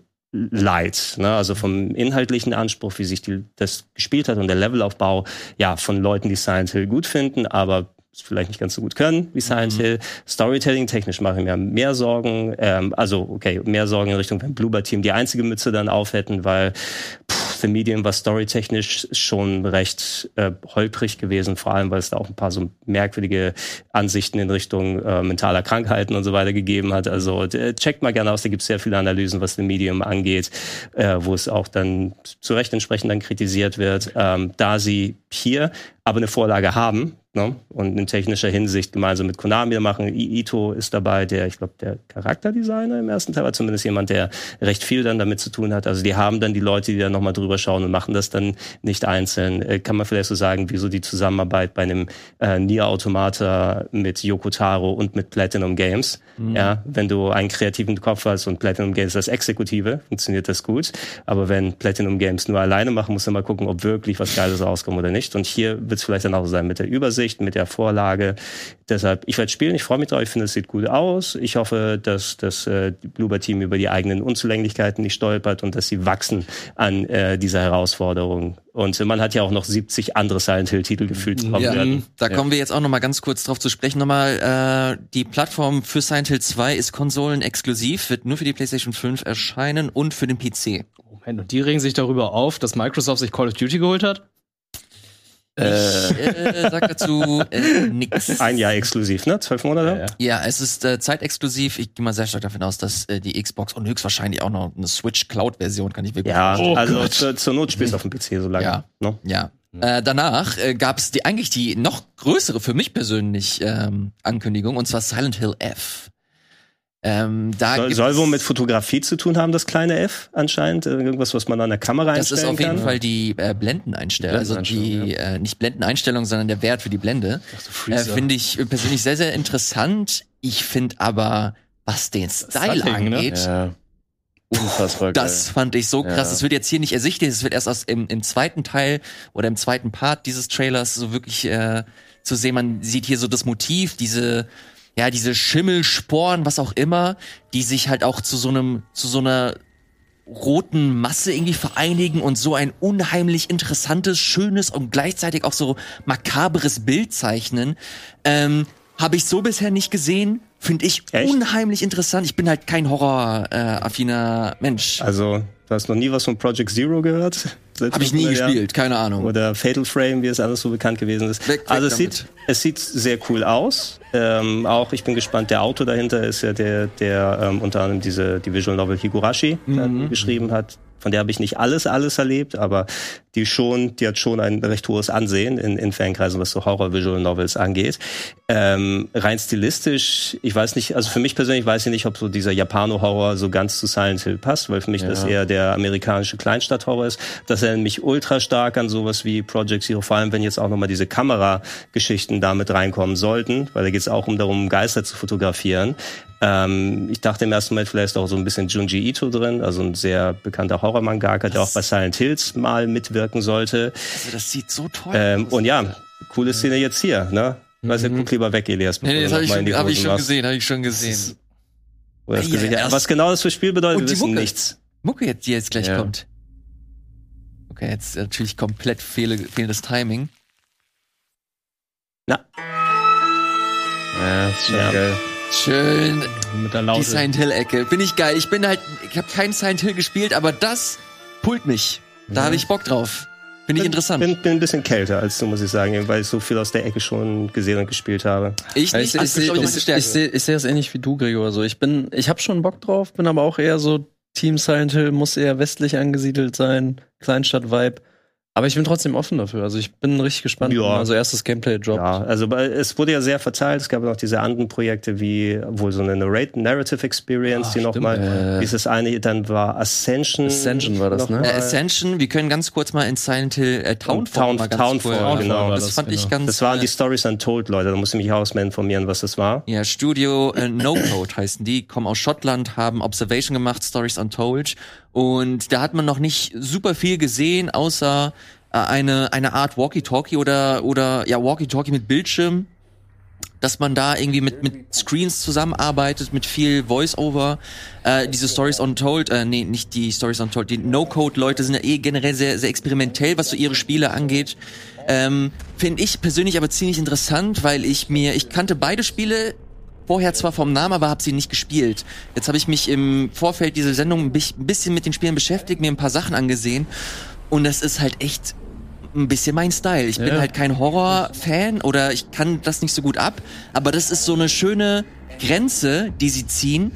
Light, ne? also vom inhaltlichen Anspruch, wie sich die, das gespielt hat und der Levelaufbau, ja, von Leuten, die Silent Hill gut finden, aber es vielleicht nicht ganz so gut können wie Silent Hill. Storytelling technisch mache ich mir mehr Sorgen, ähm, also okay, mehr Sorgen in Richtung, wenn Bloober Team die einzige Mütze dann auf hätten, weil The Medium war storytechnisch schon recht äh, holprig gewesen, vor allem weil es da auch ein paar so merkwürdige Ansichten in Richtung äh, mentaler Krankheiten und so weiter gegeben hat. Also checkt mal gerne aus, da gibt es sehr viele Analysen, was The Medium angeht, äh, wo es auch dann zu Recht entsprechend dann kritisiert wird. Ähm, da sie hier aber eine Vorlage haben, ne? und in technischer Hinsicht gemeinsam mit Konami machen. I Ito ist dabei, der, ich glaube, der Charakterdesigner im ersten Teil war zumindest jemand, der recht viel dann damit zu tun hat. Also die haben dann die Leute, die dann nochmal drüber schauen und machen das dann nicht einzeln. Äh, kann man vielleicht so sagen, wie so die Zusammenarbeit bei einem äh, Nier Automata mit Yoko Taro und mit Platinum Games. Ja, wenn du einen kreativen Kopf hast und Platinum Games als Exekutive, funktioniert das gut. Aber wenn Platinum Games nur alleine machen, musst du mal gucken, ob wirklich was Geiles rauskommt oder nicht. Und hier wird es vielleicht dann auch sein mit der Übersicht, mit der Vorlage. Deshalb, ich werde spielen, ich freue mich drauf, ich finde, es sieht gut aus. Ich hoffe, dass das äh, Bloober Team über die eigenen Unzulänglichkeiten nicht stolpert und dass sie wachsen an äh, dieser Herausforderung. Und man hat ja auch noch 70 andere Silent Hill Titel gefühlt kommen
Ja,
werden.
da kommen wir jetzt auch noch mal ganz kurz drauf zu sprechen. Nochmal, äh, die Plattform für Silent Hill 2 ist konsolenexklusiv, wird nur für die PlayStation 5 erscheinen und für den PC.
Moment, und die regen sich darüber auf, dass Microsoft sich Call of Duty geholt hat?
Ich äh, sag dazu äh, nix.
Ein Jahr exklusiv, ne? Zwölf Monate?
Ja, es ist äh, zeitexklusiv. Ich gehe mal sehr stark davon aus, dass äh, die Xbox und höchstwahrscheinlich auch noch eine Switch Cloud-Version kann ich wirklich
Ja,
Oh
also zur, zur Not spielst du auf dem PC so lange.
Ja.
Ne?
Ja. Äh, danach äh, gab es die eigentlich die noch größere für mich persönlich ähm, Ankündigung und zwar Silent Hill F. Ähm, da
Soll, soll wohl mit Fotografie zu tun haben, das kleine F anscheinend. Äh, Irgendwas, was man an der Kamera
das ist
einstellen
auf jeden
kann.
Fall die äh, Blendeneinstellung, also die
Blendeneinstellung,
äh, nicht Blendeneinstellung, sondern der Wert für die Blende. Äh, finde ich persönlich sehr sehr interessant. Ich finde aber, was den Style
Setting, ne?
angeht,
Ja. Unfassbar geil.
Das fand ich so krass.
Ja.
Das wird jetzt hier nicht ersichtlich. Das wird erst aus im, im zweiten Teil oder im zweiten Part dieses Trailers so wirklich äh, zu sehen. Man sieht hier so das Motiv, diese ja diese Schimmelsporen, was auch immer, die sich halt auch zu so einem zu so einer roten Masse irgendwie vereinigen und so ein unheimlich interessantes, schönes und gleichzeitig auch so makabres Bild zeichnen. Ähm, Habe ich so bisher nicht gesehen. Finde ich
Echt?
unheimlich interessant. Ich bin halt kein horror-affiner Mensch.
Also, du hast noch nie was von Project Zero gehört?
Habe ich nie
500 Jahren?
gespielt, keine Ahnung.
Oder Fatal Frame, wie es alles so bekannt gewesen ist.
Weg- weg
also es
damit.
sieht, es sieht sehr cool aus. Ähm, auch ich bin gespannt, der Autor dahinter ist ja der, der ähm, unter anderem diese die Visual Novel Higurashi dann geschrieben hat. Von der habe ich nicht alles, alles erlebt, aber die schon, die hat schon ein recht hohes Ansehen in, in Fankreisen, was so Horror-Visual Novels angeht. Ähm, rein stilistisch, ich weiß nicht, also für mich persönlich weiß ich nicht, ob so dieser Japano-Horror so ganz zu Silent Hill passt, weil für mich das eher der amerikanische Kleinstadt-Horror ist. Das erinnert mich ultra stark an sowas wie Project Zero, vor allem wenn jetzt auch nochmal diese Kamerageschichten damit reinkommen sollten, weil da geht es auch um darum, Geister zu fotografieren. Ähm, ich dachte im ersten Moment vielleicht ist auch so ein bisschen Junji Ito drin, also ein sehr bekannter Horror-Mangaka, der auch bei Silent Hills mal mitwirken sollte.
Also das sieht so toll
Ähm,
aus.
und ja, coole Szene jetzt hier, ne? Weiß nicht, guck lieber weg, Elias.
Nee, nee, das
bevor
habe ich, schon, hab ich schon gesehen, habe ich schon gesehen.
Oder das
Ja,
gesehen. Ja, was genau das für Spiel bedeutet,
Und
wir
die
wissen
Mucke.
nichts.
Mucke jetzt, die jetzt gleich
Ja.
kommt. Okay, jetzt natürlich komplett fehle, fehlendes Timing.
Na,
Ja, ist schon
Ja.
geil.
Schön,
Mit der
die
Laute.
Silent Hill Ecke. Bin ich geil. Ich bin halt, ich habe kein Silent Hill gespielt, aber das pullt mich. Da habe ich Bock drauf. Finde ich interessant.
bin, bin ein bisschen kälter als du, muss ich sagen, weil ich so viel aus der Ecke schon gesehen und gespielt habe.
ich
Ja,
nicht,
ich,
das
ich,
ich,
ich, ich, sehe ich sehe das ähnlich wie du, Gregor. So, ich bin, ich habe schon Bock drauf, bin aber auch eher so Team Silent Hill muss eher westlich angesiedelt sein, Kleinstadt-Vibe. Aber ich bin trotzdem offen dafür. Also ich bin richtig gespannt.
Ja.
Also erstes Gameplay droppt.
Ja, also es wurde ja sehr verteilt. Es gab noch diese anderen Projekte wie wohl so eine Narrative Experience, die nochmal,
Äh.
dieses eine dann war Ascension.
Ascension war das, ne?
noch
Äh,
mal.
Ascension, wir können ganz kurz mal in Silent Hill äh, Townfall
Town-
mal ganz
Townfall,
kurz-
genau.
Das,
Das,
fand ich
genau.
ganz.
Das waren
äh,
die Stories Untold, Leute. Da muss ich mich auch erstmal informieren, was das war.
Ja, Studio äh, No Code heißen die, kommen aus Schottland, haben Observation gemacht, Stories Untold. Und da hat man noch nicht super viel gesehen, außer äh, eine, eine Art Walkie-Talkie oder, oder ja, Walkie-Talkie mit Bildschirm. Dass man da irgendwie mit, mit Screens zusammenarbeitet, mit viel Voice-Over. Äh, diese Stories Untold, äh, nee, nicht die Stories Untold, die No-Code-Leute sind ja eh generell sehr, sehr experimentell, was so ihre Spiele angeht. Ähm, Finde ich persönlich aber ziemlich interessant, weil ich mir, ich kannte beide Spiele vorher zwar vom Namen, aber habe sie nicht gespielt. Jetzt habe ich mich im Vorfeld dieser Sendung ein bi- ein bisschen mit den Spielen beschäftigt, mir ein paar Sachen angesehen und das ist halt echt ein bisschen mein Style. Ich bin
Ja.
halt kein Horror-Fan oder ich kann das nicht so gut ab, aber das ist so eine schöne Grenze, die sie ziehen.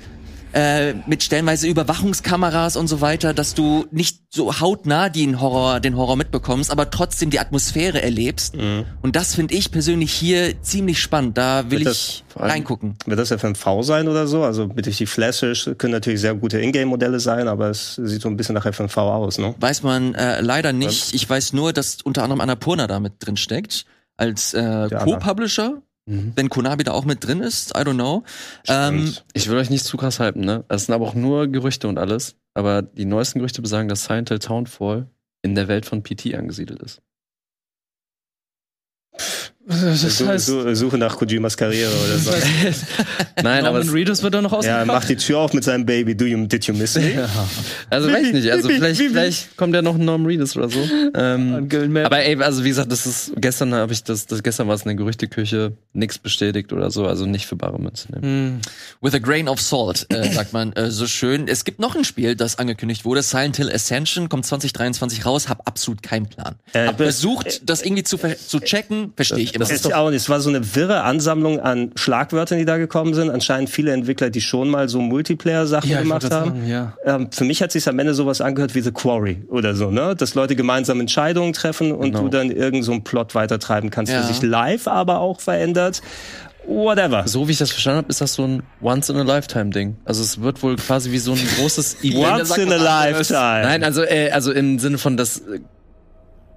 Äh, mit stellenweise Überwachungskameras und so weiter, dass du nicht so hautnah den Horror, den Horror mitbekommst, aber trotzdem die Atmosphäre erlebst. Und das finde ich persönlich hier ziemlich spannend. Da will
Wird
ich
allem-
reingucken.
Wird das FMV sein oder so? Also durch die Flashes können natürlich sehr gute Ingame-Modelle sein, aber es sieht so ein bisschen nach FMV aus, ne?
Weiß man äh, leider nicht. Ich weiß nur, dass unter anderem Annapurna da mit drin steckt. Als äh. Co-Publisher.
Mhm.
Wenn Konami da auch mit drin ist, I don't know. Ähm.
Ich will euch nicht zu krass hypen, ne? Es sind aber auch nur Gerüchte und alles. Aber die neuesten Gerüchte besagen, dass Silent Hill Townfall in der Welt von PT angesiedelt ist.
Das heißt,
su- Suche nach Kojimas Karriere oder so. <laughs>
Nein, aber
Norman
es,
Reedus wird da noch
Ja,
ausgepackt.
macht die Tür auf mit seinem Baby. Do you, did you miss me?
also weiß nicht. Also
Bibi,
vielleicht,
Bibi.
vielleicht kommt ja noch ein Norm Reedus oder so. Ähm, aber ey, also wie gesagt, das ist gestern habe ich das, das gestern war es eine Gerüchteküche, nichts bestätigt oder so, also nicht für bare Münze nehmen.
Hm, With a grain of salt, äh, sagt man äh, so schön. Es gibt noch ein Spiel, das angekündigt wurde. Silent Hill Ascension kommt 2023 raus. Hab absolut keinen Plan.
Äh,
Hab
bis-
versucht, das irgendwie zu, zu checken. Verstehe ich
Das ist auch nicht. Es war so eine wirre Ansammlung an Schlagwörtern, die da gekommen sind. Anscheinend viele Entwickler, die schon mal so Multiplayer-Sachen
Ja,
gemacht haben.
sagen, ja.
Ähm, für mich hat sich am Ende sowas angehört wie The Quarry oder so, ne? Dass Leute gemeinsam Entscheidungen treffen und
Genau.
du dann irgend so einen Plot weitertreiben kannst,
Ja.
der sich live aber auch verändert. Whatever.
So wie ich das verstanden habe, ist das so ein Once-in-a-Lifetime-Ding. Also es wird wohl quasi wie so ein großes <laughs> Event.
Once in a lifetime.
Nein, also, äh, also im Sinne von das, äh,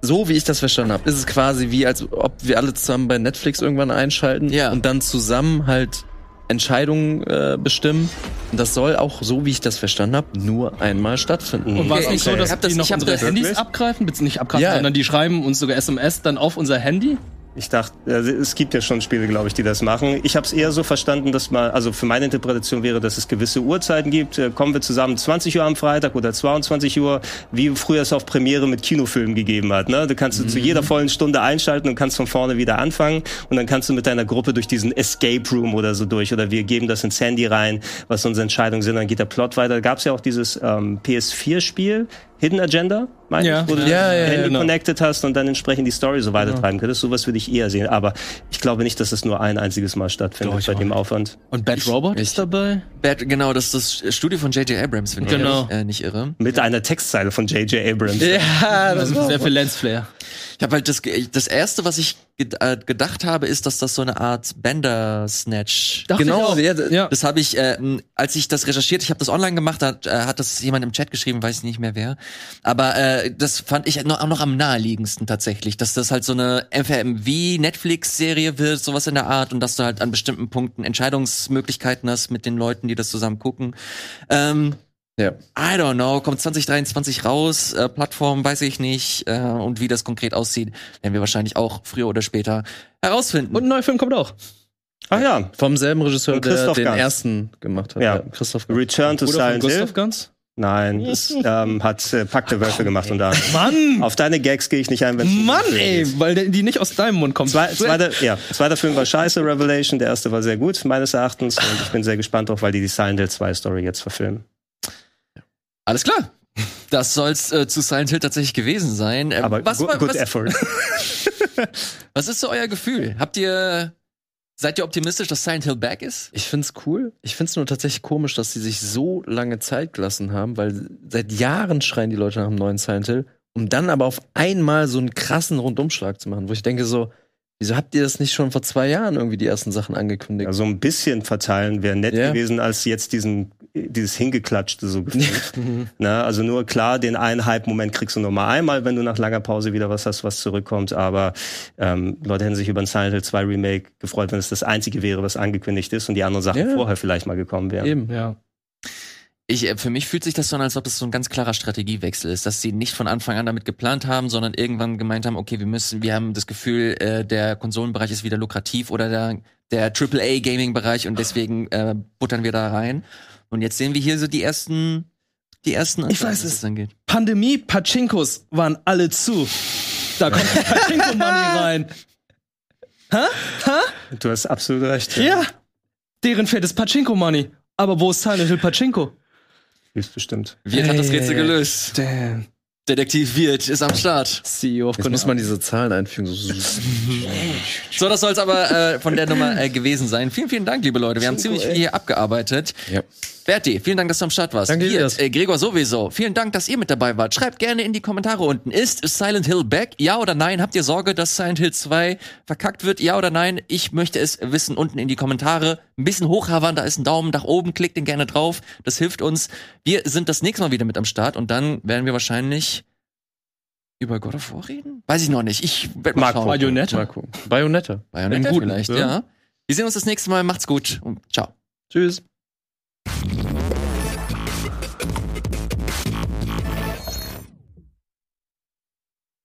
so wie ich das verstanden habe, ist es quasi wie, als ob wir alle zusammen bei Netflix irgendwann einschalten
Ja.
und dann zusammen halt Entscheidungen äh, bestimmen. Und das soll auch, so wie ich das verstanden habe, nur einmal stattfinden.
Und war es
Okay,
nicht so,
okay.
dass
Ich hab das-
die noch unsere Handys
Wirklich?
abgreifen? Nicht abgreifen,
Ja.
sondern die schreiben uns sogar SMS dann auf unser Handy?
Ich dachte, es gibt ja schon Spiele, glaube ich, die das machen. Ich habe es eher so verstanden, dass man, also für meine Interpretation wäre, dass es gewisse Uhrzeiten gibt. Äh, Kommen wir zusammen 20 Uhr am Freitag oder 22 Uhr, wie früher es auf Premiere mit Kinofilmen gegeben hat. Ne? Du kannst du zu jeder vollen Stunde einschalten und kannst von vorne wieder anfangen. Und dann kannst du mit deiner Gruppe durch diesen Escape Room oder so durch. Oder wir geben das ins Handy rein, was unsere Entscheidungen sind. Dann geht der Plot weiter. Da gab es ja auch dieses ähm, PS4-Spiel, Hidden Agenda, meine
Ja.
ich, wo du
Ja,
das
ja,
Handy
genau.
connected hast und dann entsprechend die Story so weitertreiben könntest. Sowas würde ich eher sehen. Aber ich glaube nicht, dass es nur ein einziges Mal stattfindet
Doch,
bei dem. Aufwand.
Und Bad Robot
ich-
ist dabei?
Bad, genau, das ist das Studio von J.J. Abrams, wenn
Genau.
ich äh, nicht irre.
Mit einer Textzeile von J.J. Abrams.
Ja,
Das ist sehr viel Lensflare.
Ich habe halt das, das erste, was ich äh, gedacht habe, ist, dass das so eine Art Bender-Snatch.
Dachte
Genau,
ich
ja,
auch. ja.
Das habe ich, äh, als ich das recherchiert, ich habe das online gemacht, da hat, äh, hat das jemand im Chat geschrieben, weiß ich nicht mehr wer. Aber äh, das fand ich noch, auch noch am naheliegendsten tatsächlich, dass das halt so eine FMV-Netflix-Serie wird, sowas in der Art, und dass du halt an bestimmten Punkten Entscheidungsmöglichkeiten hast mit den Leuten, die das zusammen gucken. Ähm,
ja.
I don't know, kommt 2023 raus, äh, Plattform weiß ich nicht, äh, und wie das konkret aussieht, werden wir wahrscheinlich auch früher oder später herausfinden.
Und ein neuer Film kommt auch.
Ach ja,
Vom selben Regisseur, der
Christoph
den
Gans.
ersten gemacht hat.
Ja.
Christoph Gans.
Return to Silent Hill.
Gustav Ganz?
Nein, das ähm, hat äh, Pack der Wölfe gemacht und da.
Mann!
Auf deine Gags gehe ich nicht ein, wenn
Mann, ey, weil die nicht aus deinem Mund kommen.
Zwei, zweiter, ja, zweiter Film war scheiße, Revelation. Der erste war sehr gut, meines Erachtens. Und ich bin sehr gespannt drauf, weil die die Silent Hill 2 Story jetzt verfilmen.
Alles klar. Das soll's äh, zu Silent Hill tatsächlich gewesen sein. Äh,
Aber
was,
good,
war-
good
was,
effort. <laughs>
was ist so euer Gefühl? Habt ihr, seid ihr optimistisch, dass Silent Hill back ist?
Ich find's cool. Ich find's nur tatsächlich komisch, dass sie sich so lange Zeit gelassen haben, weil seit Jahren schreien die Leute nach einem neuen Silent Hill, um dann aber auf einmal so einen krassen Rundumschlag zu machen, wo ich denke so, wieso habt ihr das nicht schon vor zwei Jahren irgendwie die ersten Sachen angekündigt?
Ja, so ein bisschen verteilen wäre nett
Ja.
gewesen, als jetzt diesen, dieses Hingeklatschte so <laughs> gefühlt. Na, also nur klar, den einen Hype-Moment kriegst du nur mal einmal, wenn du nach langer Pause wieder was hast, was zurückkommt. Aber ähm, Leute hätten sich über ein Silent Hill 2 Remake gefreut, wenn es das einzige wäre, was angekündigt ist und die anderen Sachen
Ja.
vorher vielleicht mal gekommen wären.
Eben.
Ja.
Ich, äh, für mich fühlt sich das so an, als ob das so ein ganz klarer Strategiewechsel ist, dass sie nicht von Anfang an damit geplant haben, sondern irgendwann gemeint haben, okay, wir müssen, wir haben das Gefühl, äh, der Konsolenbereich ist wieder lukrativ oder der, der AAA Gaming Bereich und deswegen äh, buttern wir da rein. Und jetzt sehen wir hier so die ersten, die ersten,
Ich weiß
was
es.
angeht.
Pandemie, Pachinkos waren alle zu. Da kommt <laughs> Pachinko-Money rein.
Du hast absolut recht.
Ja. Deren fehlt das Pachinko-Money. Aber wo ist Silent Hill Pachinko?
Ist bestimmt.
Wirt hat das. Rätsel gelöst.
Damn.
Detektiv Wirt ist am Start.
CEO of
Jetzt muss man diese Zahlen einfügen. So,
So, <laughs> das soll es aber äh, von der Nummer äh, gewesen sein. Vielen, vielen Dank, liebe Leute. Wir haben ziemlich viel hier abgearbeitet.
ja.
Berti, vielen Dank, dass du am Start warst.
Danke, Elias.
äh, Gregor sowieso. Vielen Dank, dass ihr mit dabei wart. Schreibt gerne in die Kommentare unten. Ist Silent Hill back? Ja oder nein? Habt ihr Sorge, dass Silent Hill 2 verkackt wird? Ja oder nein? Ich möchte es wissen unten in die Kommentare. Ein bisschen hochhavern, da ist ein Daumen nach oben. Klickt den gerne drauf. Das hilft uns. Wir sind das nächste Mal wieder mit am Start und dann werden wir wahrscheinlich über God of War reden? Weiß ich noch nicht. Ich werde mal schauen.
Bayonetta.
Mal gucken. Bayonetta.
Bayonetta vielleicht,
ja.
ja. Wir sehen uns das nächste Mal. Macht's gut und ciao.
Tschüss.